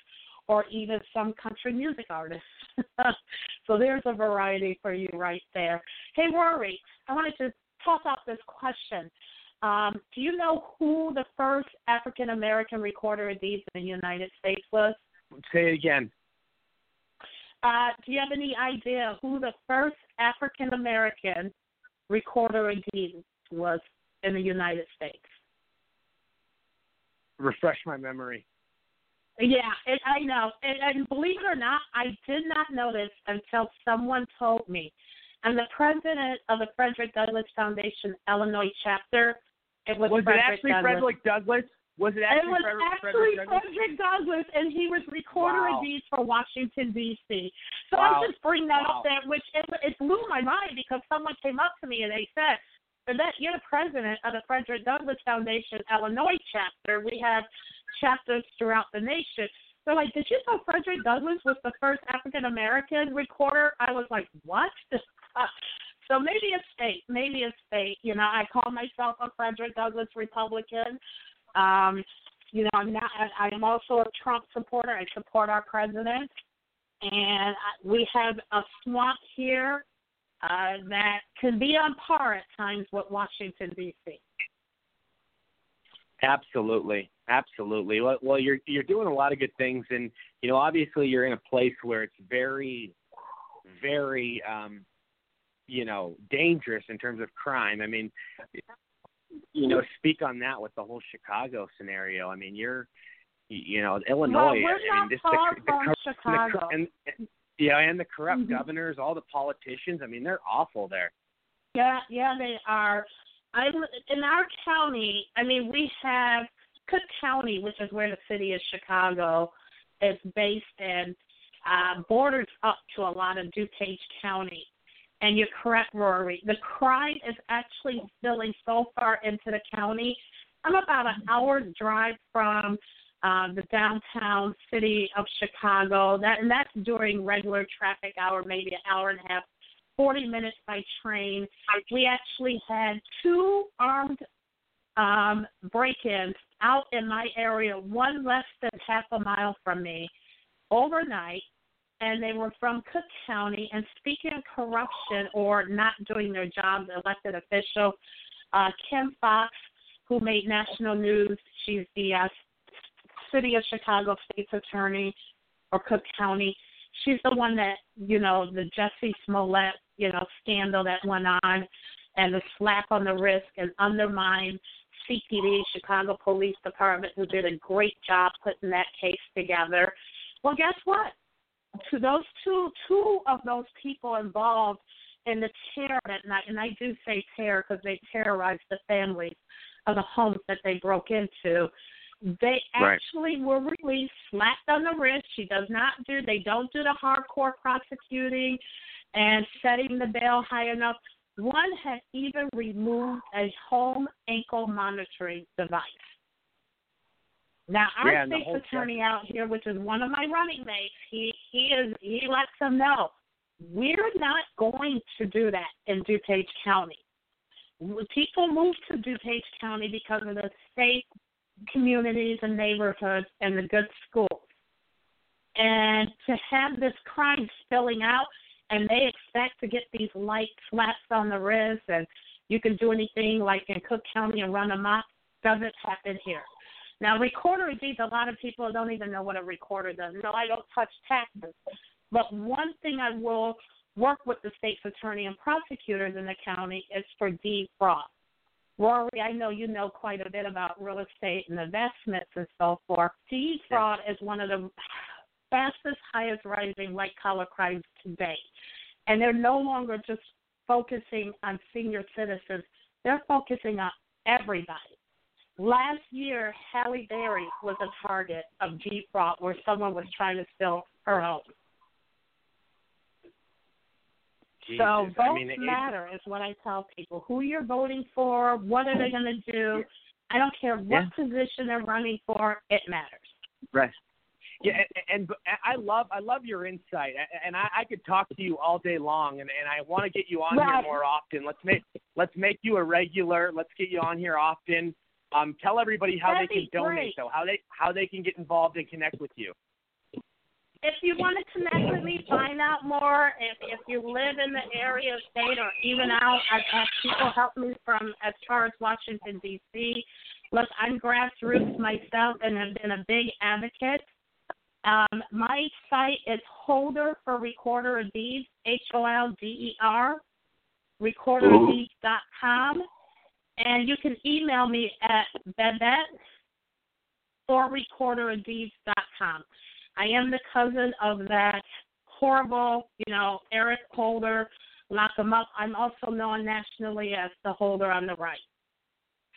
or even some country music artists. so there's a variety for you right there. Hey, Rory, I wanted to toss out this question. Um, do you know who the first African American recorder of deeds in the United States was? Say it again. Uh, do you have any idea who the first African American recorder of deeds was in the United States? Refresh my memory. Yeah, it, I know. And, and believe it or not, I did not know this until someone told me. And the president of the Frederick Douglass Foundation Illinois chapter, it was, was Frederick it actually Douglass. Frederick Douglass? Was it actually it was Frederick, actually Frederick Douglass? Frederick Douglass, and he was recorder Wow. of deeds for Washington D.C. So Wow. I just bring that Wow. up there, which it, it blew my mind because someone came up to me and they said, "That you're the president of the Frederick Douglass Foundation Illinois chapter. We have chapters throughout the nation." They're like, "Did you know Frederick Douglass was the first African American recorder?" I was like, "What?" So maybe it's fate. Maybe it's fate. You know, I call myself a Frederick Douglass Republican. Um, you know, I'm not. I, I am also a Trump supporter. I support our president, and we have a swamp here uh, that can be on par at times with Washington D.C. Absolutely, absolutely. Well, well, you're you're doing a lot of good things, and you know, obviously, you're in a place where it's very, very, um, you know, dangerous in terms of crime. I mean, you know, speak on that with the whole Chicago scenario. I mean, you're, you know, Illinois. we're I mean, not this far the, the, from cor- Chicago. The, cor- and, yeah, and the corrupt Mhm. governors, all the politicians. I mean, they're awful there. Yeah, yeah, they are. I'm in our county. I mean, we have Cook County, which is where the city of Chicago is based in, uh, borders up to a lot of DuPage County. And you're correct, Rory. The crime is actually spilling so far into the county. I'm about an hour drive from uh, the downtown city of Chicago. That and that's during regular traffic hour, maybe an hour and a half 40 minutes by train. We actually had two armed um, break-ins out in my area, one less than half a mile from me, overnight, and they were from Cook County. And speaking of corruption or not doing their job, the elected official, uh, Kim Foxx, who made national news, she's the uh, city of Chicago state's attorney or Cook County. She's the one that, you know, the Jussie Smollett, you know, scandal that went on and the slap on the wrist and undermine CPD, Chicago Police Department, who did a great job putting that case together. Well, guess what? To those two, two of those people involved in the terror that night, and I do say terror because they terrorized the families of the homes that they broke into. They Right. actually were released, slapped on the wrist. She does not do. They don't do the hardcore prosecuting and setting the bail high enough. One had even removed a home ankle monitoring device. Now our Yeah, state's attorney out here, which is one of my running mates, he he is he lets them know we're not going to do that in DuPage County. People move to DuPage County because of the safe communities and neighborhoods and the good schools. And to have this crime spilling out and they expect to get these light slaps on the wrist and you can do anything like in Cook County and run amok doesn't happen here. Now, recorder deeds, a lot of people don't even know what a recorder does. No, I don't touch taxes. But one thing I will work with the state's attorney and prosecutors in the county is for deed fraud. Rory, I know you know quite a bit about real estate and investments and so forth. Deed fraud is one of the fastest, highest rising white collar crimes today. And they're no longer just focusing on senior citizens, they're focusing on everybody. Last year, Halle Berry was a target of deed fraud where someone was trying to steal her home. So Jesus. votes I mean, matter is what I tell people. Who you're voting for, what are they going to do? I don't care what Yeah. position they're running for. It matters. Right. Yeah, and, and I love I love your insight, and I, I could talk to you all day long, and, and I want to get you on Right. here more often. Let's make let's make you a regular. Let's get you on here often. Um, tell everybody how That'd they can donate, great. though, how they how they can get involved and connect with you. If you want to connect with me, find out more. If if you live in the area, state, or even out, I've had people help me from as far as Washington D.C. Look, I'm grassroots myself and have been a big advocate. Um, my site is Holder for Recorder of Deeds, H O L D E R, recorderofdeeds.com. And you can email me at Babette for recorderofdeeds.com. I am the cousin of that horrible, you know, Eric Holder, lock him up. I'm also known nationally as the Holder on the right.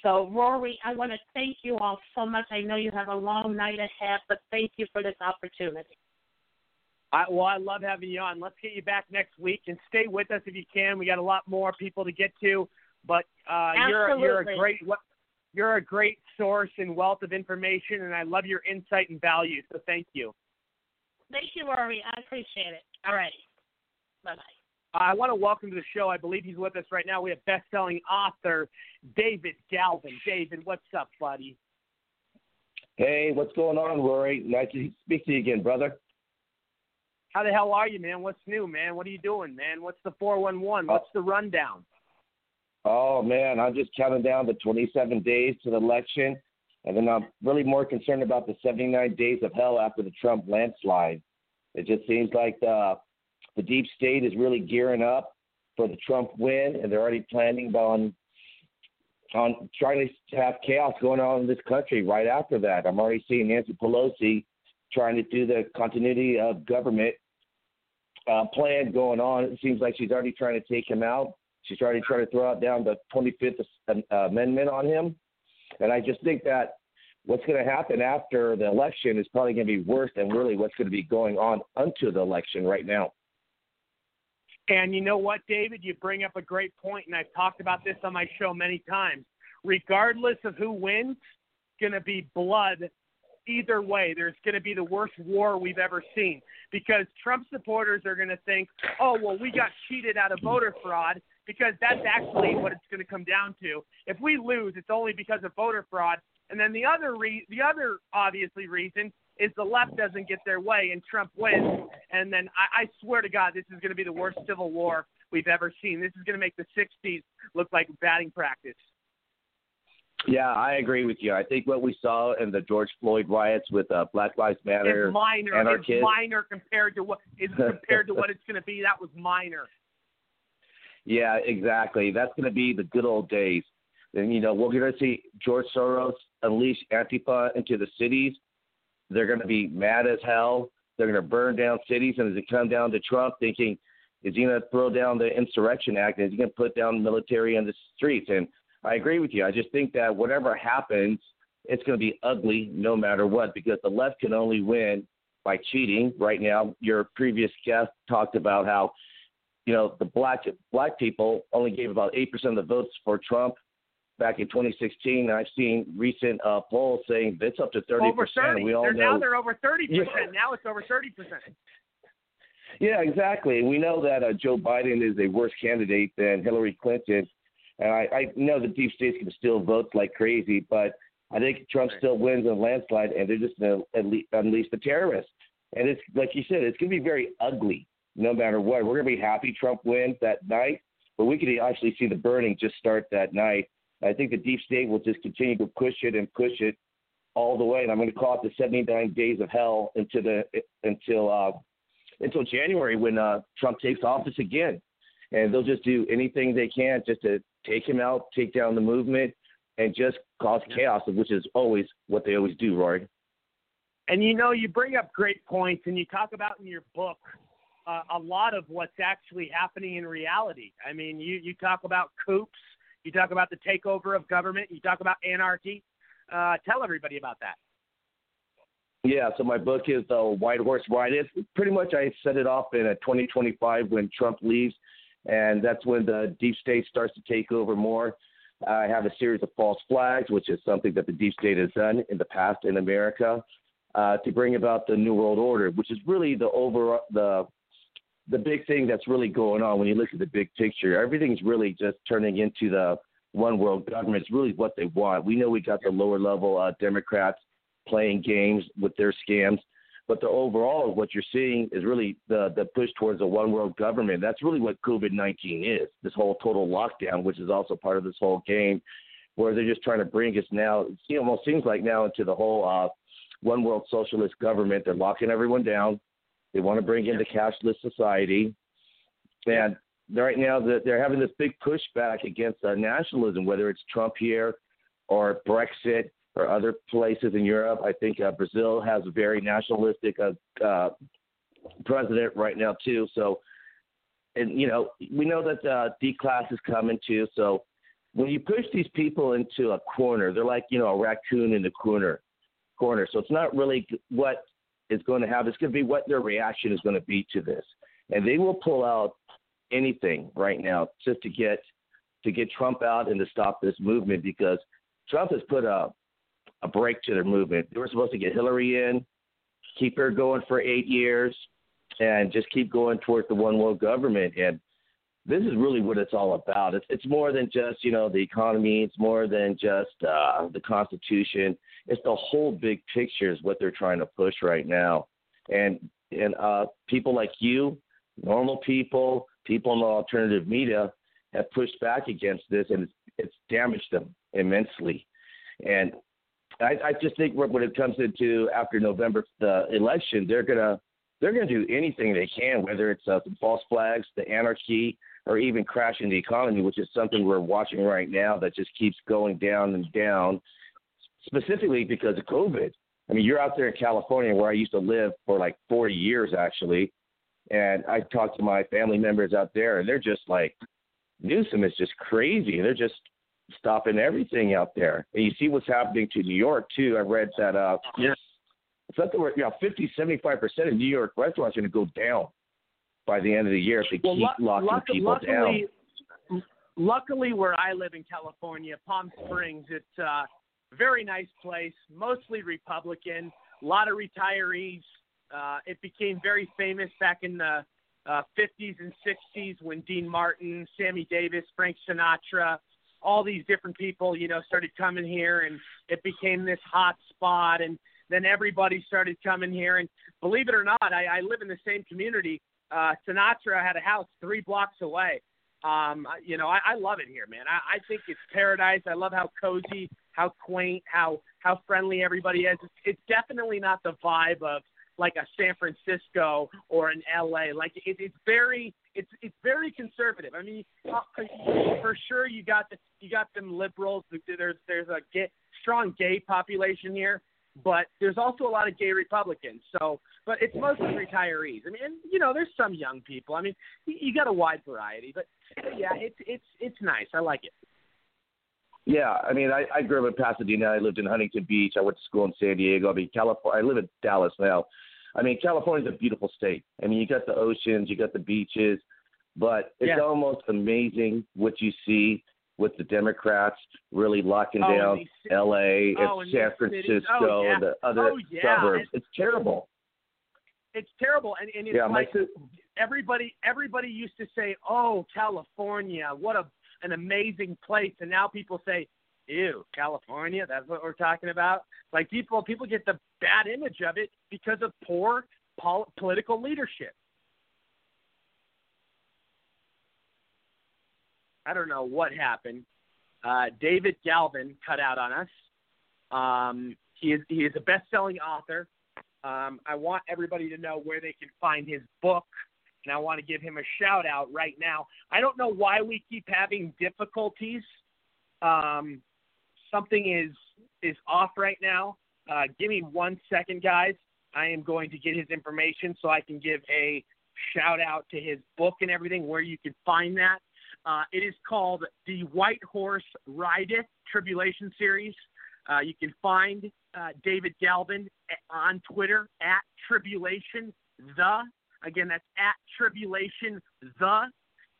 So, Rory, I want to thank you all so much. I know you have a long night ahead, but thank you for this opportunity. I, well, I love having you on. Let's get you back next week and stay with us if you can. We got a lot more people to get to, but uh, you're you're a great you're a great source and wealth of information, and I love your insight and value. So thank you. Thank you, Rory. I appreciate it. All right. Bye bye. I want to welcome to the show. I believe he's with us right now. We have best-selling author David Galvin. David, what's up, buddy? Hey, what's going on, Rory? Nice to speak to you again, brother. How the hell are you, man? What's new, man? What are you doing, man? What's the 411? What's the rundown? Oh man, I'm just counting down the 27 days to the election, and then I'm really more concerned about the 79 days of hell after the Trump landslide. It just seems like the the deep state is really gearing up for the Trump win, and they're already planning on on trying to have chaos going on in this country right after that. I'm already seeing Nancy Pelosi trying to do the continuity of government uh, plan going on. It seems like she's already trying to take him out. She's already trying to throw out down the 25th uh, Amendment on him. And I just think that what's going to happen after the election is probably going to be worse than really what's going to be going on unto the election right now. And you know what, David? You bring up a great point, and I've talked about this on my show many times. Regardless of who wins, going to be blood either way. There's going to be the worst war we've ever seen because Trump supporters are going to think, oh, well, we got cheated out of voter fraud because that's actually what it's going to come down to. If we lose, it's only because of voter fraud. And then the other re- the other obviously reason is the left doesn't get their way and Trump wins. And then I, I swear to God, this is going to be the worst civil war we've ever seen. This is going to make the 60s look like batting practice. Yeah, I agree with you. I think what we saw in the George Floyd riots with uh, Black Lives Matter It's minor. and our It's kids. minor compared to what is compared to what it's going to be. That was minor. Yeah, exactly. That's going to be the good old days. And, you know, we're going to see George Soros unleash Antifa into the cities. They're going to be mad as hell. They're going to burn down cities. And as it comes down to Trump thinking, is he going to throw down the Insurrection Act? Is he going to put down military in the streets? And I agree with you. I just think that whatever happens, it's going to be ugly no matter what because the left can only win by cheating. Right now, your previous guest talked about how, you know, the black black people only gave about eight percent of the votes for Trump back in 2016. And I've seen recent uh, polls saying it's up to 30 percent. We all they're, know Now they're over 30%. Now it's over 30%. Yeah, exactly. We know that uh, Joe Biden is a worse candidate than Hillary Clinton, and I, I know the deep state's can to steal votes like crazy, but I think Trump still wins in a landslide, and they're just going to unleash the terrorists. And it's like you said, it's going to be very ugly no matter what. We're going to be happy Trump wins that night, but we could actually see the burning just start that night. I think the deep state will just continue to push it and push it all the way, and I'm going to call it the 79 days of hell until the until uh, until January when uh, Trump takes office again. And they'll just do anything they can just to take him out, take down the movement, and just cause chaos, which is always what they always do, Roy. And you know, you bring up great points, and you talk about in your book uh, a lot of what's actually happening in reality. I mean, you you talk about coups, you talk about the takeover of government, you talk about anarchy. Uh, tell everybody about that. Yeah, so my book is the White Horse Ride. It's pretty much I set it off in a 2025 when Trump leaves. and that's when the deep state starts to take over more. I have a series of false flags, which is something that the deep state has done in the past in America uh, to bring about the new world order, which is really the over the the big thing that's really going on when you look at the big picture. Everything's really just turning into the one world government. It's really what they want. We know we got the lower level uh, Democrats playing games with their scams, but the overall what you're seeing is really the the push towards a one world government. That's really what COVID nineteen is. This whole total lockdown, which is also part of this whole game, where they're just trying to bring us now. It almost seems like now into the whole uh, one world socialist government. They're locking everyone down. They want to bring in the cashless society, and right now they're having this big pushback against uh, nationalism, whether it's Trump here or Brexit or other places in Europe. I think uh, Brazil has a very nationalistic uh, uh, president right now too. So, and you know, we know that uh, declass is coming too. So, when you push these people into a corner, they're like you know a raccoon in the corner. Corner. So it's not really what is going to have. It's going to be what their reaction is going to be to this, and they will pull out anything right now just to get to get Trump out and to stop this movement because Trump has put a a break to their movement. They were supposed to get Hillary in, keep her going for eight years, and just keep going towards the one world government. And this is really what it's all about. It's it's more than just you know the economy. It's more than just uh, the Constitution. It's the whole big picture is what they're trying to push right now. And and uh, people like you, normal people, people in the alternative media, have pushed back against this, and it's, it's damaged them immensely. And I, I just think when it comes into after November the election, they're gonna they're gonna do anything they can, whether it's uh, some false flags, the anarchy, or even crashing the economy, which is something we're watching right now that just keeps going down and down, specifically because of COVID. I mean, you're out there in California where I used to live for like 40 years actually, and I talked to my family members out there, and they're just like, Newsom is just crazy. They're just stopping everything out there. And you see what's happening to New York too. I read that uh yeah. something where you know 50, 75 percent of New York restaurants are going to go down by the end of the year if they well, keep lu- locking luck- people luckily, down. Luckily, where I live in California, Palm Springs, it's a very nice place, mostly Republican, a lot of retirees. Uh, it became very famous back in the uh, 50s and 60s when Dean Martin, Sammy Davis, Frank Sinatra, all these different people, you know, started coming here, and it became this hot spot. And then everybody started coming here. And believe it or not, I, I live in the same community. Uh, Sinatra had a house three blocks away. Um, you know, I, I love it here, man. I, I think it's paradise. I love how cozy, how quaint, how how friendly everybody is. It's, it's definitely not the vibe of like a San Francisco or an LA. Like it, it's very it's it's very conservative. I mean, uh, for sure you got the, you got them liberals. There's there's a gay, strong gay population here, but there's also a lot of gay Republicans. So, but it's mostly retirees. I mean, and, you know, there's some young people. I mean, you, you got a wide variety, but, but yeah, it's it's it's nice. I like it. Yeah, I mean, I, I grew up in Pasadena. I lived in Huntington Beach. I went to school in San Diego. I mean, California. I live in Dallas now. I mean, California's a beautiful state. I mean, you got the oceans, you got the beaches, but it's Yeah. almost amazing what you see with the Democrats really locking Oh, down L.A. oh, and San. Oh, Francisco Oh, yeah. and the other Oh, yeah. suburbs. And- It's terrible. It's terrible, and, and it's Yeah, like everybody everybody used to say, "Oh, California, what a an amazing place," and now people say, "Ew, California, that's what we're talking about." Like people people get the bad image of it because of poor pol- political leadership. I don't know what happened. Uh, David Galvin cut out on us. Um, he is he is a best-selling author. Um, I want everybody to know where they can find his book, and I want to give him a shout out right now. I don't know why we keep having difficulties. Um, something is is off right now. Uh, give me one second, guys. I am going to get his information so I can give a shout out to his book and everything where you can find that. Uh, it is called The White Horse Rideth Tribulation Series. Uh, you can find uh, David Galvin on Twitter at Tribulation The. Again, that's at Tribulation The.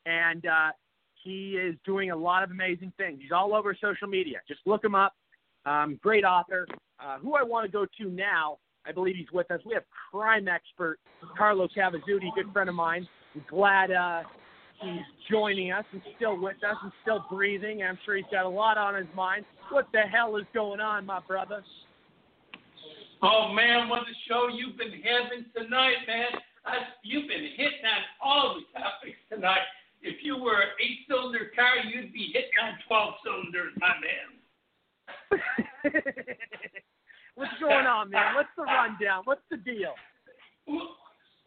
and uh, he is doing a lot of amazing things. He's all over social media. Just look him up. Um, great author. Uh, who I want to go to now, I believe he's with us. We have crime expert Carlo Cavazutti, good friend of mine. I'm glad uh, he's joining us and still with us and still breathing. I'm sure he's got a lot on his mind. What the hell is going on, my brother? Oh man, what a show you've been having tonight, man. I, you've been hitting on all the topics tonight. If you were an eight cylinder car, you'd be hitting on 12 cylinders, my man. What's going on, man? What's the rundown? What's the deal? Well,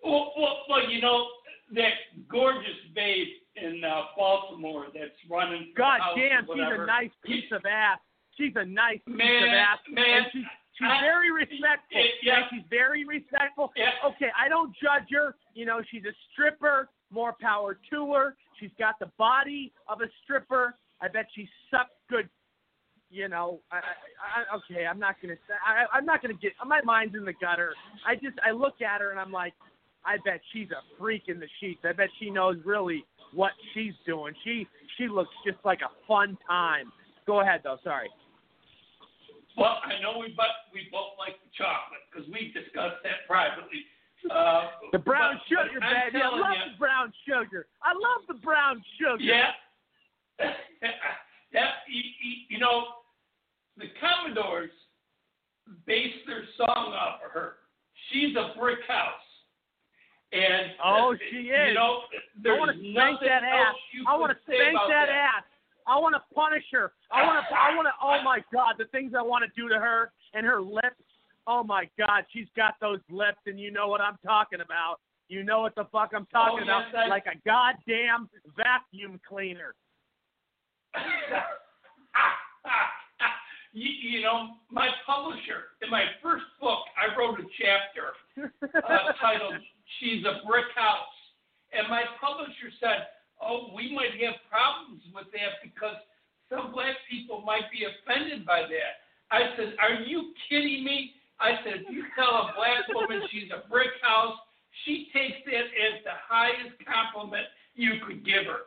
well, well, well you know, that gorgeous babe in uh, Baltimore that's running. God damn, she's a nice piece of ass. She's a nice piece Man, of ass. man, and she's, she's I- very respectful. yeah. she's very respectful. Okay, I don't judge her. You know, she's a stripper. More power to her. She's got the body of a stripper. I bet she sucks good. You know, I, I, I okay. I'm not gonna say. I, I'm not gonna get. My mind's in the gutter. I just I look at her and I'm like, I bet she's a freak in the sheets. I bet she knows really what she's doing. She she looks just like a fun time. Go ahead though. Sorry. Well, I know we but we both like the chocolate because we discussed that privately. Uh, The brown but- sugar, but baby. I love you, the brown sugar. I love the brown sugar. Yeah. that you, you know, the Commodores base their song off of her. She's a brick house. And Oh, she You is. know, I want to spank that ass. I want to spank that, that. ass. I want to punish her. I want to. I want to. Oh my God, the things I want to do to her and her lips. Oh my God, she's got those lips, and you know what I'm talking about. You know what the fuck I'm talking Oh, yes, about? I- Like a goddamn vacuum cleaner. you, you know, my publisher in my first book, I wrote a chapter uh, titled "She's a Brick House," and my publisher said, "Oh, we might have problems with that because some black people might be offended by that." I said, "Are you kidding me?" I said, "If you tell a black woman she's a brick house, she takes that as the highest compliment you could give her."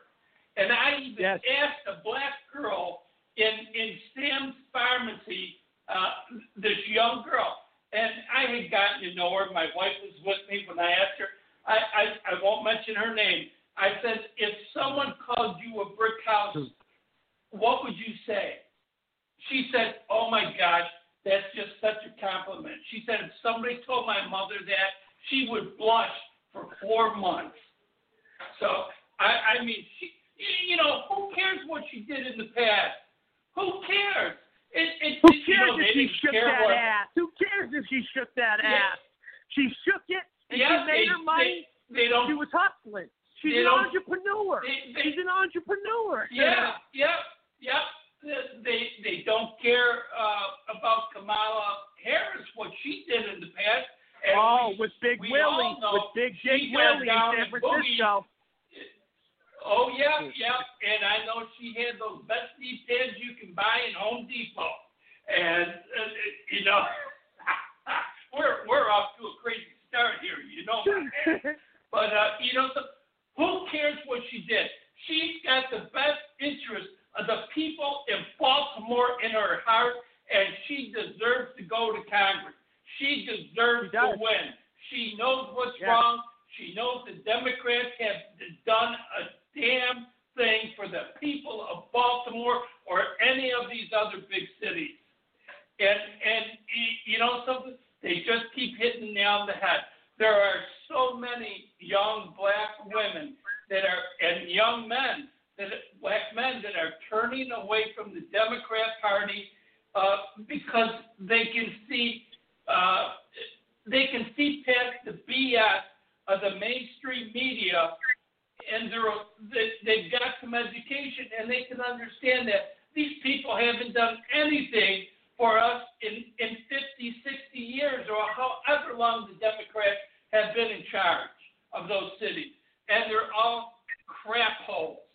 And I even asked a black girl in in Sam's pharmacy, uh, this young girl, and I had gotten to know her. My wife was with me when I asked her. I I, I won't mention her name. I said, if someone called you a brick house, hmm. what would you say? She said, oh my gosh, that's just such a compliment. She said, if somebody told my mother that, she would blush for four months. So I, I mean, she, you know, who cares what she did in the past? Who cares? It, it, Who cares know, if she shook that what, ass? Who cares if she shook that Yeah. ass? She shook it and Yeah, she made they- her money. They, they don't. She was hustling. She's an entrepreneur. they- they- She's an entrepreneur. Yeah, yeah, yeah. They they don't care uh, about Kamala Harris what she did in the past. And oh, we, with Big Willie, with Big Dick Willie in San. Francisco. Oh yeah, yeah. And I know she had those best knee pads you can buy in Home Depot. And uh, you know, we're we're off to a crazy start here. You know, but uh, you know, so, who cares what she did? She's got the best interest of the people in Baltimore in her heart, and she deserves to go to Congress. She deserves to win. She knows what's Yeah. wrong. She knows the Democrats have done a damn thing for the people of Baltimore or any of these other big cities. And and you know something? They just keep hitting nail on the head. There are so many young black women that are and young men that black men that are turning away from the Democrat Party uh, because they can see uh, they can see past the BS of the mainstream media, and they're they, they've got some education and they can understand that these people haven't done anything for us in, in 50, 60 years or however long the Democrats have been in charge of those cities. And they're all crap holes.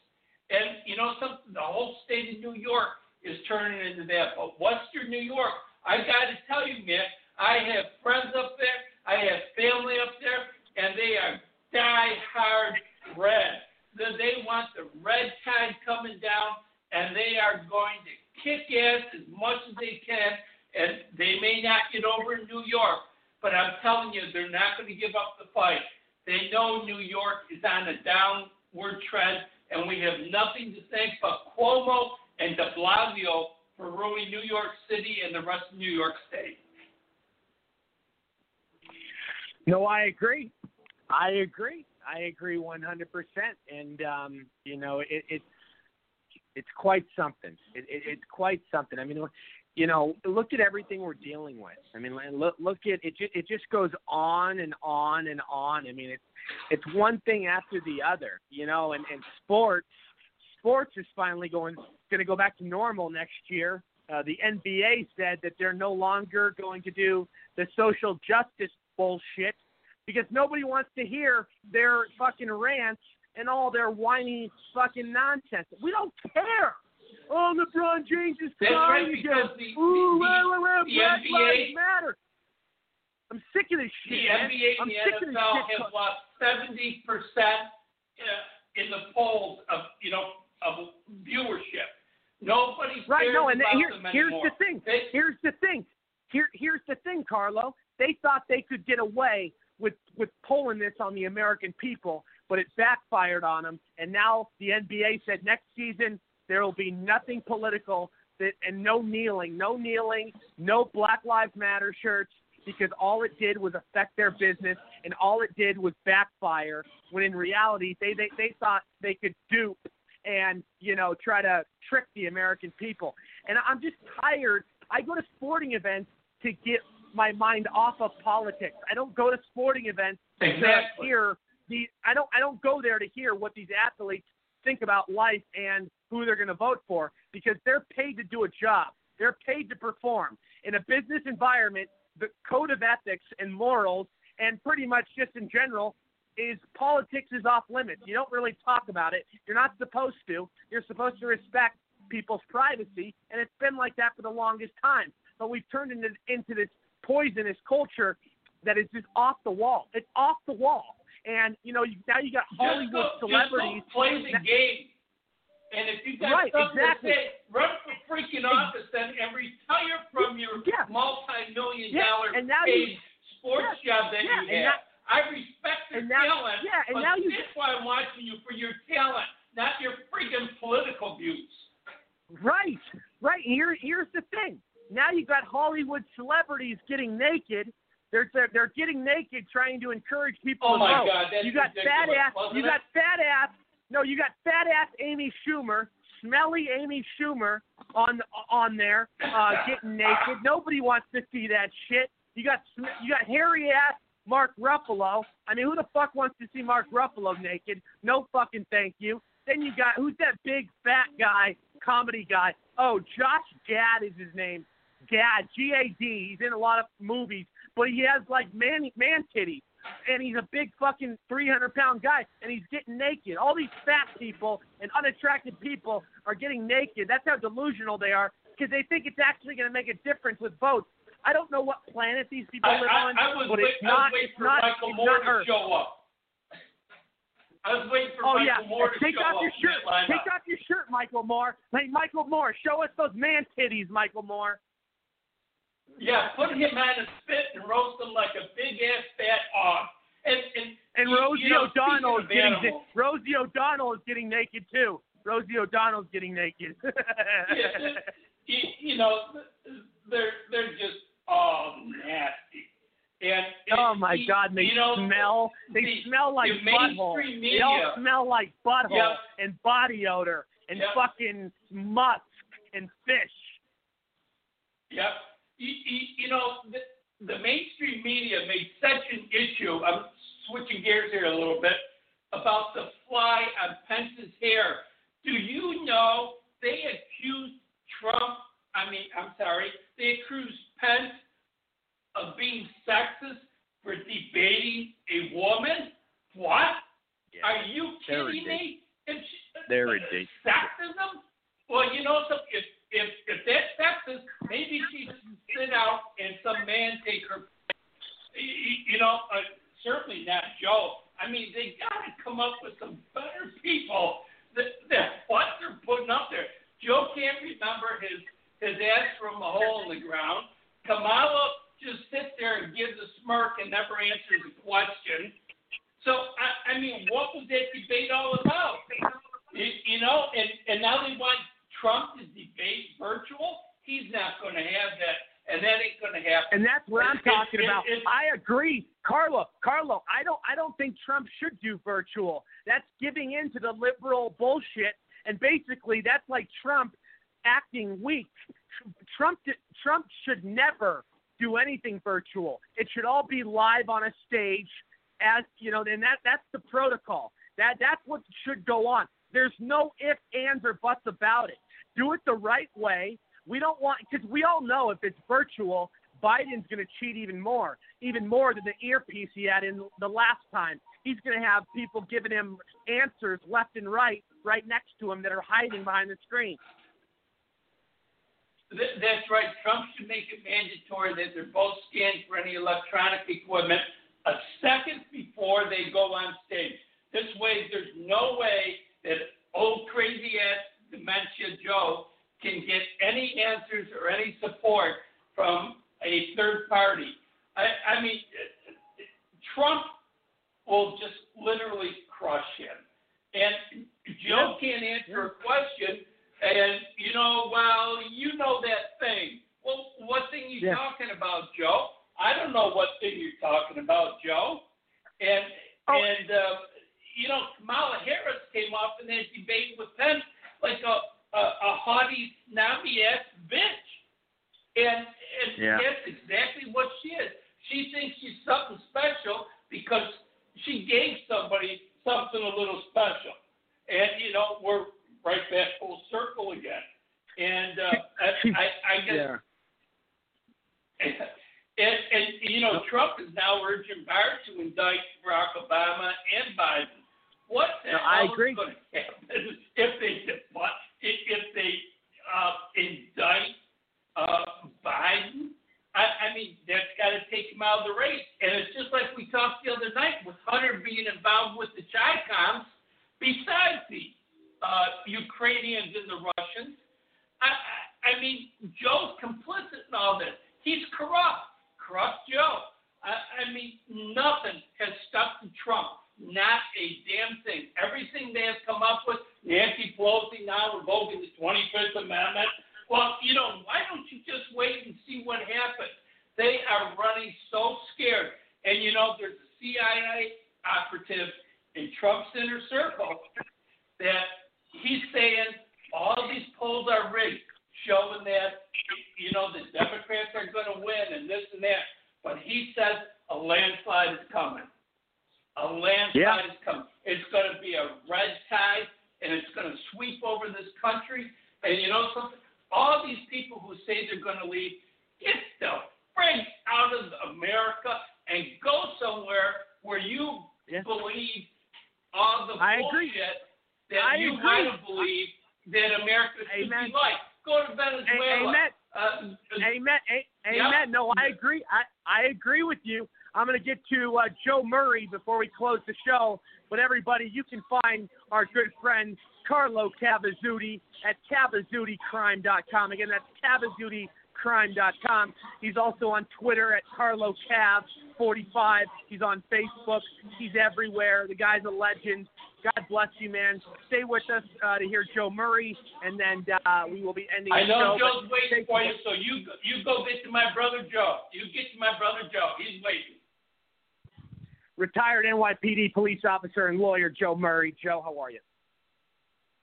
And you know something? The whole state of New York is turning into that. But Western New York, I got to tell you, man, I have friends up there, I have family up there, and they are die hard red. They- want the red tide coming down, and they are going to kick ass as much as they can. And they may not get over in New York, but I'm telling you, they're not going to give up the fight. They know New York is on a downward trend, and we have nothing to thank but Cuomo and De Blasio for ruining New York City and the rest of New York State. No, I agree. I agree. I agree 100%. And um, you know, it, it it's quite something. It, it, it's quite something. I mean, you know, look at everything we're dealing with. I mean, look look at it. It just goes on and on and on. I mean, it's it's one thing after the other. You know, and and sports sports is finally going going to go back to normal next year. Uh, the NBA said that they're no longer going to do the social justice bullshit because nobody wants to hear their fucking rants and all their whiny fucking nonsense. We don't care. Oh, LeBron James is That's crying right, again. the- Ooh, the- wah, wah, the Black NBA Lives Matter. I'm sick of this The shit. man. NBA I'm and sick the NFL have lost seventy percent uh, in the polls of you know of viewership. Nobody Right, no, and here, here's anymore. the thing. Here's the thing. Here, here's the thing, Carlo. They thought they could get away with with pulling this on the American people, but it backfired on them. And now the NBA said next season there will be nothing political that, and no kneeling, no kneeling, no Black Lives Matter shirts, because all it did was affect their business, and all it did was backfire. When in reality, they they, they thought they could dupe and you know try to trick the American people. And I'm just tired. I go to sporting events to get my mind off of politics. I don't go to sporting events Exactly. to hear the. I don't. I don't go there to hear what these athletes think about life and who they're going to vote for because they're paid to do a job. They're paid to perform in a business environment. The code of ethics and morals, and pretty much just in general, is politics is off limits. You don't really talk about it. You're not supposed to. You're supposed to respect people's privacy, and it's been like that for the longest time. But we've turned into into this poisonous culture that is just off the wall. It's off the wall. And you know, you, now you got Hollywood just go, celebrities. Just go play the game. And if you got Right, something exactly. to say, run for freaking office then and retire from your multi-million Yeah, dollar and now paid you- sports job that yeah, you and have. now- I respect your now- talent, yeah, and but now you- that's why I'm watching you for your talent, not your freaking political views. Right, right. Here, here's the thing. Now you got Hollywood celebrities getting naked. They're, they're they're getting naked, trying to encourage people Oh to my vote. God, that's you got fat ass. You it? got fat ass. No, you got fat ass Amy Schumer, smelly Amy Schumer on on there, uh, getting naked. Nobody wants to see that shit. You got you got hairy ass Mark Ruffalo. I mean, who the fuck wants to see Mark Ruffalo naked? No fucking thank you. Then you got who's that big fat guy, comedy guy? Oh, Josh Gad is his name. Gad, G A D. He's in a lot of movies, but he has like man man titties, and he's a big fucking 300 pound guy, and he's getting naked. All these fat people and unattractive people are getting naked. That's how delusional they are because they think it's actually going to make a difference with votes. I don't know what planet these people live I, on, I was but wait, it's I not. It's for not. Michael It's Moore not to Earth. show up. I was waiting for Oh Michael yeah, Moore to take show off up your shirt. Take off your shirt, Michael Moore. Hey, Michael Moore, show us those man titties, Michael Moore. Yeah, put him on a spit and roast him like a big ass fat hog. And and And you- Rosie you know, O'Donnell is getting animals, Rosie O'Donnell is getting naked too. Rosie O'Donnell's getting naked. yeah, you, you know, they're they're just all nasty. And oh my you- God, they you know, smell. They the- smell like the butthole. mainstream They all smell like butthole Yep. and body odor and Yep. fucking musk and fish. Yep. You, know, the, the mainstream media made such an issue. I'm switching gears here a little bit about the fly on Pence's hair. Do you know they accused Trump? I mean, I'm sorry, they accused Pence of being sexist for debating a woman. What? Are you they're kidding me? She, They're ridiculous. sexism? Well, you know, so if if if that's sexist, maybe she should sit out and some man take her. You know, uh, certainly not Joe. I mean, they got to come up with some better people the, the what they're putting up there. Joe can't remember his his ass from a hole in the ground. Kamala just sits there and gives a smirk and never answers a question. So I, I mean, what was that debate all about? You, you know, and and now they want Trump is debate virtual. He's not going to have that, and that ain't going to happen. And that's what I'm talking it- about. it- I agree, Carlo. Carlo, I don't. I don't think Trump should do virtual. That's giving in to the liberal bullshit, and basically that's like Trump acting weak. Trump. Trump should never do anything virtual. It should all be live on a stage, as you know. And that that's the protocol. That that's what should go on. There's no ifs, ands, or buts about it. Do it the right way. We don't want because we all know if it's virtual, Biden's going to cheat even more, even more than the earpiece he had in the last time. He's going to have people giving him answers left and right, right next to him that are hiding behind the screen. That's right. Trump should make it mandatory that they're both scanned for any electronic equipment a second before they go on stage. This way, there's no way that old crazy ass dementia Joe can get any answers or any support from a third party. I, I mean, Trump will just literally crush him. And Joe can't answer a question, and you know, well, you know that thing. Well, what thing you Yeah. talking about, Joe? I don't know what thing you're talking about, Joe. And Oh. and uh, you know, Kamala Harris came off in that debate with Pence like a a, a haughty, snobby ass bitch. And and Yeah. that's exactly what she is. She thinks she's something special because she gave somebody something a little special. And you know, we're right back full circle again. And uh, I, I, I guess and, and you know, Trump is now urging Barr to indict Barack Obama and Biden. What the No, I agree. is going to happen if they if, if they uh, indict uh, Biden? I, I mean, that's got to take him out of the race. And it's just like we talked the other night with Hunter being involved with the Chicoms, besides the uh, Ukrainians and the Russians. I, I, I mean, Joe's complicit in all this. He's corrupt. Corrupt Joe. I, I mean, nothing has stuck to Trump. Not a damn thing. Everything they have come up with, Nancy Pelosi now revoking the 25th Amendment. Well, you know, why don't you just wait and see what happens? They are running so scared. And, you know, there's a CIA operative in Trump's inner circle that he's saying all these polls are rigged, showing that, you know, the Democrats are going to win and this and that. But he says a landslide is coming. A landslide is coming. It's going to be a red tide, and it's going to sweep over this country. And you know something? All these people who say they're going to leave, get the frick out of America and go somewhere where you believe all the I agree. bullshit that I you agree. want to believe that America should Amen. be like. Go to Venezuela. Amen. Uh, Amen. A- Yeah. Amen. No, I agree. I, I agree with you. I'm going to get to uh, Joe Murray before we close the show. But everybody, you can find our good friend Carlo Cavazutti at cavazzuti.crime.com. Again, that's cavazzuti.crime.com. He's also on Twitter at Carlo Cav45. He's on Facebook. He's everywhere. The guy's a legend. God bless you, man. Stay with us uh, to hear Joe Murray, and then uh, we will be ending I know. Joe's waiting for you, so you go- you go get to my brother Joe. You get to my brother Joe. He's waiting. Retired NYPD police officer and lawyer Joe Murray. Joe, how are you?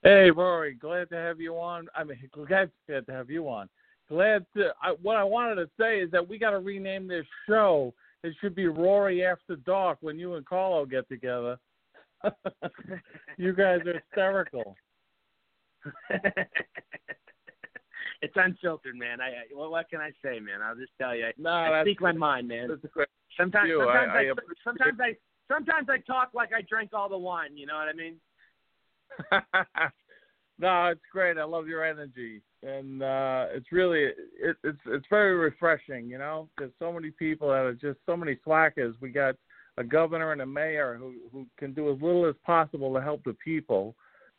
Hey, Rory, glad to have you on. I mean, glad, glad to have you on. Glad to. I, what I wanted to say is that we got to rename this show. It should be Rory After Dark when you and Carlo get together. you guys are hysterical. it's unfiltered, man. I, I what, what can I say, man? I'll just tell you. I, No, I speak my mind, man. That's great. Sometimes, you. sometimes I- I sometimes I, sometimes I talk like I drank all the wine. You know what I mean? no, it's great. I love your energy, and uh, it's really it, it's it's very refreshing. You know, there's so many people that are just so many slackers. We got a governor and a mayor who who can do as little as possible to help the people.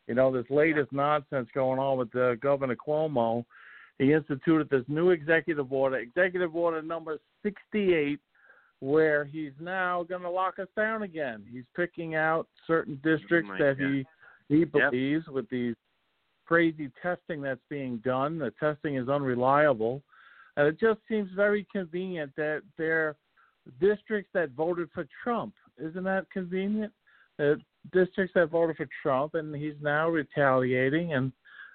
You know, this latest nonsense going on with uh, Governor Cuomo. He instituted this new executive order, executive order number 68, where he's now going to lock us down again. He's picking out certain districts Oh that God. he he Yep. believes with these crazy testing that's being done. The testing is unreliable, and it just seems very convenient that they're districts that voted for Trump. Isn't that convenient? Uh, districts that voted for Trump, and he's now retaliating, and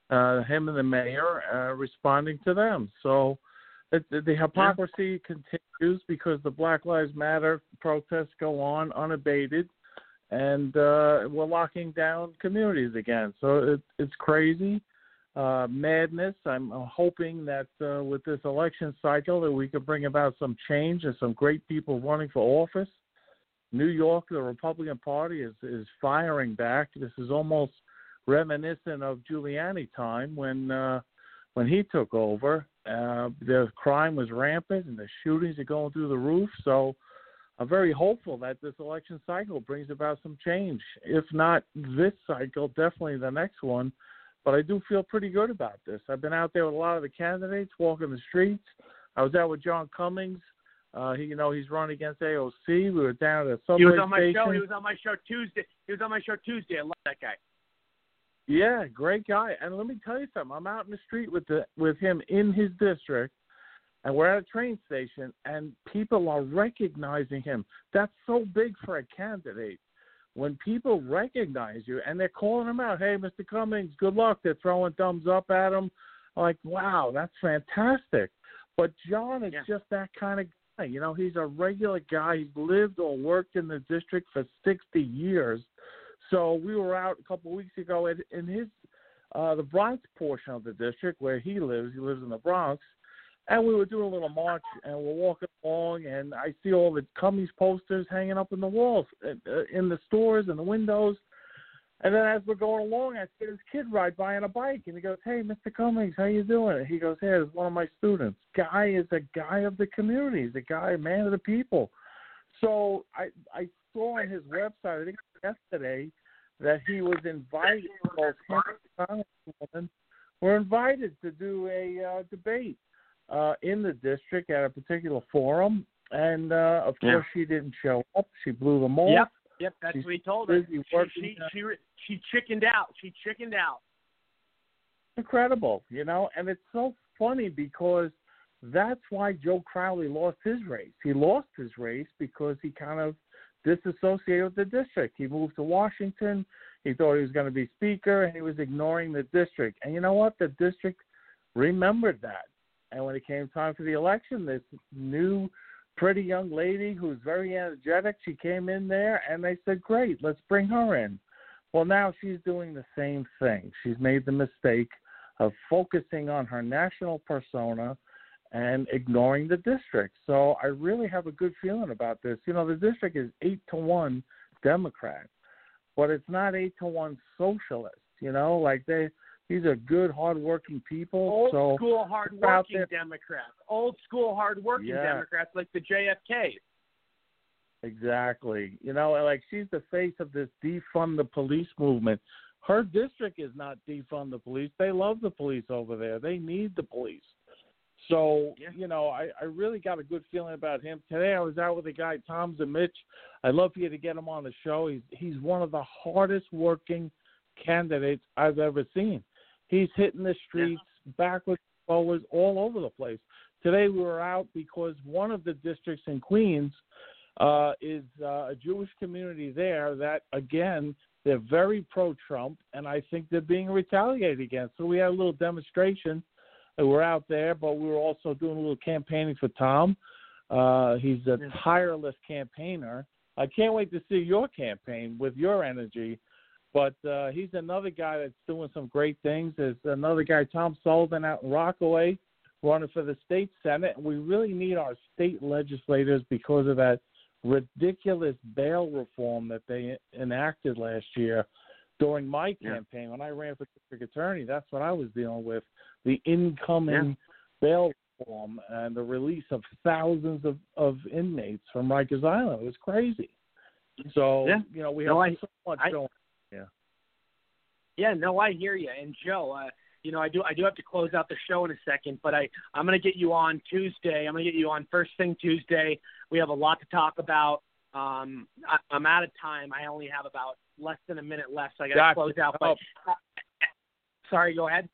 uh, him and the mayor uh, responding to them. So the hypocrisy continues because the Black Lives Matter protests go on unabated, and uh, we're locking down communities again. So it, it's crazy. Uh, madness. I'm hoping that uh, with this election cycle that we could bring about some change and some great people running for office. New York, the Republican Party is is firing back. This is almost reminiscent of Giuliani time when uh, when he took over. Uh, the crime was rampant and the shootings are going through the roof. So I'm very hopeful that this election cycle brings about some change. If not this cycle, definitely the next one. But I do feel pretty good about this. I've been out there with a lot of the candidates, walking the streets. I was out with John Cummings. Uh, he, you know, he's running against AOC. We were down at a subway He was on my station. show. He was on my show Tuesday. He was on my show Tuesday. I love that guy. Yeah, great guy. And let me tell you something. I'm out in the street with the with him in his district, and we're at a train station, and people are recognizing him. That's so big for a candidate. When people recognize you and they're calling him out, hey, Mr. Cummings, good luck. They're throwing thumbs up at him. I'm like, wow, that's fantastic. But John is just that kind of guy. You know, he's a regular guy. He's lived or worked in the district for 60 years. So we were out a couple of weeks ago at, in his uh, the Bronx portion of the district where he lives. He lives in the Bronx, and we were doing a little march, and we're walking along, and I see all the Cummings posters hanging up in the walls, uh, uh, in the stores and the windows. And then as we're going along, I see this kid ride by on a bike, and he goes, "Hey, Mr. Cummings, how you doing?" And he goes, "Hey, it's one of my students. Guy is a guy of the community. He's a guy, man of the people." So I I saw on his website, I think yesterday, that he was invited. Both him and Congresswoman were invited to do a uh, debate uh, in the district at a particular forum, and uh, of Yeah. course she didn't show up. She blew them off. Yep, yep. That's She's what he told her. She, she, she, she chickened out. She chickened out. incredible, you know, and it's so funny because that's why Joe Crowley lost his race. He lost his race because he kind of disassociated with the district. He moved to Washington. He thought he was going to be speaker, and he was ignoring the district. And you know what? The district remembered that. And when it came time for the election, this new, pretty young lady who's very energetic, she came in there, and they said, "Great, let's bring her in." Well, now she's doing the same thing. She's made the mistake of focusing on her national persona and ignoring the district. So I really have a good feeling about this. You know, the district is eight to one Democrat, but it's not eight to one socialist. You know, like they these are good, hardworking people. Old so school, hardworking Democrats. Old school, hardworking Yeah. Democrats like the JFK. Exactly. You know, like she's the face of this defund the police movement. Her district is not defund the police. They love the police over there. They need the police. So, you know, I, I really got a good feeling about him. Today I was out with a guy, Tom Zmich. I'd love for you to get him on the show. He's he's one of the hardest working candidates I've ever seen. He's hitting the streets backwards, forwards, all over the place. Today we were out because one of the districts in Queens uh, is uh, a Jewish community there that, again, they're very pro-Trump, and I think they're being retaliated against. So we had a little demonstration. And we're out there, but we were also doing a little campaigning for Tom. Uh, he's a tireless campaigner. I can't wait to see your campaign with your energy. But uh, he's another guy that's doing some great things. There's another guy, Tom Sullivan, out in Rockaway, running for the state senate. We really need our state legislators because of that ridiculous bail reform that they enacted last year during my campaign when I ran for district attorney. That's what I was dealing with: the incoming bail reform and the release of thousands of of inmates from Rikers Island. It was crazy. So Yeah. you know we No, have I- so much I- going. Yeah. Yeah, no, I hear you. And Joe, uh, you know, I do I do have to close out the show in a second, but I I'm going to get you on Tuesday. I'm going to get you on first thing Tuesday. We have a lot to talk about. Um, I, I'm out of time. I only have about less than a minute left, so I got to close out. But Oh. sorry, go ahead.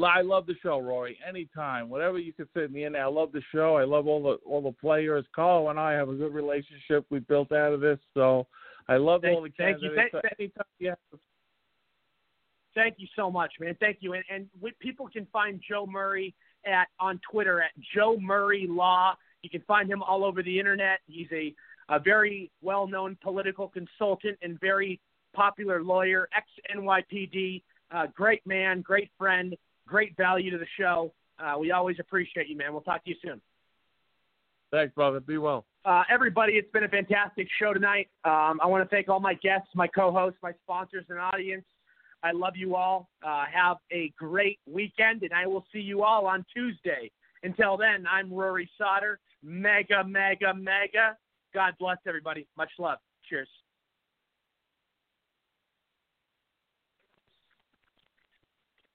I love the show, Rory. Anytime, whatever you can fit me in there. I love the show. I love all the all the players. Carl and I have a good relationship we built out of this, so I love Thank- all the thank you. Thank- Anytime you have Thank you so much, man. Thank you. And, and we, people can find Joe Murray at on Twitter at Joe Murray Law. You can find him all over the internet. He's a, a very well-known political consultant and very popular lawyer, ex NYPD. Uh, great man, great friend, great value to the show. Uh, we always appreciate you, man. We'll talk to you soon. Thanks, brother. Be well. Uh, everybody, it's been a fantastic show tonight. Um, I want to thank all my guests, my co-hosts, my sponsors, and audience. I love you all. Uh, have a great weekend, and I will see you all on Tuesday. Until then, I'm Rory Sauter. Mega, mega, mega. God bless everybody. Much love. Cheers.